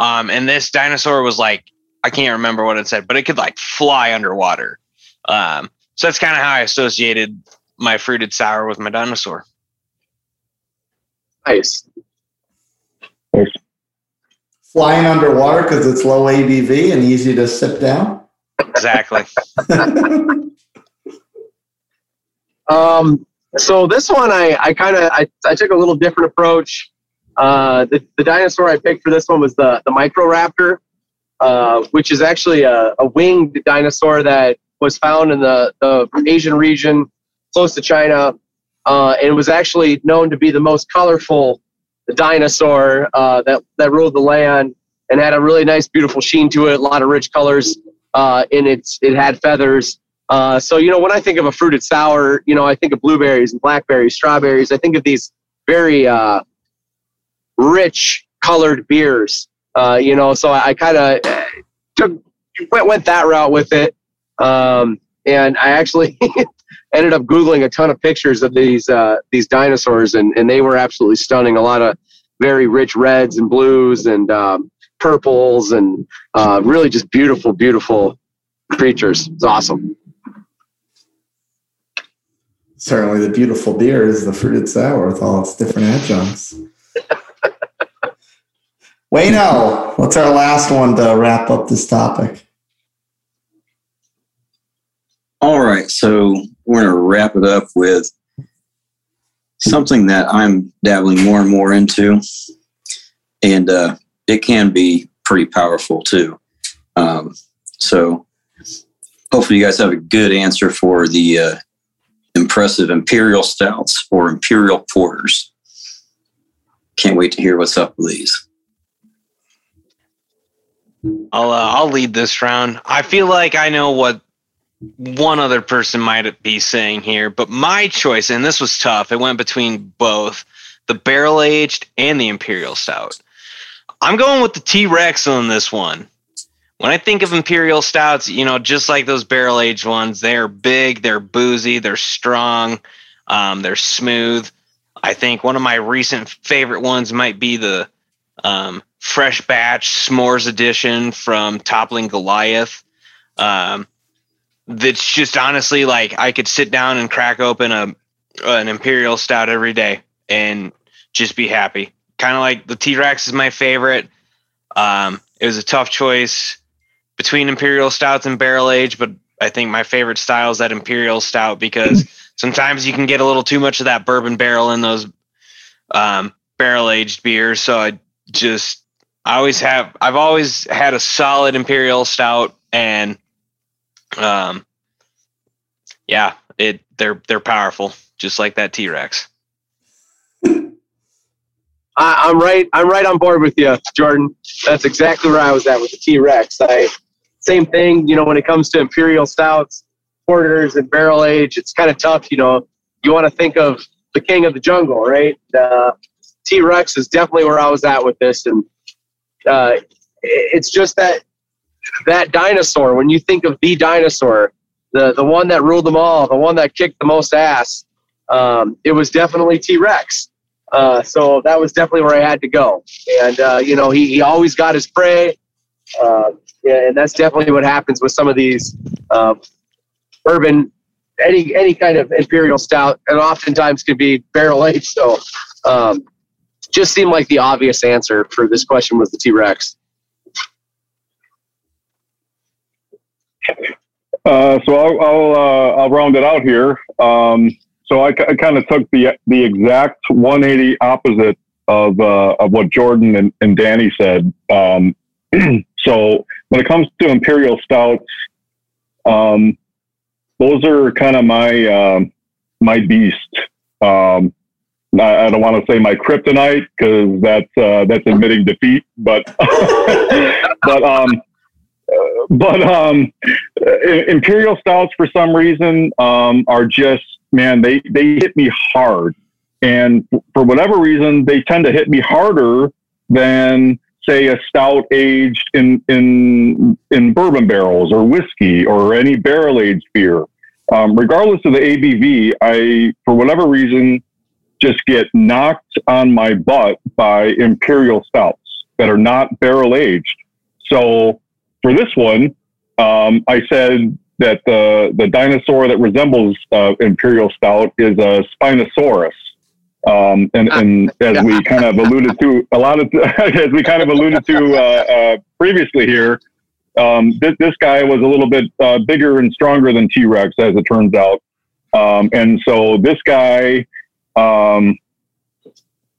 Um, and this dinosaur was like I can't remember what it said, but it could like fly underwater. Um, so that's kind of how I associated my fruited sour with my dinosaur. Nice. Flying underwater because it's low ABV and easy to sip down. Exactly. Um, so this one, I, I kind of, I, I took a little different approach. Uh, the, the dinosaur I picked for this one was the, the Microraptor, uh, which is actually a, a winged dinosaur that was found in the, the Asian region close to China. Uh, and was actually known to be the most colorful dinosaur uh, that, that ruled the land and had a really nice, beautiful sheen to it, a lot of rich colors. Uh, and it's, it had feathers. Uh, so, you know, when I think of a fruited sour, you know, I think of blueberries and blackberries, strawberries. I think of these very uh, rich colored beers, uh, you know, so I, I kind of took, went, went that route with it. Um, and I actually ended up Googling a ton of pictures of these, uh, these dinosaurs and, and they were absolutely stunning. A lot of very rich reds and blues and um, purples and uh, really just beautiful, beautiful creatures. It's awesome. Certainly, the beautiful beer is the fruited sour with all its different adjuncts. Wayno, what's our last one to wrap up this topic? All right, so we're going to wrap it up with something that I'm dabbling more and more into, and uh, it can be pretty powerful too. Um, so, hopefully, you guys have a good answer for the uh, impressive imperial stouts or imperial porters. Can't wait to hear what's up with these. I'll uh, I'll lead this round. I feel like I know what one other person might be saying here, but my choice, and this was tough. It went between both the barrel aged and the imperial stout. I'm going with the T Rex on this one. When I think of imperial stouts, you know, just like those barrel aged ones, they're big, they're boozy, they're strong, um, they're smooth. I think one of my recent favorite ones might be the um, fresh batch s'mores edition from Toppling Goliath. Um, that's just honestly like I could sit down and crack open a an imperial stout every day and just be happy. Kind of like the T Rex is my favorite. Um, it was a tough choice between imperial stouts and barrel age, but I think my favorite style is that imperial stout because sometimes you can get a little too much of that bourbon barrel in those um, barrel aged beers. So I just I always have I've always had a solid imperial stout and um yeah, it they're they're powerful just like that T-Rex. I, I'm right. I'm right on board with you, Jordan. That's exactly where I was at with the T Rex. I same thing. You know, when it comes to imperial stouts, porters, and barrel age, it's kind of tough. You know, you want to think of the king of the jungle, right? Uh, T Rex is definitely where I was at with this, and uh, it's just that that dinosaur. When you think of the dinosaur, the the one that ruled them all, the one that kicked the most ass, um, it was definitely T Rex. Uh, so that was definitely where I had to go. And, uh, you know, he, he always got his prey. Uh, yeah, and that's definitely what happens with some of these uh, urban, any any kind of imperial stout, and oftentimes can be barrel aged. So, um, just seemed like the obvious answer for this question was the T Rex. Uh, so I'll I'll, uh, I'll round it out here. Um, so I, I kind of took the the exact 180 opposite of uh, of what Jordan and, and Danny said. Um, so when it comes to imperial stouts, um, those are kind of my um, my beast. Um, I, I don't want to say my kryptonite because that's uh, that's admitting defeat, but but um, but um, imperial stouts for some reason um, are just man they they hit me hard, and for whatever reason they tend to hit me harder than say a stout aged in in in bourbon barrels or whiskey or any barrel aged beer. Um, regardless of the ABV, I for whatever reason just get knocked on my butt by imperial stouts that are not barrel aged. So for this one, um, I said that the the dinosaur that resembles uh, imperial stout is a Spinosaurus. Um, and, and as we kind of alluded to a lot of, as we kind of alluded to uh, uh, previously here, um, this, this guy was a little bit uh, bigger and stronger than T Rex, as it turns out. Um, and so this guy, um,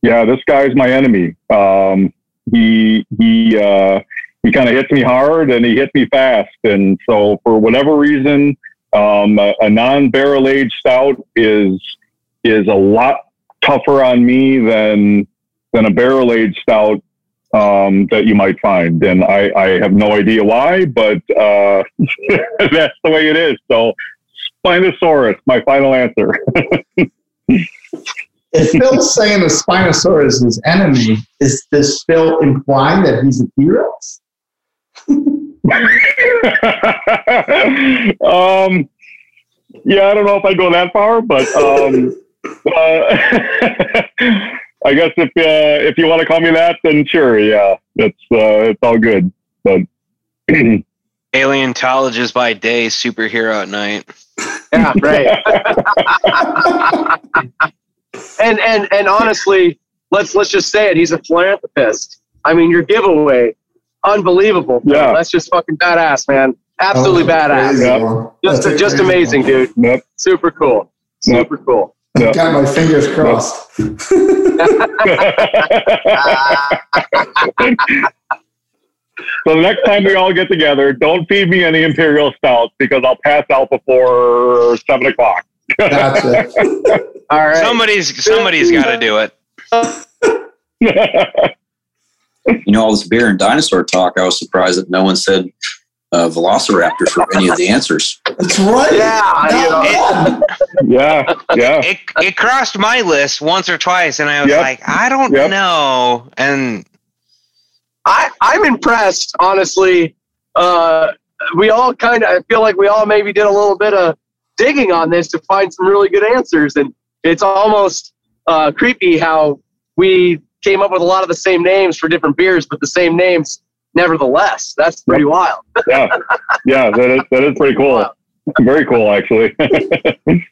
yeah, this guy's my enemy. Um, he he uh, he kind of hits me hard and he hits me fast, and so for whatever reason, um, a, a non-barrel aged stout is is a lot tougher on me than than a barrel aged stout um, that you might find, and I, I have no idea why, but uh, that's the way it is. So, Spinosaurus, my final answer. If Phil's saying the Spinosaurus is his enemy, is this Phil implying that he's a T-Rex? um, yeah, I don't know if I go that far, but um, uh, I guess if uh, if you want to call me that, then sure, yeah, that's uh, it's all good. But Paleontologist by day, superhero at night. Yeah, right. and and and honestly, let's let's just say it. He's a philanthropist. I mean, your giveaway, unbelievable. Yeah. that's just fucking badass, man. Absolutely Oh, badass. crazy Yep. Just That's a just amazing, dude. yep, Super cool. Yep. Super cool. Yep. Got my fingers crossed. so the next time we all get together, don't feed me any imperial stouts because I'll pass out before seven o'clock. Gotcha. All right. Somebody's somebody's got to do it. You know, all this beer and dinosaur talk, I was surprised that no one said uh, Velociraptor for any of the answers. That's right. Yeah, you know. Not yeah, yeah. It it crossed my list once or twice, and I was Yep. like, I don't Yep. know. And I, I'm impressed, honestly. Uh, we all kind of, I feel like we all maybe did a little bit of digging on this to find some really good answers. And it's almost uh, creepy how we came up with a lot of the same names for different beers, but the same names nevertheless. That's pretty wild. yeah, yeah, that is that is pretty cool. Very cool, actually.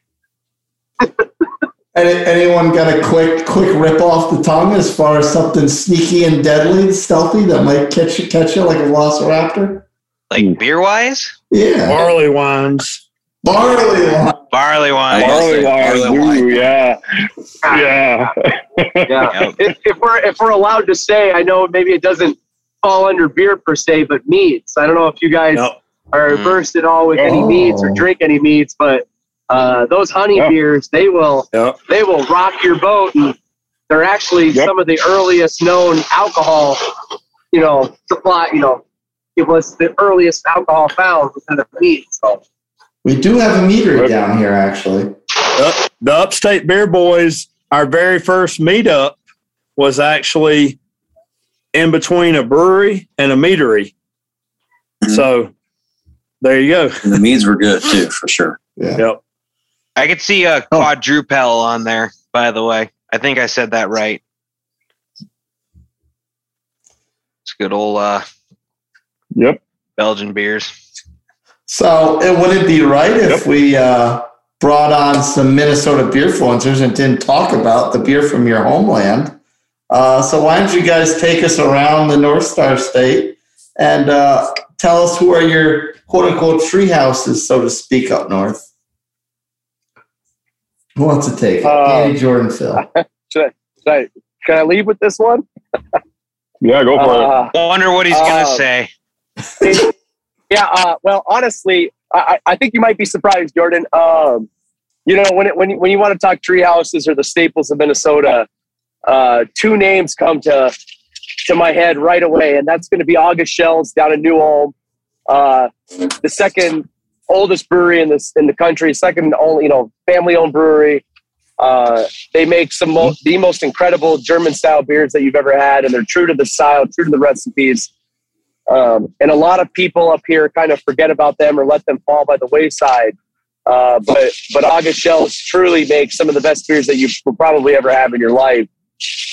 Any, anyone got a quick quick rip off the tongue as far as something sneaky and deadly, stealthy that might catch you catch you like a velociraptor? like hmm. beer wise, Yeah, Barley wines. barley wine. barley wine. barley wine, Barley wine. ooh, yeah, yeah. Yeah. If, if we're if we're allowed to say, I know maybe it doesn't fall under beer per se, but meads. I don't know if you guys Yep. are Mm. versed at all with any Oh. meads or drink any meads, but uh, those honey Yeah. beers, they will Yep. they will rock your boat, and they're actually Yep. some of the earliest known alcohol, you know, supply. You know, it was the earliest alcohol found within the mead. So We do have a meadery down here, actually. The, the Upstate Beer Boys, our very first meetup was actually in between a brewery and a meadery. Mhm. So there you go. And the meads were good too, for sure. Yeah. Yep. I could see a Oh. quadrupel on there. By the way, I think I said that right. It's good old uh, Yep. Belgian beers. So it would it be right if we uh, brought on some Minnesota beer influencers and didn't talk about the beer from your homeland Uh, so why don't you guys take us around the North Star State and uh, tell us who are your quote unquote tree houses, so to speak, up north? Who wants to take it? Uh, Danny Jordan, Phil. Should I, should I, can I leave with this one? Yeah, go for it. Uh, I wonder what he's gonna Uh, say. yeah. Uh, well, honestly, I, I I think you might be surprised, Jordan. Um, you know, when it, when you, when you want to talk tree houses or the staples of Minnesota, uh, two names come to to my head right away, and that's going to be August Schell's down in New Ulm, uh, the second oldest brewery in this in the country, second only you know family owned brewery. Uh, they make some mo- the most incredible German style beers that you've ever had, and they're true to the style, true to the recipes. Um, and a lot of people up here kind of forget about them or let them fall by the wayside. Uh, but but August Schell's truly makes some of the best beers that you will probably ever have in your life.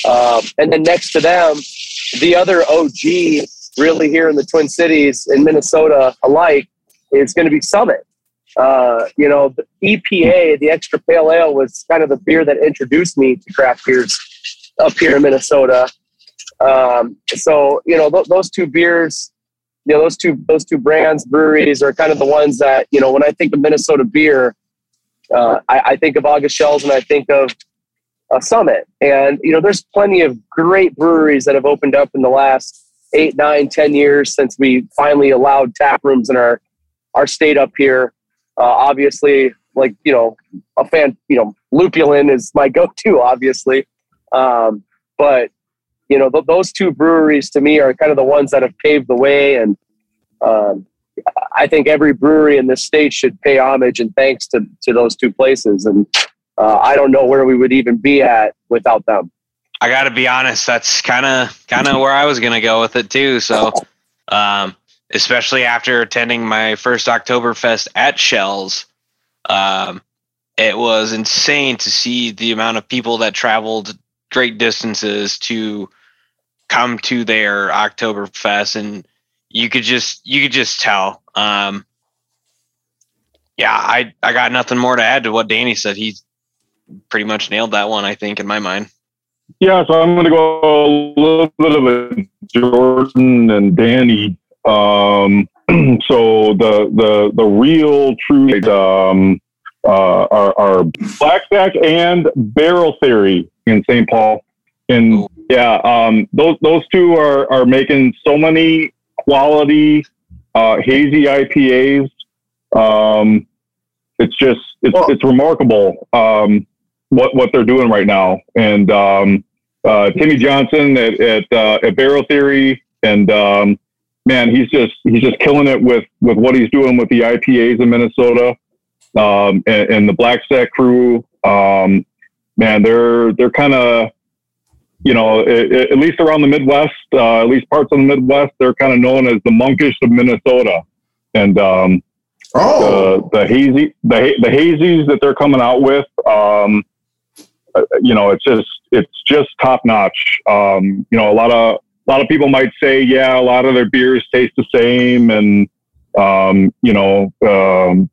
Um, and then next to them, the other OG, really here in the Twin Cities in Minnesota alike, is going to be Summit. Uh, you know, the EPA, the Extra Pale Ale, was kind of the beer that introduced me to craft beers up here in Minnesota. Um, so you know, th- those two beers, you know, those two those two brands, breweries are kind of the ones that you know. When I think of Minnesota beer, uh, I, I think of August Schell's and I think of uh, Summit. And you know, there's plenty of great breweries that have opened up in the last eight, nine, ten years since we finally allowed tap rooms in our our state up here. Uh, obviously, like you know, a fan, you know, Lupulin is my go-to, obviously. Um, but you know, th- those two breweries to me are kind of the ones that have paved the way, and um, I think every brewery in this state should pay homage and thanks to to those two places. And uh, I don't know where we would even be at without them. I got to be honest. That's kind of kind of where I was gonna go with it too. So, um, especially after attending my first Oktoberfest at Schell's, um, it was insane to see the amount of people that traveled great distances to come to their Oktoberfest, and you could just you could just tell. Um, yeah, I I got nothing more to add to what Danny said. He pretty much nailed that one. I think in my mind. Yeah, so I'm going to go a little bit of a Jordan and Danny. Um, so the the the real true um, uh, are, are Blackstack and Barrel Theory in St. Paul. And yeah, um, those those two are are making so many quality uh, hazy IPAs. Um, it's just it's it's remarkable. Um, what what they're doing right now. And um, uh, Timmy Johnson at at, uh, at Barrel Theory, and um, man, he's just he's just killing it with with what he's doing with the IPAs in Minnesota, um, and, and the Black Stack crew. Um, man, they're they're kind of you know at, at least around the Midwest, uh, at least parts of the Midwest, they're kind of known as the monkish of Minnesota, and um, Oh, the the hazy the the hazies that they're coming out with um you know it's just it's just top notch um you know a lot of a lot of people might say yeah a lot of their beers taste the same and um you know um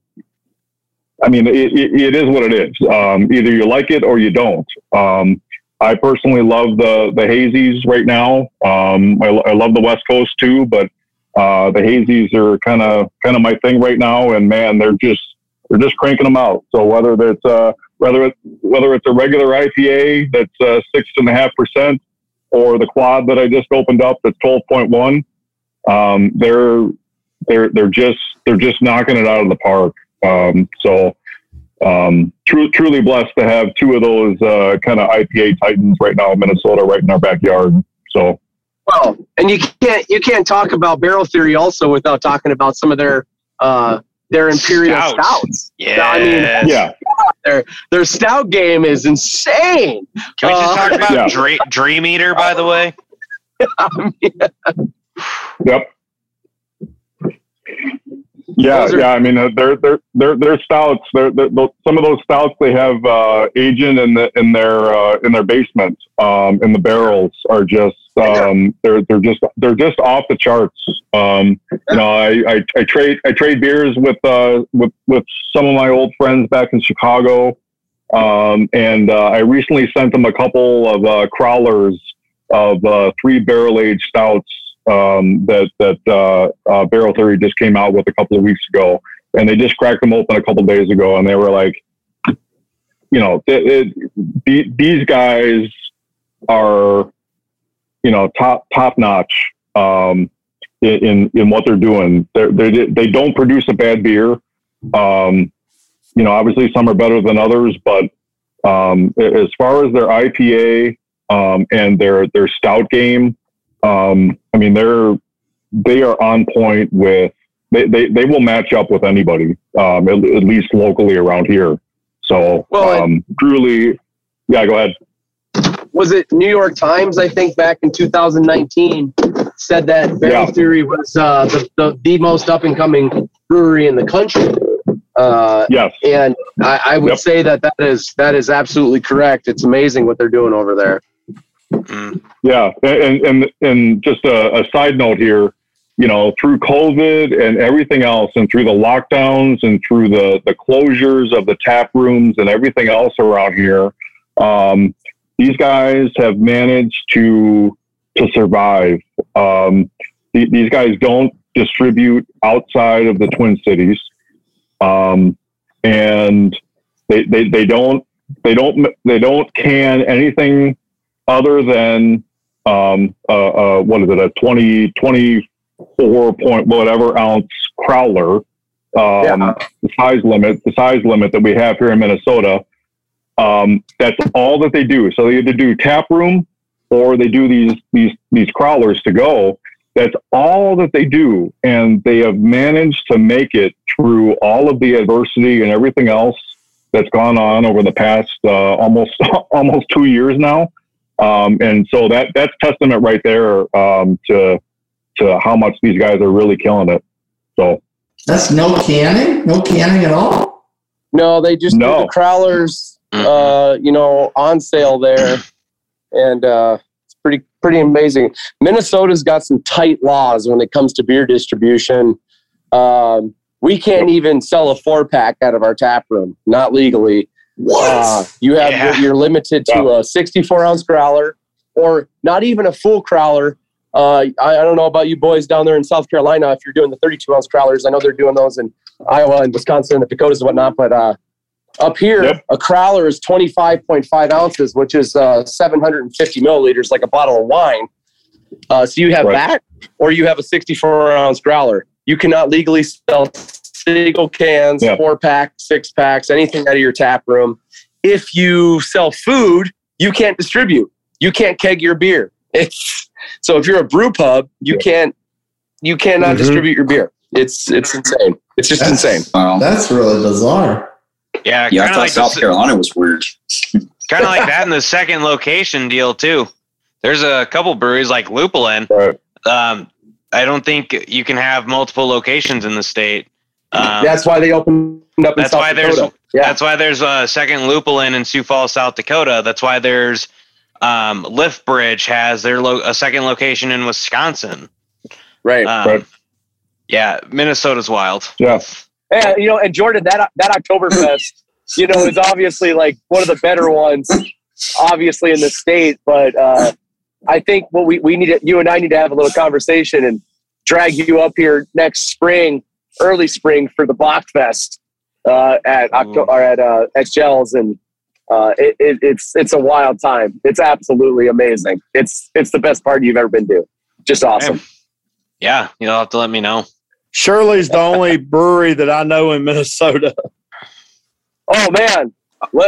I mean, it, it, it is what it is. Um, either you like it or you don't. Um, I personally love the the hazies right now. Um, I, I love the West Coast too, but uh, the hazies are kind of kind of my thing right now, and man, they're just they're just cranking them out. So whether it's uh, whether it's whether it's a regular IPA that's uh, six and a half percent, or the quad that I just opened up that's twelve point one, um, they're they're they're just they're just knocking it out of the park. Um, so um, tru- truly blessed to have two of those uh, kind of IPA titans right now in Minnesota, right in our backyard. So Well, and you can't you can't talk about barrel theory also without talking about some of their uh, their imperial Stouts. stouts. Yeah. I mean, yeah, their their stout game is insane. Can we just Uh, talk about Yeah. Dre- Dream Eater, by the way? I mean, Yep. Yeah, are- yeah. I mean, uh, they're they're they're they're stouts. They're, they're, those- some of those stouts they have uh, aging in the in their uh, in their basement. Um, and the barrels are just um, they're they're just they're just off the charts. Um, you know, I, I, I trade I trade beers with uh, with with some of my old friends back in Chicago, um, and uh, I recently sent them a couple of uh, crowlers of uh, three barrel aged stouts um, that that uh, uh, Barrel Theory just came out with a couple of weeks ago, and they just cracked them open a couple days ago, and they were like, you know, it, it, these guys are, you know, top top notch um, in in what they're doing. They're, they they don't produce a bad beer. Um, you know, obviously some are better than others, but um, as far as their IPA um, and their their stout game, um, I mean they're they are on point with they, they, they will match up with anybody um, at, at, least locally around here. So well, um, truly, yeah, go ahead. Was it New York Times? I think back in 2019 said that Barrel yeah. Theory was uh, the, the, the most up and coming brewery in the country. Uh, yes, and I, I would yep. say that that is that is absolutely correct. It's amazing what they're doing over there. Mm. Yeah, and and and just a, a side note here, you know, through COVID and everything else, and through the lockdowns and through the the closures of the tap rooms and everything else around here, um, these guys have managed to to survive. Um, th- these guys don't distribute outside of the Twin Cities um, and they, they they don't they don't they don't can anything other than um, uh, uh, what is it a 20 24 point whatever ounce crowler um, yeah. the size limit the size limit that we have here in Minnesota um, that's all that they do so they either do tap room or they do these these these crowlers to go that's all that they do. And they have managed to make it through all of the adversity and everything else that's gone on over the past uh, almost almost two years now. Um, and so that that's testament right there um, to to how much these guys are really killing it. So that's no canning, no canning at all. No, they just no. do the crowlers, uh, you know, on sale there, and uh, pretty pretty amazing. Minnesota's got some tight laws when it comes to beer distribution. Um, we can't even sell a four pack out of our tap room, not legally. What? Uh, you have yeah. you're limited to a 64 ounce growler, or not even a full growler. Uh, I, I, don't know about you boys down there in South Carolina if you're doing the 32 ounce growlers. I know they're doing those in Iowa and Wisconsin and the Dakotas and whatnot, but uh, up here, yep. a crowler is 25.5 ounces, which is uh, 750 milliliters, like a bottle of wine. Uh, so you have right. that, or you have a 64 ounce growler. You cannot legally sell single cans, yep. four pack, six packs, anything out of your tap room. If you sell food, you can't distribute. You can't keg your beer. It's, so if you're a brew pub, you yep. can't you cannot mm-hmm. distribute your beer. It's it's insane. It's just that's, insane. Wow. That's really bizarre. Yeah, yeah. I thought like South Carolina was weird. kind of like that in the second location deal too. There's a couple breweries like Lupulin. Right. Um, I don't think you can have multiple locations in the state. Um, that's why they opened up. that's why Dakota. there's yeah. that's why there's a second Lupulin in Sioux Falls, South Dakota. That's why there's um, Bridge has their lo- a second location in Wisconsin. Right. Um, right. Yeah, Minnesota's wild. Yeah. Yeah, you know, and Jordan, that that Oktoberfest, you know, is obviously like one of the better ones, obviously in the state. But uh, I think what we we need to, you and I need to have a little conversation and drag you up here next spring, early spring for the Bockfest uh, at Octo- or at uh, Schell's, and uh, it, it, it's it's a wild time. It's absolutely amazing. It's it's the best party you've ever been to. Just awesome. Yeah, you'll have to let me know. Surly's the only brewery that I know in Minnesota. Oh man.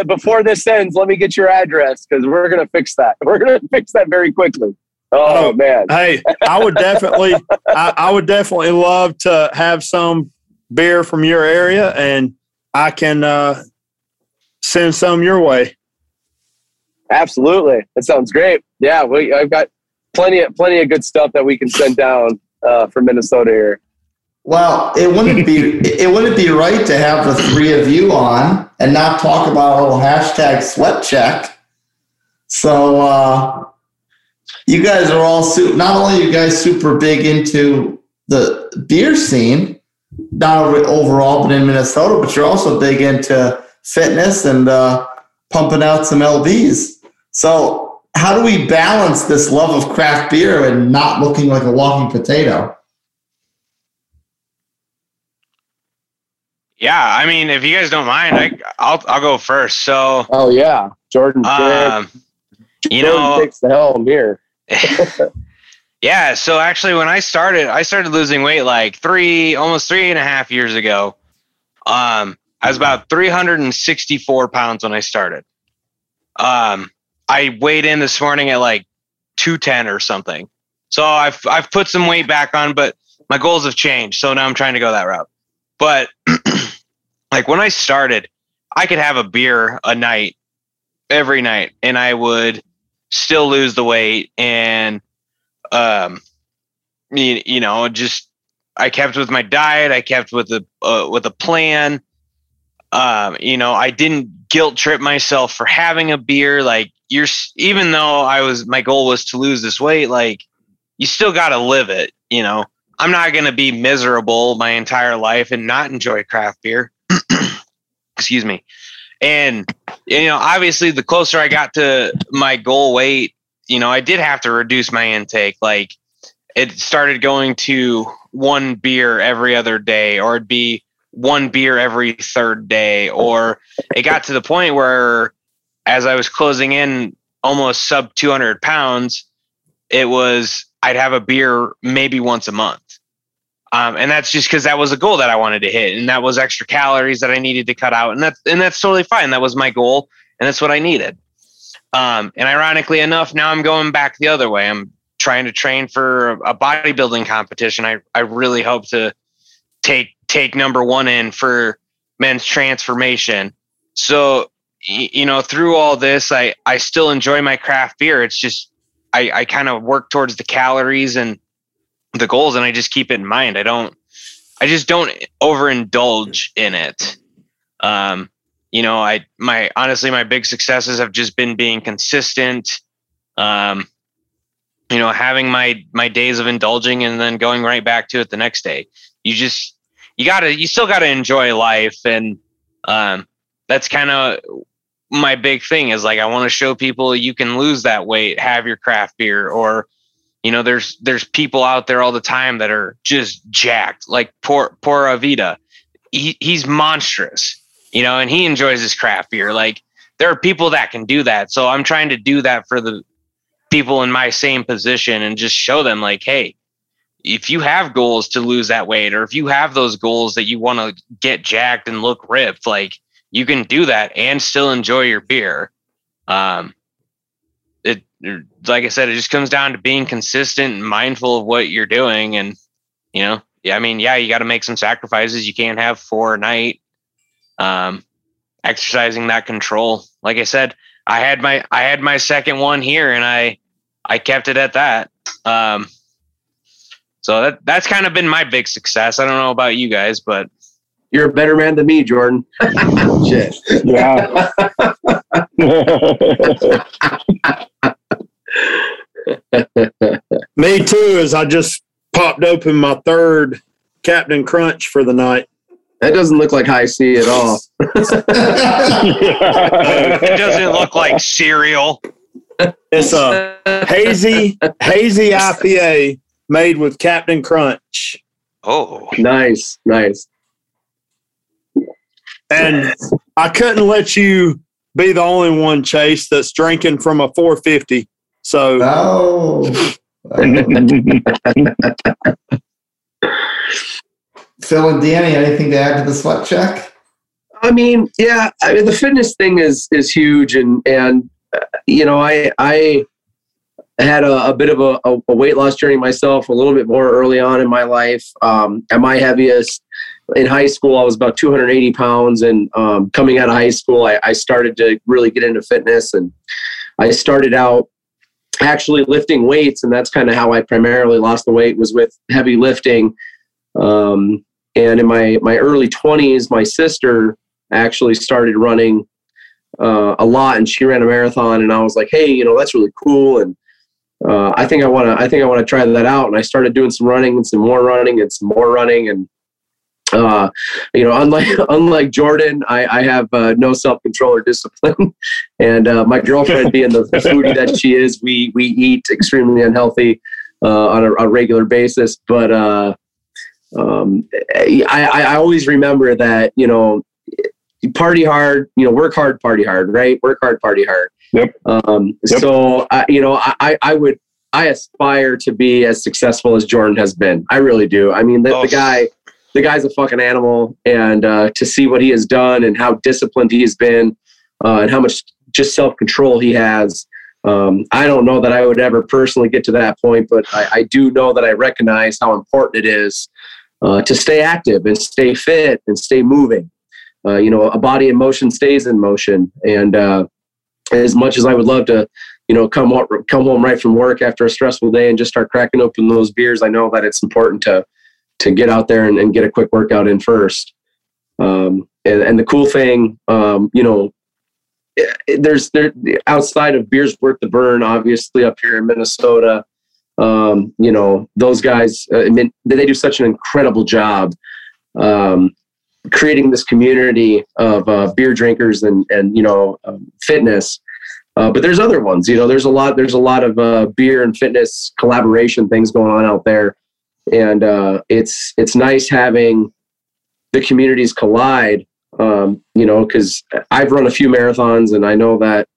Before this ends, let me get your address because we're gonna fix that. We're gonna fix that very quickly. Oh, oh man. Hey, I would definitely I, I would definitely love to have some beer from your area and I can uh, send some your way. Absolutely. That sounds great. Yeah, we I've got plenty of plenty of good stuff that we can send down uh, from Minnesota here. Well, it wouldn't be it wouldn't be right to have the three of you on and not talk about a little hashtag sweat check. So uh, you guys are all su- not only you guys super big into the beer scene, not overall, but in Minnesota, but you're also big into fitness and uh, pumping out some lbs. So how do we balance this love of craft beer and not looking like a walking potato? Yeah, I mean, if you guys don't mind, I, I'll I'll go first. So, Oh yeah, Jordan. um, you know, takes the helm here. yeah. So actually, when I started, I started losing weight like three, almost three and a half years ago. Um, I was about 364 pounds when I started. Um, I weighed in this morning at like 210 or something. So I've I've put some weight back on, but my goals have changed. So now I'm trying to go that route. But like when I started, I could have a beer a night every night and I would still lose the weight and um you, you know just I kept with my diet, I kept with a uh, with a plan. Um you know, I didn't guilt trip myself for having a beer like you're even though I was my goal was to lose this weight like you still got to live it, you know. I'm not going to be miserable my entire life and not enjoy craft beer. Excuse me. And you know, obviously the closer I got to my goal weight, you know, I did have to reduce my intake. Like it started going to one beer every other day or it'd be one beer every third day or it got to the point where as I was closing in almost sub 200 pounds, it was I'd have a beer maybe once a month. Um, and that's just because that was a goal that I wanted to hit, and that was extra calories that I needed to cut out, and that's and that's totally fine. That was my goal, and that's what I needed. Um, and ironically enough, now I'm going back the other way. I'm trying to train for a bodybuilding competition. I I really hope to take take number one in for men's transformation. So you know, through all this, I I still enjoy my craft beer. It's just I I kind of work towards the calories and the goals, and I just keep it in mind. I don't I just don't overindulge in it. Um, you know, I my honestly my big successes have just been being consistent. Um, you know, having my my days of indulging and then going right back to it the next day. You just you gotta you still gotta enjoy life and um that's kind of my big thing is like I want to show people you can lose that weight, have your craft beer, or you know, there's there's people out there all the time that are just jacked, like poor poor Avita. He he's monstrous, you know, and he enjoys his craft beer. Like there are people that can do that. So I'm trying to do that for the people in my same position and just show them like, hey, if you have goals to lose that weight, or if you have those goals that you want to get jacked and look ripped, like you can do that and still enjoy your beer. Um, like I said, it just comes down to being consistent and mindful of what you're doing, and you know, yeah, I mean, yeah, you got to make some sacrifices. You can't have four a night. Um, exercising that control, like I said, I had my I had my second one here, and I I kept it at that. Um, so that that's kind of been my big success. I don't know about you guys, but You're a better man than me, Jordan. Shit. Yeah. Me too, as I just popped open my third Captain Crunch for the night. That doesn't look like high C at all. it doesn't look like cereal. It's a hazy, hazy IPA made with Captain Crunch. Oh, Nice, nice. And I couldn't let you be the only one, Chase, that's drinking from a 450. So No. Phil and Danny, anything to add to the sweat check? I mean, yeah, I mean the fitness thing is is huge, and and uh, you know, I I had a, a bit of a, a weight loss journey myself, a little bit more early on in my life. Um, at my heaviest in high school, I was about 280 pounds, and um, coming out of high school, I, I started to really get into fitness, and I started out actually lifting weights, and that's kind of how I primarily lost the weight was with heavy lifting. Um, and in my my early 20s, my sister actually started running uh, a lot, and she ran a marathon, and I was like, hey, you know, that's really cool, and uh, I think I want to I think I want to try that out, and I started doing some running and some more running and some more running, and uh, you know, unlike unlike Jordan, I, I have uh, no self control or discipline, and uh, my girlfriend, being the foodie that she is, we we eat extremely unhealthy uh, on a, a, regular basis. But uh, um, I, I always remember that you know, party hard, you know, work hard, party hard, right? Work hard, party hard. Yep. Um, yep. So I, you know, I I would I aspire to be as successful as Jordan has been. I really do. I mean, the, oh. the guy the guy's a fucking animal, and uh, to see what he has done and how disciplined he has been, uh, and how much just self control he has. Um, I don't know that I would ever personally get to that point, but I, I do know that I recognize how important it is uh, to stay active and stay fit and stay moving. Uh, you know, a body in motion stays in motion, and uh, as much as I would love to, you know, come come home right from work after a stressful day and just start cracking open those beers, I know that it's important to to get out there and, and get a quick workout in first. Um, and, and, the cool thing, um, you know, there's there outside of beers worth the burn, obviously up here in Minnesota. Um, you know, those guys, uh, I mean, they do such an incredible job um, creating this community of uh, beer drinkers and and you know um, fitness. Uh, but there's other ones. You know, there's a lot. There's a lot of uh, beer and fitness collaboration things going on out there and uh, it's it's nice having the communities collide. Um, you know, because I've run a few marathons, and I know that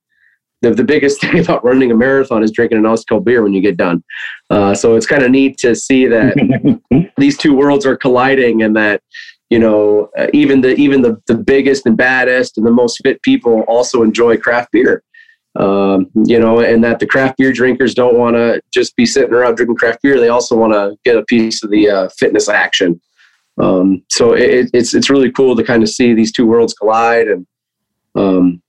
the, the biggest thing about running a marathon is drinking an ice cold beer when you get done. Uh, so it's kind of neat to see that these two worlds are colliding, and that you know uh, even the even the, the biggest and baddest and the most fit people also enjoy craft beer um, you know, and that the craft beer drinkers don't want to just be sitting around drinking craft beer. They also want to get a piece of the uh, fitness action. Um, so it, it's it's really cool to kind of see these two worlds collide, and um,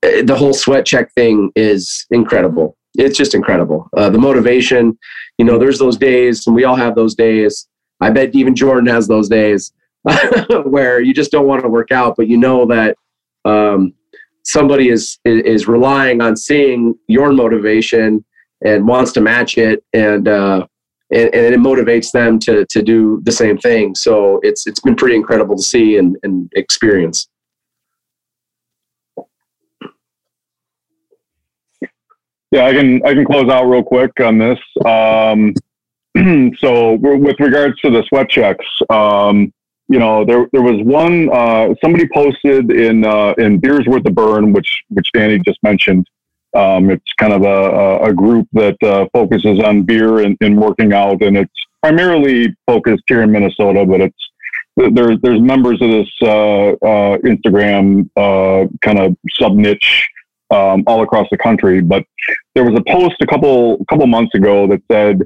the whole sweat check thing is incredible. It's just incredible. Uh, the motivation, you know, there's those days, and we all have those days. I bet even Jordan has those days where you just don't want to work out, but you know that um, somebody is is relying on seeing your motivation and wants to match it and uh, and, and, it motivates them to to do the same thing. So it's it's been pretty incredible to see and, and experience. Yeah i can i can close out real quick on this. Um, so with regards to the sweat checks um, you know, there there was one uh, somebody posted in uh, in Beers Worth the Burn, which which Danny just mentioned. Um, it's kind of a, a group that uh, focuses on beer and, and, working out, and it's primarily focused here in Minnesota, but it's there's there's members of this uh, uh, Instagram uh, kind of sub niche um, all across the country. But there was a post a couple couple months ago that said,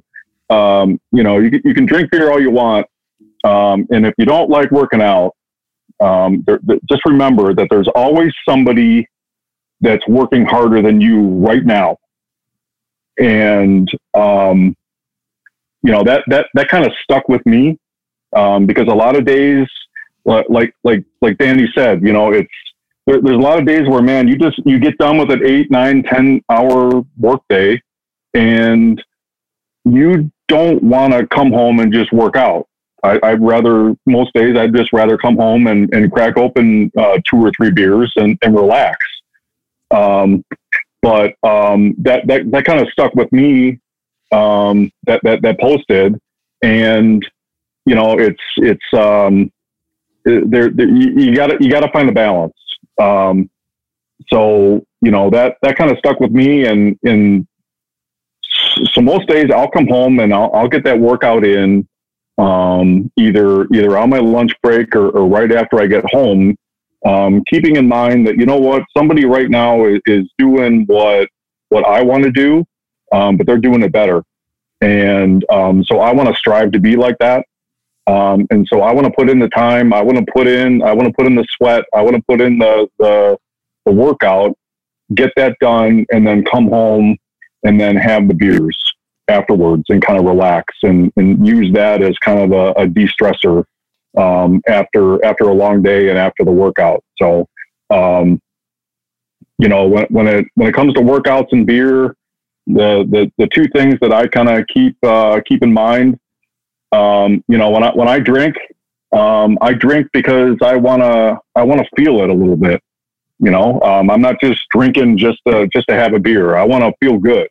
um, you know, you, you can drink beer all you want, um, and if you don't like working out, um, there, just remember that there's always somebody that's working harder than you right now. And, um, you know, that, that, that kind of stuck with me um, because a lot of days, like, like, like Danny said, you know, it's, there, there's a lot of days where, man, you just, you get done with an eight, nine, 10 hour workday and you don't want to come home and just work out I, would rather most days I'd just rather come home and, and crack open uh, two or three beers and, and relax. Um, but um, that that that kind of stuck with me. Um, that that that posted, and you know, it's it's um, there. You got to you got to find the balance. Um, so you know that that kind of stuck with me, and and so most days I'll come home and I'll, I'll get that workout in um, either either on my lunch break or, or right after I get home, um, keeping in mind that you know what somebody right now is, is doing what what I want to do, um, but they're doing it better, and um, so I want to strive to be like that. Um, and so I want to put in the time. I want to put in. I want to put in the sweat. I want to put in the, the the workout, get that done, and then come home and then have the beers afterwards and kind of relax and, and use that as kind of a, a de-stressor um, after after a long day and after the workout. So, um, you know, when, when it when it comes to workouts and beer, the the, the two things that I kind of keep uh, keep in mind, um, you know, when I when I drink, Um, I drink because I wanna I wanna feel it a little bit. You know, um, I'm not just drinking just to, just to have a beer. I want to feel good.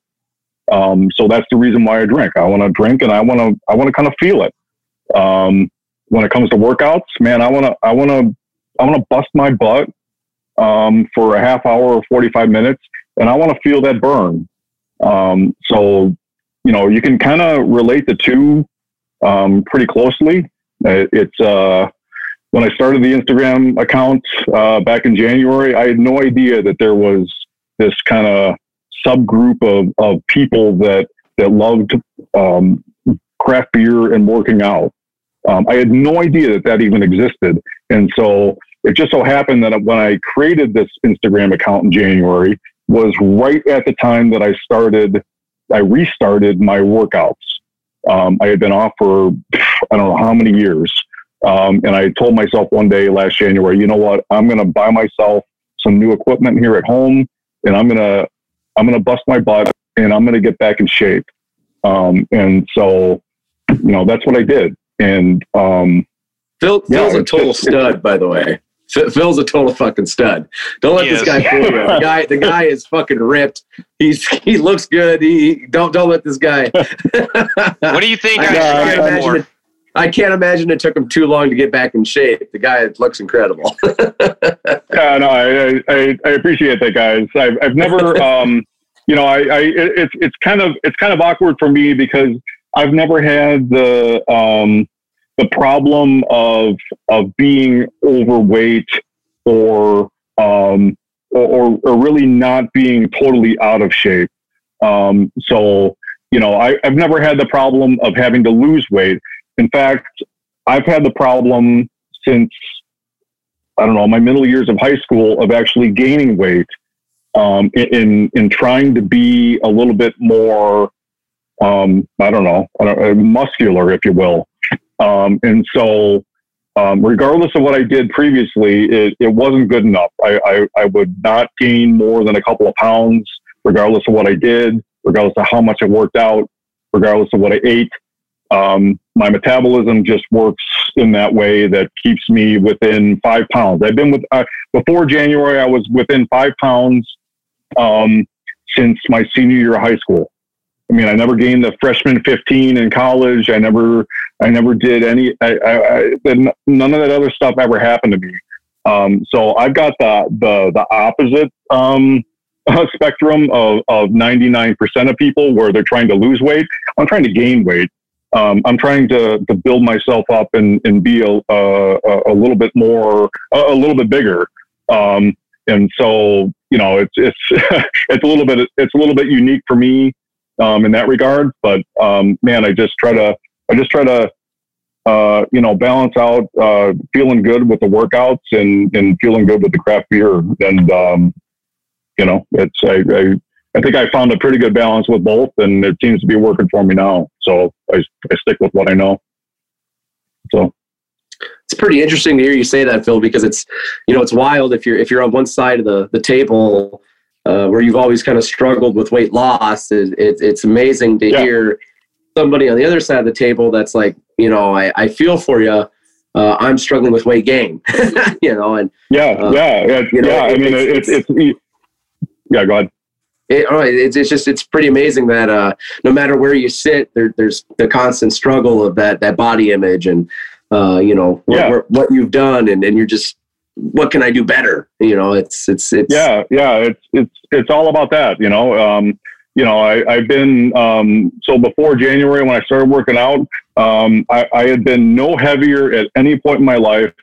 Um, so that's the reason why I drink. I want to drink and I want to I want to kind of feel it. Um, when it comes to workouts, man, I want to I want to I want to bust my butt um, for a half hour or 45 minutes, and I want to feel that burn. Um, so, you know, you can kind of relate the two um, pretty closely. It's uh, when I started the Instagram account uh, back in January, I had no idea that there was this kind of subgroup of, of people that that loved um, craft beer and working out. Um, I had no idea that that even existed, and so it just so happened that when I created this Instagram account in January was right at the time that I started, I restarted my workouts. Um, I had been off for I don't know how many years, um, and I told myself one day last January, you know what, I'm going to buy myself some new equipment here at home, and I'm gonna I'm gonna bust my butt, and I'm gonna get back in shape. Um, and so, you know, that's what I did. And um, Phil, Yeah, Phil's a total it's- stud, by the way. Phil's a total fucking stud. Don't let He this guy fool you. The guy, the guy is fucking ripped. He's he looks good. He don't don't let this guy. What do you think I I, can't should imagine more? it- I can't imagine it took him too long to get back in shape. The guy looks incredible. Yeah, no, I, I, I appreciate that, guys. I've, I've never, um, you know, I, I, it- it's, it's kind of, it's kind of awkward for me because I've never had the, um, the problem of, of being overweight or, um, or, or really not being totally out of shape. Um, so, you know, I, I've never had the problem of having to lose weight. In fact, I've had the problem since I don't know, my middle years of high school of actually gaining weight um, in, in in trying to be a little bit more, um, I don't know, uh, muscular, if you will. Um, and so, um, regardless of what I did previously, it, it wasn't good enough. I, I, I would not gain more than a couple of pounds, regardless of what I did, regardless of how much I worked out, regardless of what I ate. Um, my metabolism just works in that way that keeps me within five pounds. I've been with uh, before January. I was within five pounds um, since my senior year of high school. I mean, I never gained the freshman 15 in college. I never, I never did any. I, I, I, none of that other stuff ever happened to me. Um, so I've got the the the opposite um, spectrum of of 99% of people where they're trying to lose weight. I'm trying to gain weight um, I'm trying to, to build myself up and, and be a, a, a little bit more, a, a little bit bigger. Um, and so, you know, it's, it's, it's a little bit, it's a little bit unique for me, um, in that regard. But, um, man, I just try to, I just try to, uh, you know, balance out, uh, feeling good with the workouts and, and feeling good with the craft beer. And, um, you know, it's, I, I, I think I found a pretty good balance with both, and it seems to be working for me now. So I, I stick with what I know. So it's pretty interesting to hear you say that, Phil, because it's you know it's wild if you're if you're on one side of the the table uh, where you've always kind of struggled with weight loss. It, it, it's amazing to Yeah. hear somebody on the other side of the table that's like, you know, I, I feel for you. Uh, I'm struggling with weight gain, you know, and yeah, Uh, yeah, yeah. you know, yeah I it- mean, it's- it's, it's, yeah. Go ahead. It, it's, it's just it's pretty amazing that uh, no matter where you sit, there, there's the constant struggle of that that body image and uh, you know what, Yeah. what, what you've done, and, and you're just what can I do better? You know, it's it's it's yeah yeah it's it's it's all about that you know um you know i i've been um so before january when i started working out um i i had been no heavier at any point in my life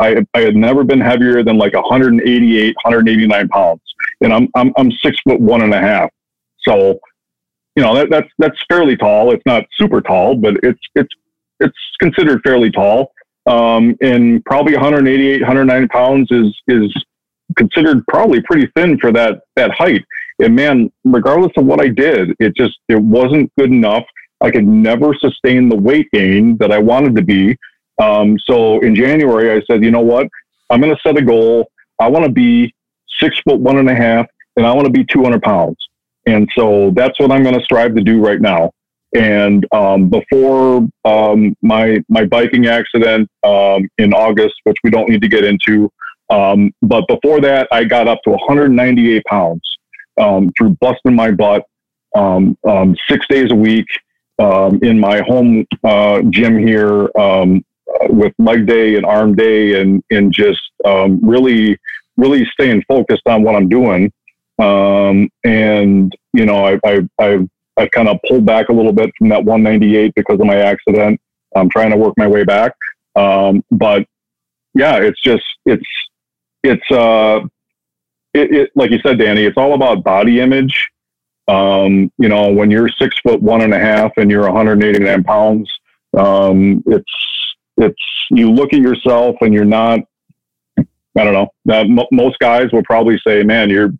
i i had never been heavier than like 188 189 pounds and i'm i'm, I'm six foot one and a half so you know that that's that's fairly tall it's not super tall but it's it's it's considered fairly tall um and probably 188 109 pounds is is considered probably pretty thin for that that height. And man, regardless of what I did, it just it wasn't good enough. I could never sustain the weight gain that I wanted to be. Um, so in January, I said, you know what? I'm going to set a goal. I want to be six foot one and a half, and I want to be 200 pounds. And so that's what I'm going to strive to do right now. And um, before um, my my biking accident um, in August, which we don't need to get into, um, but before that, I got up to 198 pounds um, through busting my butt um, six days a week in my home uh, gym here with leg day and arm day, and and just really really staying focused on what I'm doing. Um, and you know, I I I've, I've kind of pulled back a little bit from that 198 because of my accident. I'm trying to work my way back. Um, but yeah, it's just it's it's uh it, it like you said, Danny. It's all about body image. Um, you know, when you're six foot one and a half and you're 189 pounds, um, it's it's you look at yourself and you're not. I don't know. That m- most guys will probably say, "Man, you're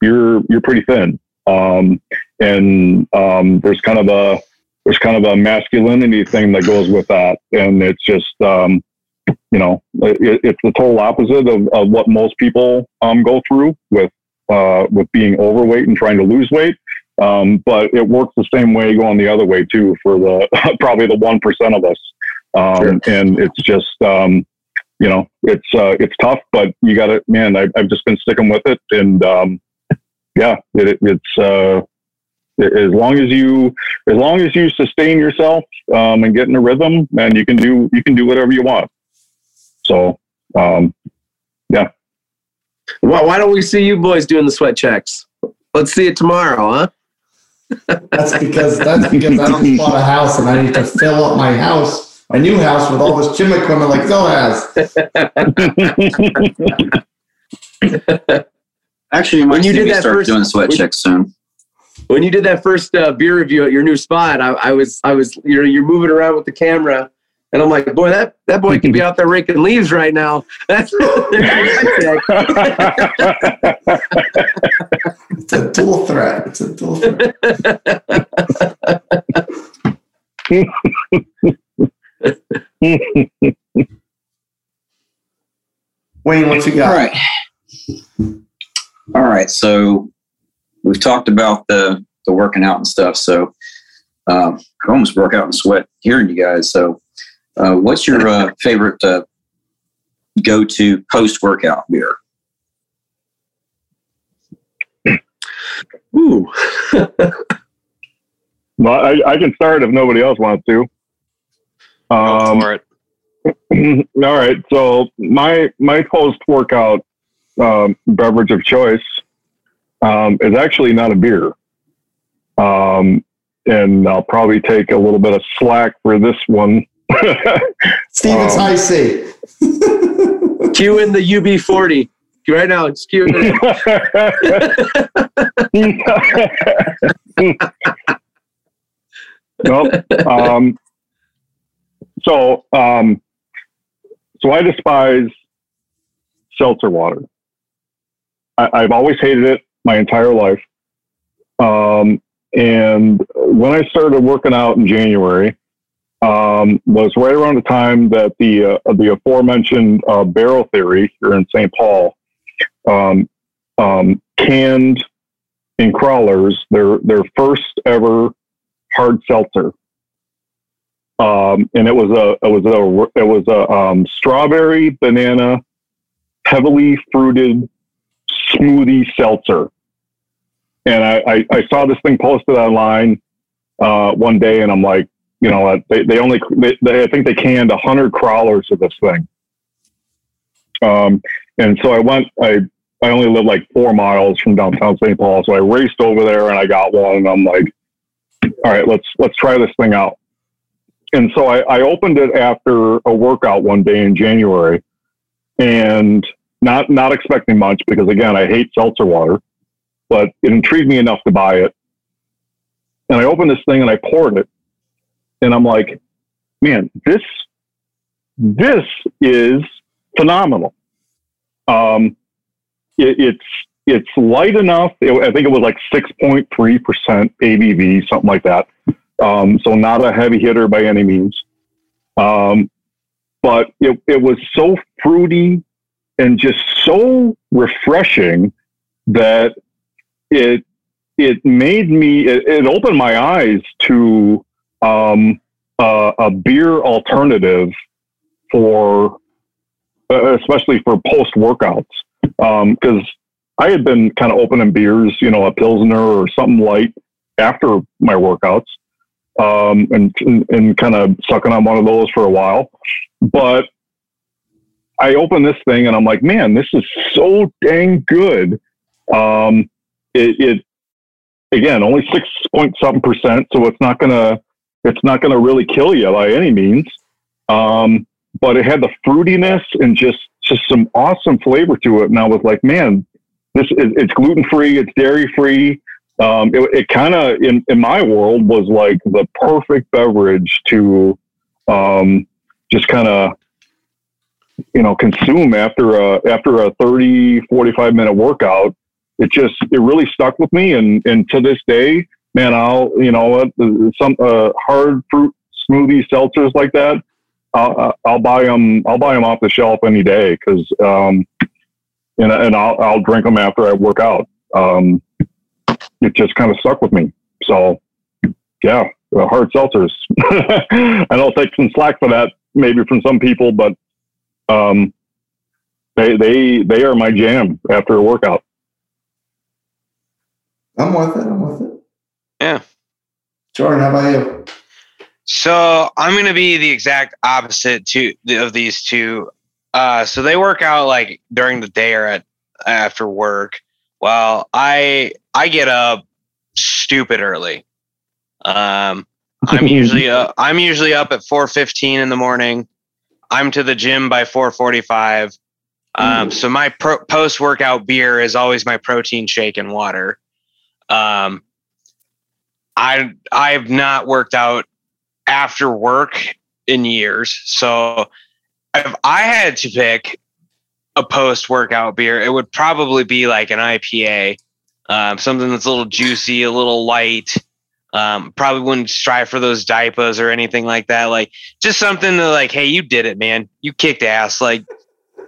you're you're pretty thin." Um, and um, there's kind of a there's kind of a masculinity thing that goes with that, and it's just um, you know it, it's the total opposite of, of what most people um, go through with uh, with being overweight and trying to lose weight. Um, but it works the same way going the other way too for the probably the one percent of us. Um, sure. And it's just um, you know it's uh, it's tough, but you got to man. I, have just been sticking with it, and um, yeah, it, it's uh, as long as you as long as you sustain yourself um, and get in a rhythm, and you can do you can do whatever you want. So um, yeah. Well, why don't we see you boys doing the sweat checks? Let's see it tomorrow, huh? that's because that's because I don't bought a house and I need to fill up my house, my new house, with all this gym equipment like Phil has. Actually, when you did that start first, doing sweat when, checks soon. When you did that first uh, beer review at your new spot, I, I was, I was, you know, you're moving around with the camera, and I'm like, boy, that that boy can be out there raking leaves right now. That's it's a dual threat. It's a dual threat. Wayne, what you got? All right. All right. So we've talked about the the working out and stuff. So um, I almost broke out in sweat hearing you guys. So uh, what's your uh, favorite uh, go to post workout beer? Ooh. well, I, I, can start if nobody else wants to. Um, Go for it. all right. So my my post workout um, beverage of choice um, is actually not a beer. Um, and I'll probably take a little bit of slack for this one. Stevens um, High Cue in the UB40 right now. It's cue. nope. Um, so, um, so I despise seltzer water. I, have always hated it my entire life. Um, and when I started working out in January, um, was right around the time that the uh, the aforementioned uh, Barrel Theory here in St. Paul um, um, canned in crowlers their their first ever hard seltzer, um, and it was a it was a it was a um, strawberry banana heavily fruited smoothie seltzer. And I, I, I saw this thing posted online uh, one day, and I'm like, you know, they, they only, they, they, I think they canned 100 crowlers of this thing. Um, and so I went, I, I only live like four miles from downtown St. Paul. So I raced over there and I got one and I'm like, all right, let's, let's try this thing out. And so I, I opened it after a workout one day in January and not not expecting much because again, I hate seltzer water, but it intrigued me enough to buy it. And I opened this thing and I poured it, and I'm like, man, this this is phenomenal. Um, it, it's it's light enough. It, I think it was like 6.3% ABV, something like that. Um, so not a heavy hitter by any means. Um, but it, it was so fruity and just so refreshing that it it made me it, it opened my eyes to um, uh, a beer alternative for uh, especially for post workouts because I had been kind of opening beers, you know, a pilsner or something light after my workouts, um, and and kind of sucking on one of those for a while. But I open this thing and I'm like, man, this is so dang good. Um, it, it again only six point something percent, so it's not gonna it's not gonna really kill you by any means. Um, but it had the fruitiness and just just some awesome flavor to it. And I was like, man, this is it's gluten free, it's dairy free. Um, it, it kind of in in my world was like the perfect beverage to um, just kind of you know consume after a after a 30 45 minute workout. It just it really stuck with me and and to this day man i'll you know some uh, hard fruit smoothie seltzers like that I'll, I'll buy them i'll buy them off the shelf any day because um and, and I'll, I'll drink them after i work out. Um it just kind of stuck with me so yeah hard seltzers and i'll take some slack for that maybe from some people but um, they they they are my jam after a workout. I'm with it. I'm with it. Yeah. Jordan, how about you? So I'm going to be the exact opposite to of these two. Uh, so they work out like during the day or at after work. Well, I I get up stupid early. Um, I'm usually uh, I'm usually up at 4:15 in the morning. I'm to the gym by 4:45. Um, so my pro- post workout beer is always my protein shake and water. Um, I I've not worked out after work in years, so if I had to pick a post workout beer, it would probably be like an IPA, um, something that's a little juicy, a little light. Um, probably wouldn't strive for those diapers or anything like that. Like just something to like, hey, you did it, man. You kicked ass. Like,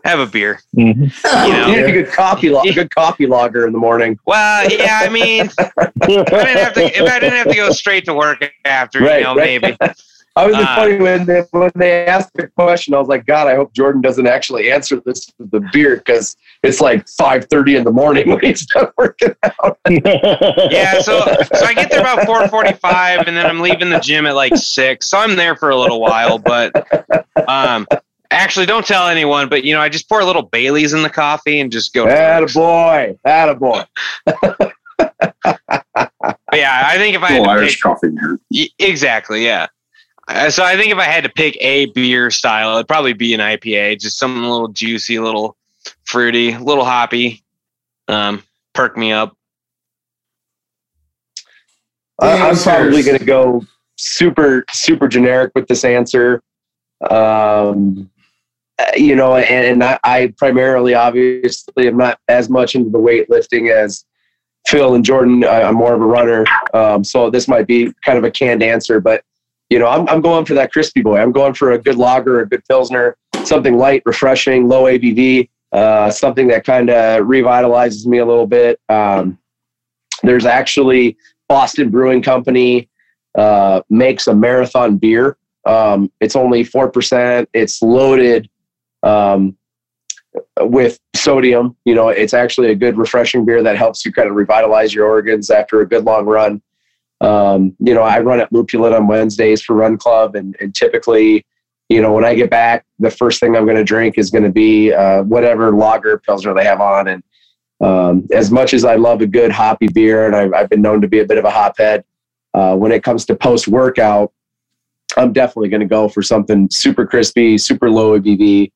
have a beer. Mm-hmm. You know, You need a good coffee, lo- good coffee lager in the morning. well, yeah. I mean, if I didn't have to, if I didn't have to go straight to work after, Right, you know, right. maybe. I was Uh, funny when they, when they asked the question. I was like, God, I hope Jordan doesn't actually answer this with the beer because it's like five thirty in the morning when he's done working out. Yeah, so so I get there about four forty-five, and then I'm leaving the gym at like six. So I'm there for a little while, but um, actually, don't tell anyone. But you know, I just pour a little Bailey's in the coffee and just go. to boy, Attaboy, attaboy. But yeah, I think if I had Little to Irish pick, coffee here. Exactly, yeah. Uh, so I think if I had to pick a beer style, it'd probably be an IPA, just something a little juicy, a little fruity, a little hoppy, um, perk me up. I- I'm probably going to go super super generic with this answer. Um, uh, you know, and, and I, I primarily, obviously, am not as much into the weightlifting as Phil and Jordan. I, I'm more of a runner, um, so this might be kind of a canned answer. But you know, I'm I'm going for that crispy boy. I'm going for a good lager, a good pilsner, something light, refreshing, low ABV, uh, something that kind of revitalizes me a little bit. Um, there's actually Boston Brewing Company uh, makes a marathon beer. Um, it's only four percent. It's loaded um, with sodium. You know, it's actually a good, refreshing beer that helps you kind of revitalize your organs after a good long run. Um, you know, I run at Lupulin on Wednesdays for Run Club, and, and typically, you know, when I get back, the first thing I'm going to drink is going to be uh, whatever lager pilsner they have on. And um, as much as I love a good hoppy beer, and I've, I've been known to be a bit of a hophead, uh, when it comes to post workout, I'm definitely going to go for something super crispy, super low ABV,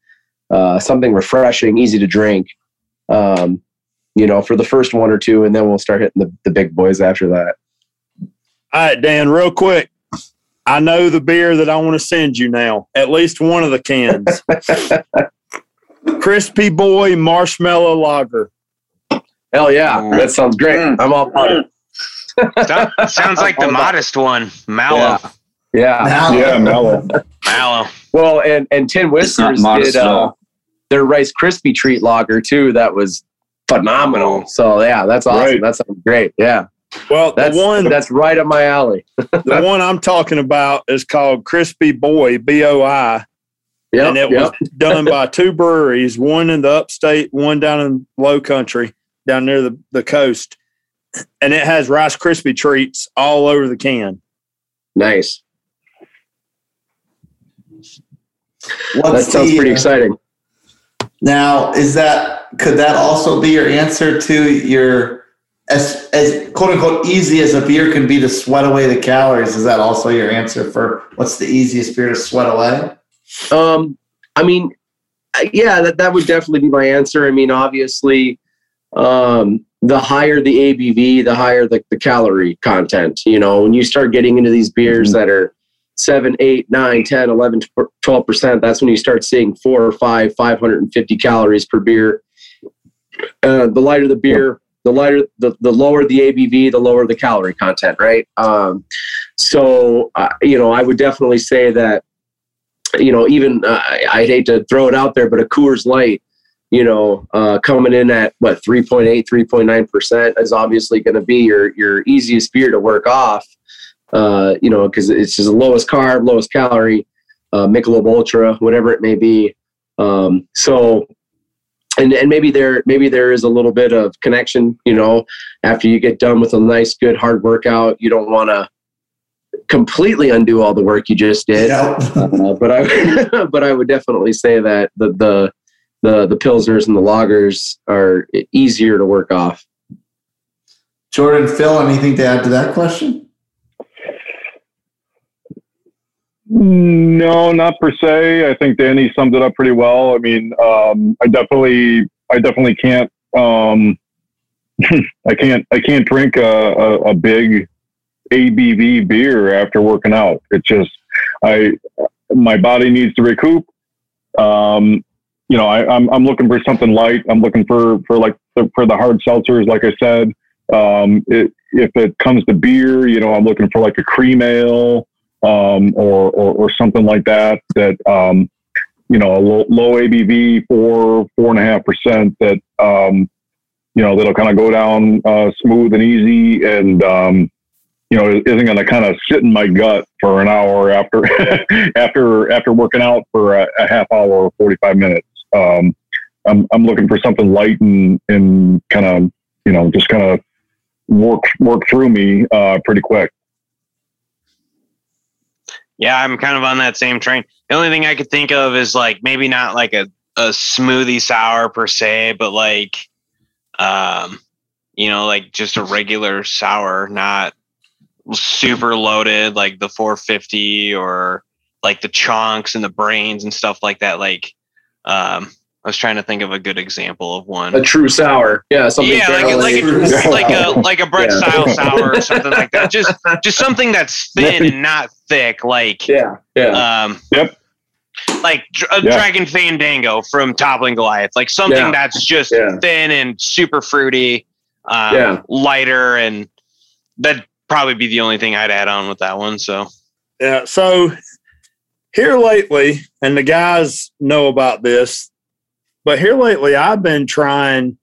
uh, something refreshing, easy to drink. Um, you know, for the first one or two, and then we'll start hitting the, the big boys after that. All right, Dan, real quick. I know the beer that I want to send you now. At least one of the cans. Crispy Boy Marshmallow Lager. Hell yeah, that sounds great. I'm all for it. Sound- sounds like the Modist one, mallow, Yeah. Now, yeah, mellow. mallow. Well, and and Tin It's not Whiskers modest did uh, their Rice Krispie treat lager too. That was phenomenal. So yeah, that's awesome. Right. That sounds great. Yeah. Well, That's the one that's right up my alley. the one I'm talking about is called Crispy Boy B O I, Yep, and it yep. was done by two breweries, one in the upstate, one down in low country, down near the, the coast. And it has Rice Krispie treats all over the can. nice. What's That sounds the, pretty uh, exciting. Now, is that could that also be your answer to your as as quote unquote easy as a beer can be to sweat away the calories? Is that also your answer for what's the easiest beer to sweat away? Um, I mean, uh, yeah, that, that would definitely be my answer. I mean, obviously, um, the higher the ABV, the higher the, the calorie content. You know, when you start getting into these beers that are 7, 8, 9, 10, 11, 12%, that's when you start seeing four or five, 550 calories per beer. Uh, the lighter the beer, the lighter, the, the lower the ABV, the lower the calorie content, right? Um, so, uh, you know, I would definitely say that you know, even uh, I- I'd hate to throw it out there, but a Coors Light, you know, uh, coming in at what 3.8, 3.9 percent is obviously going to be your your easiest beer to work off. Uh, you know, because it's just the lowest carb, lowest calorie, uh, Michelob Ultra, whatever it may be. Um, so, and and maybe there maybe there is a little bit of connection. You know, after you get done with a nice, good, hard workout, you don't want to completely undo all the work you just did. Yep. Uh, but I but I would definitely say that the the the the pilsners and the lagers are easier to work off. Jordan, Phil, anything to add to that question? No, not per se. I think Danny summed it up pretty well. I mean, um, I definitely, I definitely can't, um, I can't, I can't drink a, a, a big ABV beer after working out. It's just, I, my body needs to recoup. Um, you know, I, I'm, I'm looking for something light. I'm looking for, for like, the, for the hard seltzers, like I said. Um, it, if it comes to beer, you know, I'm looking for like a cream ale, um, or, or, or something like that, that, um, you know, a low, low ABV, four, four and a half percent that, um, you know, that'll kind of go down, uh, smooth and easy and, um, you know, isn't going to kind of sit in my gut for an hour after, after, after working out for a, a half hour or 45 minutes. Um, I'm, I'm looking for something light and, and kind of, you know, just kind of work, work through me, uh, pretty quick. Yeah, I'm kind of on that same train. The only thing I could think of is like maybe not like a, a smoothie sour per se, but like um you know, like just a regular sour, not super loaded like the 450 or like the chunks and the brains and stuff like that. Like um I was trying to think of a good example of one. A true sour, yeah, something yeah, like a, like a like a like a bread Yeah. style sour or something like that. Just just something that's thin and not thick. Like yeah, yeah, um, Yep. like a Yeah. Dragon Fandango from Toppling Goliath, like something Yeah. that's just Yeah. thin and super fruity, um, Yeah. lighter, and that'd probably be the only thing I'd add on with that one. So Yeah. So here lately, and the guys know about this, but here lately, I've been trying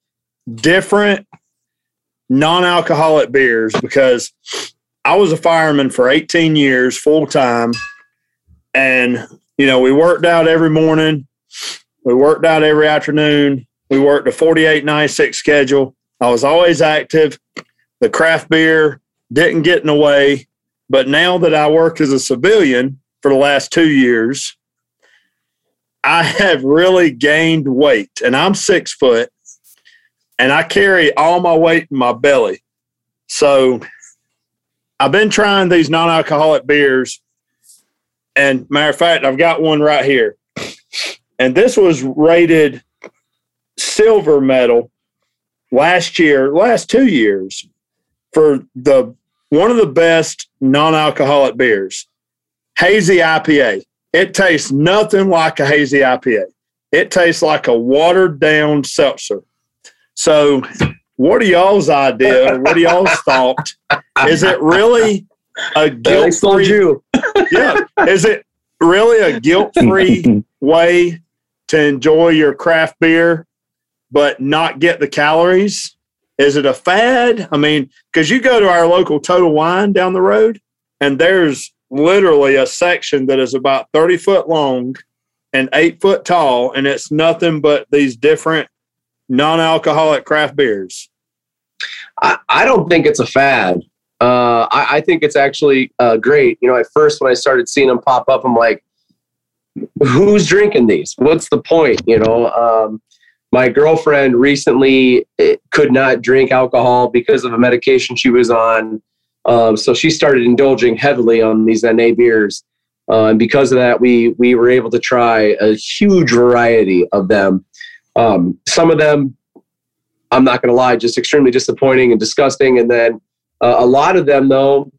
different non alcoholic beers because I was a fireman for 18 years full time. And, you know, we worked out every morning, we worked out every afternoon, we worked a 48 96 schedule. I was always active. The craft beer didn't get in the way. But now that I work as a civilian for the last two years, I have really gained weight and I'm six foot and I carry all my weight in my belly. So I've been trying these non alcoholic beers. And matter of fact, I've got one right here. And this was rated silver medal last year, last two years for the one of the best non-alcoholic beers, hazy IPA. It tastes nothing like a hazy IPA. It tastes like a watered down seltzer. So, what are y'all's idea? What are y'all's thought? Is it really a guilt free? Yeah. Is it really a guilt free way to enjoy your craft beer, but not get the calories? Is it a fad? I mean, because you go to our local Total Wine down the road, and there's literally a section that is about 30 foot long and eight foot tall, and it's nothing but these different non alcoholic craft beers. I, I don't think it's a fad. Uh, I, I think it's actually uh, great. You know, at first when I started seeing them pop up, I'm like, who's drinking these? What's the point? You know, um, my girlfriend recently eh, could not drink alcohol because of a medication she was on. Um, so she started indulging heavily on these NA beers. Uh, and because of that, we we were able to try a huge variety of them. Um, some of them, I'm not going to lie, just extremely disappointing and disgusting. And then uh, a lot of them, though,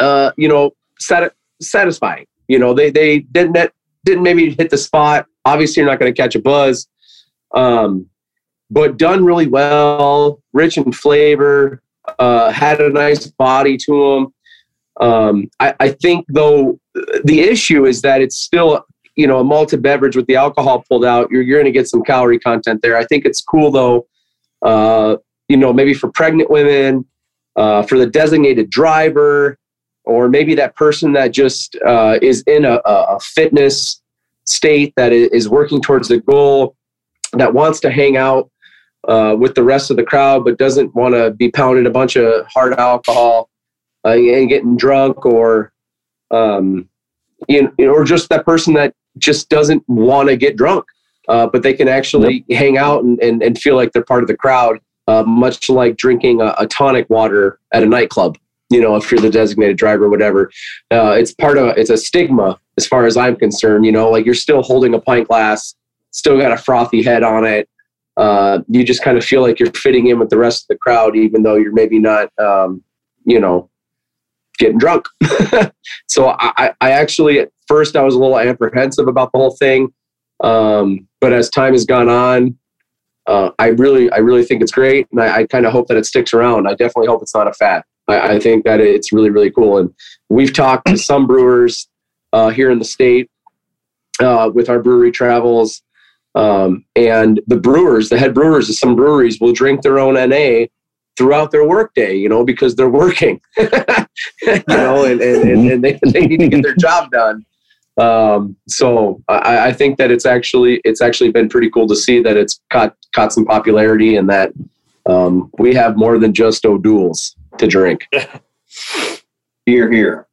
uh, you know, sat- satisfying. You know, they they didn't didn't maybe hit the spot. Obviously, you're not going to catch a buzz, um, but done really well, rich in flavor, uh, had a nice body to them. Um, I, I think though the issue is that it's still you know a malted beverage with the alcohol pulled out. You're you're going to get some calorie content there. I think it's cool though. Uh, you know, maybe for pregnant women, uh, for the designated driver, or maybe that person that just uh, is in a, a fitness state that is working towards the goal, that wants to hang out uh, with the rest of the crowd, but doesn't want to be pounding a bunch of hard alcohol uh, and getting drunk, or um, you know, or just that person that just doesn't want to get drunk, uh, but they can actually yep. hang out and, and, and feel like they're part of the crowd uh, much like drinking a, a, tonic water at a nightclub. You know, if you're the designated driver or whatever, uh, it's part of it's a stigma as far as I'm concerned. You know, like you're still holding a pint glass, still got a frothy head on it. Uh, you just kind of feel like you're fitting in with the rest of the crowd, even though you're maybe not, um, you know, getting drunk. so I, I actually at first I was a little apprehensive about the whole thing, um, but as time has gone on, uh, I really, I really think it's great, and I, I kind of hope that it sticks around. I definitely hope it's not a fad. I, I think that it's really, really cool. And we've talked to some brewers uh, here in the state uh, with our brewery travels, um, and the brewers, the head brewers of some breweries, will drink their own NA throughout their workday. You know, because they're working. you know, and, and, and, they, they need to get their job done. Um, so I, I, think that it's actually it's actually been pretty cool to see that it's caught caught some popularity and that um, we have more than just O'Doul's to drink. here, here.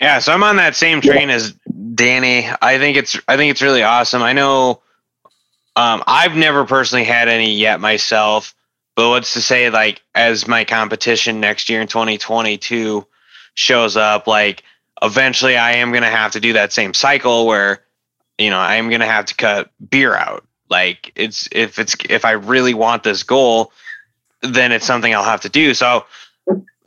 Yeah, so I'm on that same train yeah. as Danny. I think it's I think it's really awesome. I know um, I've never personally had any yet myself, but what's to say like as my competition next year in 2022 shows up, like eventually I am to have to do that same cycle where, you know, I am to have to cut beer out. Like it's, if it's, if I really want this goal, then it's something I'll have to do. So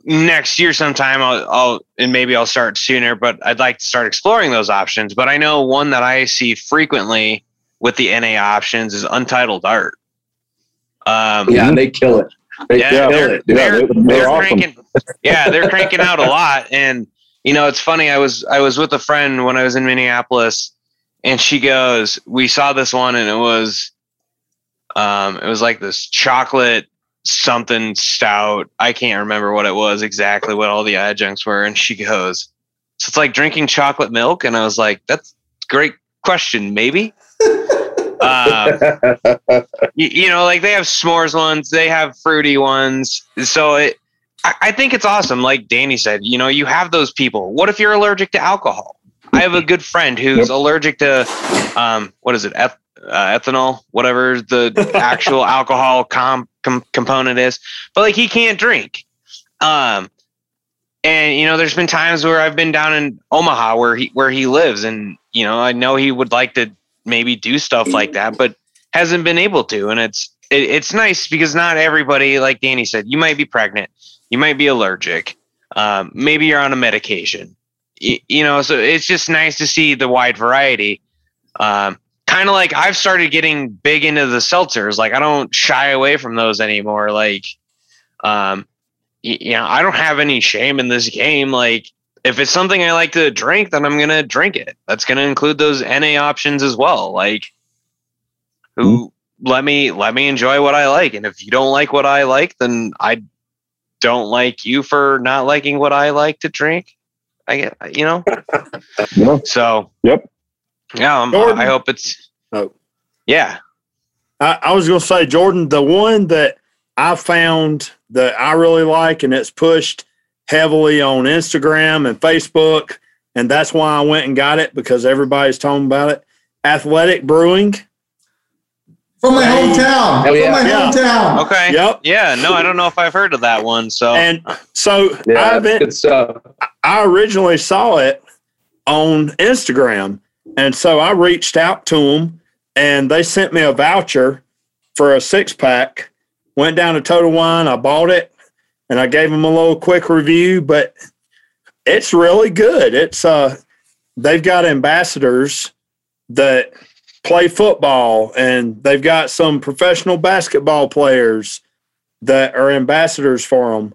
next year sometime I'll, I'll, and maybe I'll start sooner, but I'd like to start exploring those options. But I know one that I see frequently with the NA options is Untitled Art. Um, yeah, they kill it. They yeah, kill they're, it. They're, they're, they're awesome. cranking, yeah, they're cranking out a lot. And you know, it's funny. I was I was with a friend when I was in Minneapolis, and she goes, "We saw this one, and it was, um, it was like this chocolate something stout. I can't remember what it was exactly, what all the adjuncts were." And she goes, "So it's like drinking chocolate milk," and I was like, "That's a great question, maybe." um, you, you know, like they have s'mores ones, they have fruity ones, so it I, think it's awesome. Like Danny said, you know, you have those people. What if you're allergic to alcohol? I have a good friend who's yep. allergic to, um, what is it, eth- uh, ethanol, whatever the actual alcohol com- com- component is, but like he can't drink. Um, and you know, there's been times where I've been down in Omaha where he where he lives, and you know, I know he would like to maybe do stuff like that, but hasn't been able to. And it's it, it's nice because not everybody, like Danny said, you might be pregnant you might be allergic. Um, maybe you're on a medication. You, know, so it's just nice to see the wide variety. Um, kind of like I've started getting big into the seltzers. Like I don't shy away from those anymore. Like, um, you, you know, I don't have any shame in this game. Like if it's something I like to drink, then I'm gonna drink it. That's gonna include those NA options as well. Like, who let me let me enjoy what I like. And if you don't like what I like, then I don't like you for not liking what I like to drink. I get you know. Yeah. So Yep. yeah, um. I hope it's Oh. yeah. I, I was going to say, Jordan, the one that I found that I really like, and it's pushed heavily on Instagram and Facebook, and that's why I went and got it because everybody's talking about it. Athletic Brewing. From my hometown. Oh, Hell yeah. From my Yeah. hometown. Okay. Yep. Yeah. No, I don't know if I've heard of that one. So And so Yeah, I've been, good stuff. I originally saw it on Instagram. And so I reached out to them and they sent me a voucher for a six pack. Went down to Total Wine, I bought it and I gave them a little quick review, but it's really good. It's uh they've got ambassadors that play football and they've got some professional basketball players that are ambassadors for them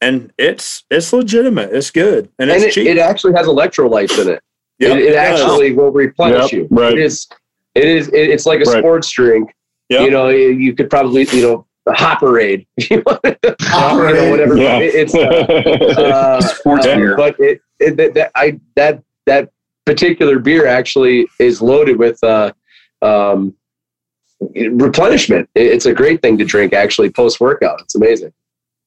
and it's it's legitimate. It's good and And it's it, cheap. it actually has electrolytes in it. Yep, it, it does. actually will replenish Yep, you. right. It is. It is. It, it's like a Right. sports drink. Yep. You know, you you could probably you know the Hopperade. if you want to- you know, whatever. Yeah. It- it's. Uh, uh, Sports uh, beer. but it, it that, that I that that particular beer actually is loaded with uh, um, replenishment. It's a great thing to drink actually post workout. It's amazing.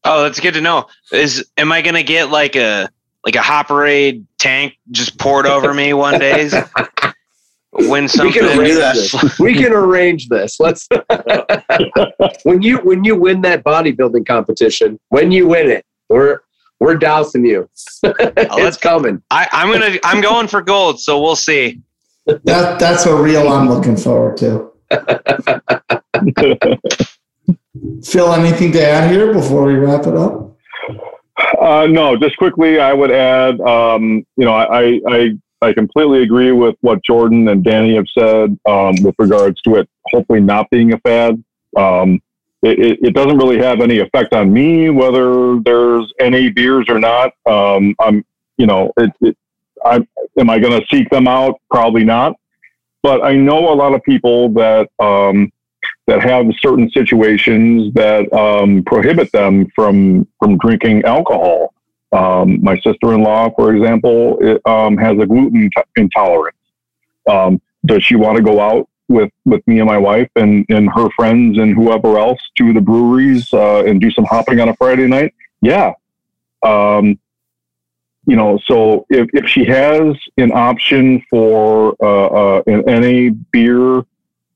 Oh, that's good to know. Is am I gonna get like a like a Hopperade tank just poured over me one day? Win We can arrange this. We can arrange this. Let's. when you when you win that bodybuilding competition, when you win it, we're we're dousing you. it's let's- coming. I, I'm gonna I'm going for gold, so we'll see. That that's a reel I'm looking forward to. Phil, anything to add here before we wrap it up? Uh, no, just quickly, I would add, um, you know, I, I, I completely agree with what Jordan and Danny have said um, with regards to it hopefully not being a fad. Um, it, it, doesn't really have any effect on me whether there's any beers or not. Um, I'm, you know, it, it, I, am I going to seek them out? Probably not. But I know a lot of people that um, that have certain situations that um, prohibit them from from drinking alcohol. Um, my sister-in-law, for example, it, um, has a gluten t- intolerance. Um, does she want to go out with with me and my wife and and her friends and whoever else to the breweries uh, and do some hopping on a Friday night? Yeah. Um, you know, so if, if she has an option for uh, uh, an NA beer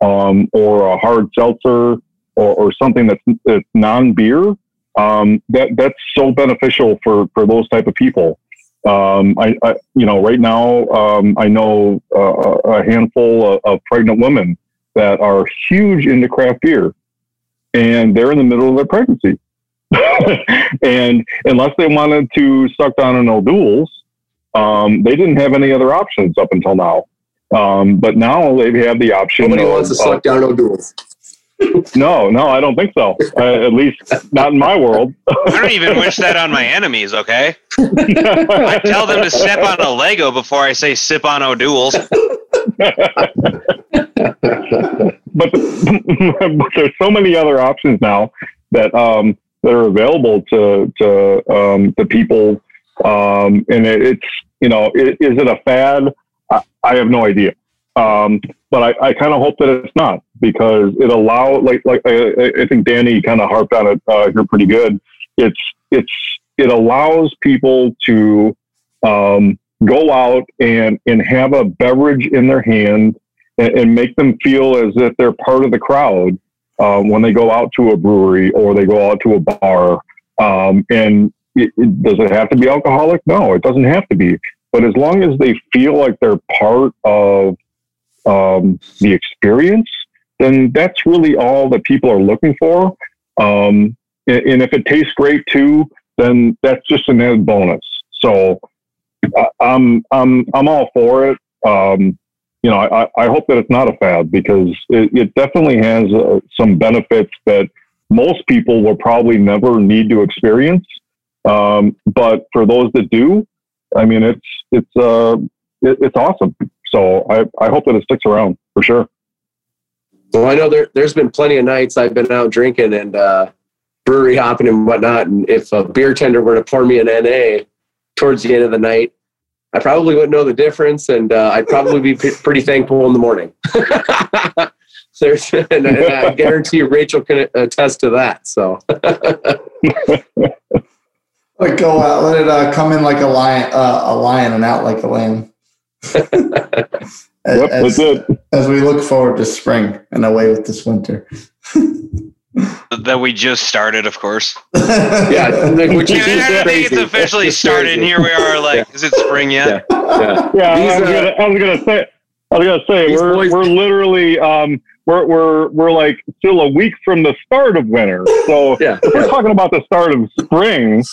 um, or a hard seltzer or, or something that's, that's non-beer, um, that that's so beneficial for, for those type of people. Um, I, I, you know, right now, um, I know uh, a handful of, of pregnant women that are huge into craft beer, and they're in the middle of their pregnancy. and unless they wanted to suck down an O'Doul's, um, they didn't have any other options up until now. Um, but now they have the option. Nobody of- wants to of- suck down O'Doul's. No, no, I don't think so. Uh, at least not in my world. I don't even wish that on my enemies. Okay, I tell them to step on a Lego before I say sip on O'Doul's. but, but there's so many other options now that um, that are available to to um, to people, um, and it, it's you know, i- is it a fad? I, I have no idea. Um, but I, I kind of hope that it's not because it allow like like I, I think Danny kind of harped on it uh, here pretty good. It's it's it allows people to um, go out and and have a beverage in their hand and, and make them feel as if they're part of the crowd um, when they go out to a brewery or they go out to a bar. Um, and it, it, does it have to be alcoholic? No, it doesn't have to be. But as long as they feel like they're part of um, the experience, then that's really all that people are looking for. Um, and, and if it tastes great too, then that's just an added bonus. So I'm I'm I'm all for it. Um, you know, I, I hope that it's not a fad because it, it definitely has uh, some benefits that most people will probably never need to experience. Um, but for those that do, I mean, it's it's uh, it, it's awesome. So I, I hope that it sticks around for sure. Well, I know there, there's been plenty of nights I've been out drinking and uh, brewery hopping and whatnot. And if a beer tender were to pour me an NA towards the end of the night, I probably wouldn't know the difference, and uh, I'd probably be p- pretty thankful in the morning. There's, and I, I guarantee Rachel can attest to that. So, Let it go out. Let it uh, come in like a lion, uh, a lion, and out like a lamb. As, Yep, as, that's it. as we look forward to spring and away with this winter. that we just started, of course. yeah, like, which Yeah, is I just don't think it's officially It's started, and here we are. Like, is it spring yet? Yeah. Yeah, These, I, was uh, gonna, I was gonna say, I was gonna say, we're boys- we're literally um we're we're we're like still a week from the start of winter. So Yeah, if we're talking about the start of spring,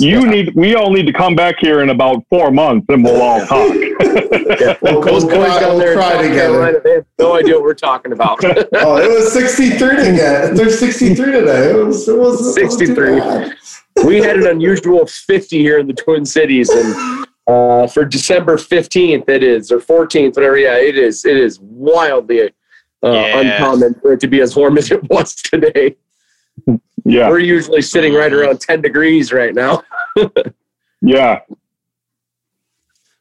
you need we all need to come back here in about four months, and we'll all talk. Yeah. We'll- Those we'll boys cry- down there we'll cry together. They have no idea what we're talking about. oh, it was 63 again. There's 63 today. It was, it was it wasn't too 63. we had an unusual 50 here in the Twin Cities, and uh, for December 15th, it is or 14th, whatever. Yeah, it is. It is wildly uh, Yeah. uncommon for it to be as warm as it was today. Yeah, We're usually sitting right around 10 degrees right now. yeah.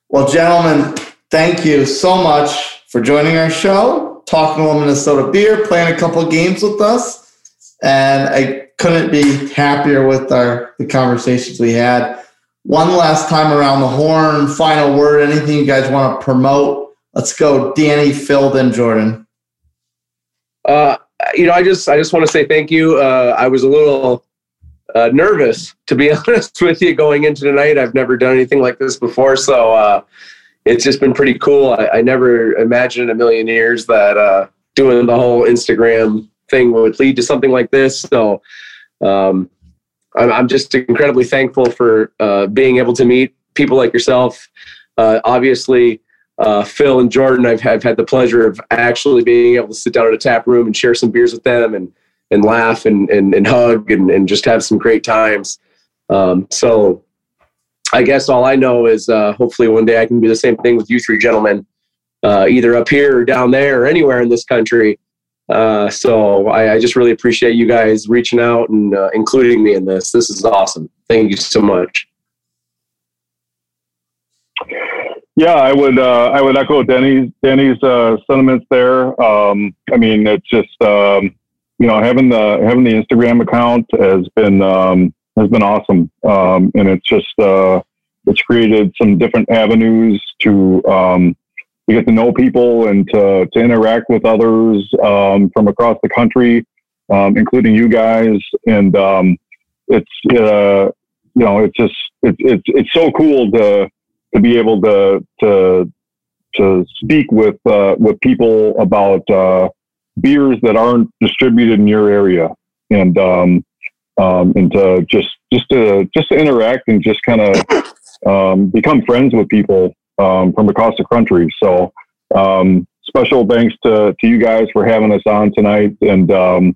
Well, gentlemen, thank you so much for joining our show, talking a little Minnesota beer, playing a couple of games with us. And I couldn't be happier with our the conversations we had. One last time around the horn, final word, anything you guys want to promote? Let's go, Danny, Phil, then Jordan. Uh, you know, I just I just want to say thank you. Uh, I was a little uh, nervous, to be honest with you, going into tonight. I've never done anything like this before, so uh, it's just been pretty cool. I, I never imagined in a million years that uh, doing the whole Instagram thing would lead to something like this. So um, I'm, I'm just incredibly thankful for uh, being able to meet people like yourself. Uh, obviously, uh, Phil and Jordan, I've, I've had the pleasure of actually being able to sit down at a tap room and share some beers with them and and laugh and and, and hug and, and just have some great times. Um, so I guess all I know is uh, hopefully one day I can do the same thing with you three gentlemen, uh, either up here or down there or anywhere in this country. Uh, so I, I just really appreciate you guys reaching out and uh, including me in this. This is awesome. Thank you so much. Yeah, I would uh, I would echo Danny's Denny's uh, sentiments there. Um, I mean, it's just um, you know having the having the Instagram account has been um, has been awesome, um, and it's just uh, it's created some different avenues to um, to get to know people and to to interact with others um, from across the country, including you guys, and it's uh, you know it's just it's it's it's so cool to to be able to to to speak with uh, with people about uh, beers that aren't distributed in your area, and um, um, and to just just to just to interact and just kind of um, become friends with people um, from across the country. So um, special thanks to to you guys for having us on tonight, and um,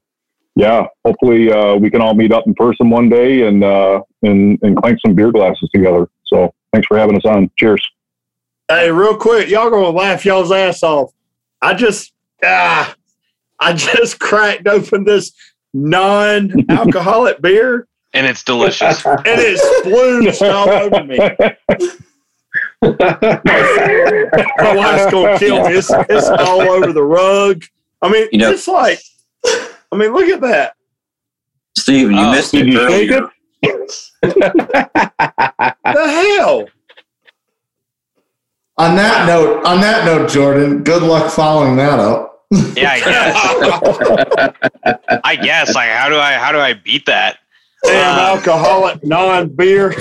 yeah, hopefully uh, we can all meet up in person one day and uh, and and clank some beer glasses together. So thanks for having us on. Cheers. Hey, real quick, y'all gonna laugh y'all's ass off. I just ah, I just cracked open this non-alcoholic beer And it's delicious. and it splooged all over me. My wife's gonna kill me. It's, it's all over the rug. I mean, You know- it's like, I mean, look at that. Steven, you Oh, missed did it you shake earlier. The hell? On that note, on that note, Jordan, good luck following that up. Yeah, I guess. I guess. Like, how do I how do I beat that? Damn Um, alcoholic non-beer.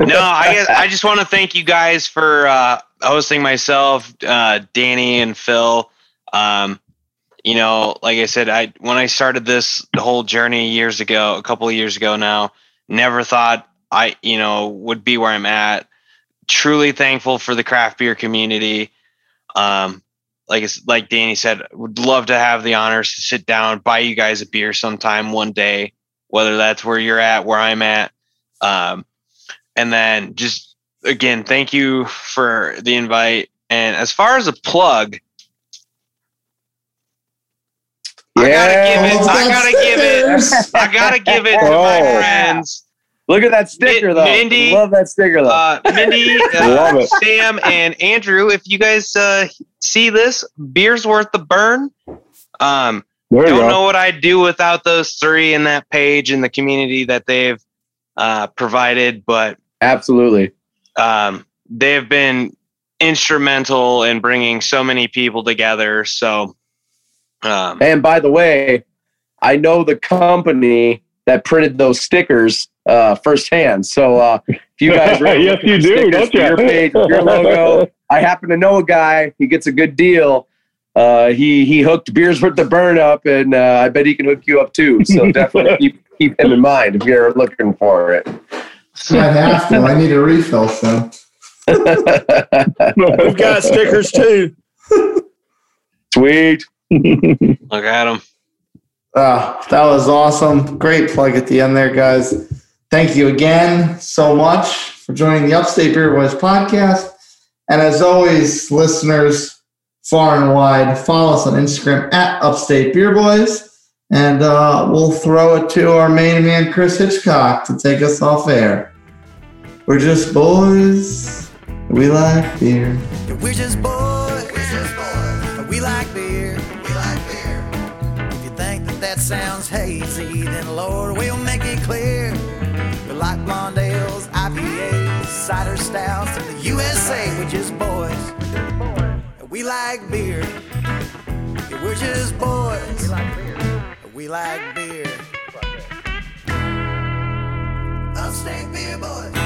no, I guess I just want to thank you guys for uh, hosting myself, uh, Danny and Phil. Um, you know, like I said, I when I started this whole journey years ago, a couple of years ago now, never thought I, you know, would be where I'm at. Truly thankful for the craft beer community. Um, like like Danny said, would love to have the honors to sit down, buy you guys a beer sometime one day, whether that's where you're at, where I'm at. Um, and then just again, thank you for the invite. And as far as a plug, I gotta give it. I got gotta give it. I gotta give it to my Oh. friends. Look at that sticker, though. Mindy- Love that sticker, though. Uh, Mindy, uh. Sam, and Andrew. If you guys uh, see this, beer's worth the burn. Um, There don't go. know what I'd do without those three in that page and the community that they've uh, provided, but Absolutely. um, they've been instrumental in bringing so many people together. So, um, And by the way, I know the company that printed those stickers uh, firsthand. So uh, if you guys are Yes, you do, stickers don't you? Your page, your logo. I happen to know a guy. He gets a good deal. Uh, he he hooked beers with the burn up, and uh, I bet he can hook you up too. So definitely keep keep him in mind if you're looking for it. I'd have to. I need a refill so. We've got stickers too. Sweet. Look at him. Ah, that was awesome. Great plug at the end there, guys. Thank you again so much for joining the Upstate Beer Boys podcast. And as always, listeners far and wide, follow us on Instagram at Upstate Beer Boys. And uh, we'll throw it to our main man, Chris Hitchcock, to take us off air. We're just boys. We like beer. We're just boys. We're just boys. That sounds hazy, then Lord, we'll make it clear. We like blonde ales, IPAs, cider stouts, and the USA. We're just boys. We like beer. Yeah, we're just boys. We like beer. We like beer. Upstate beer boys.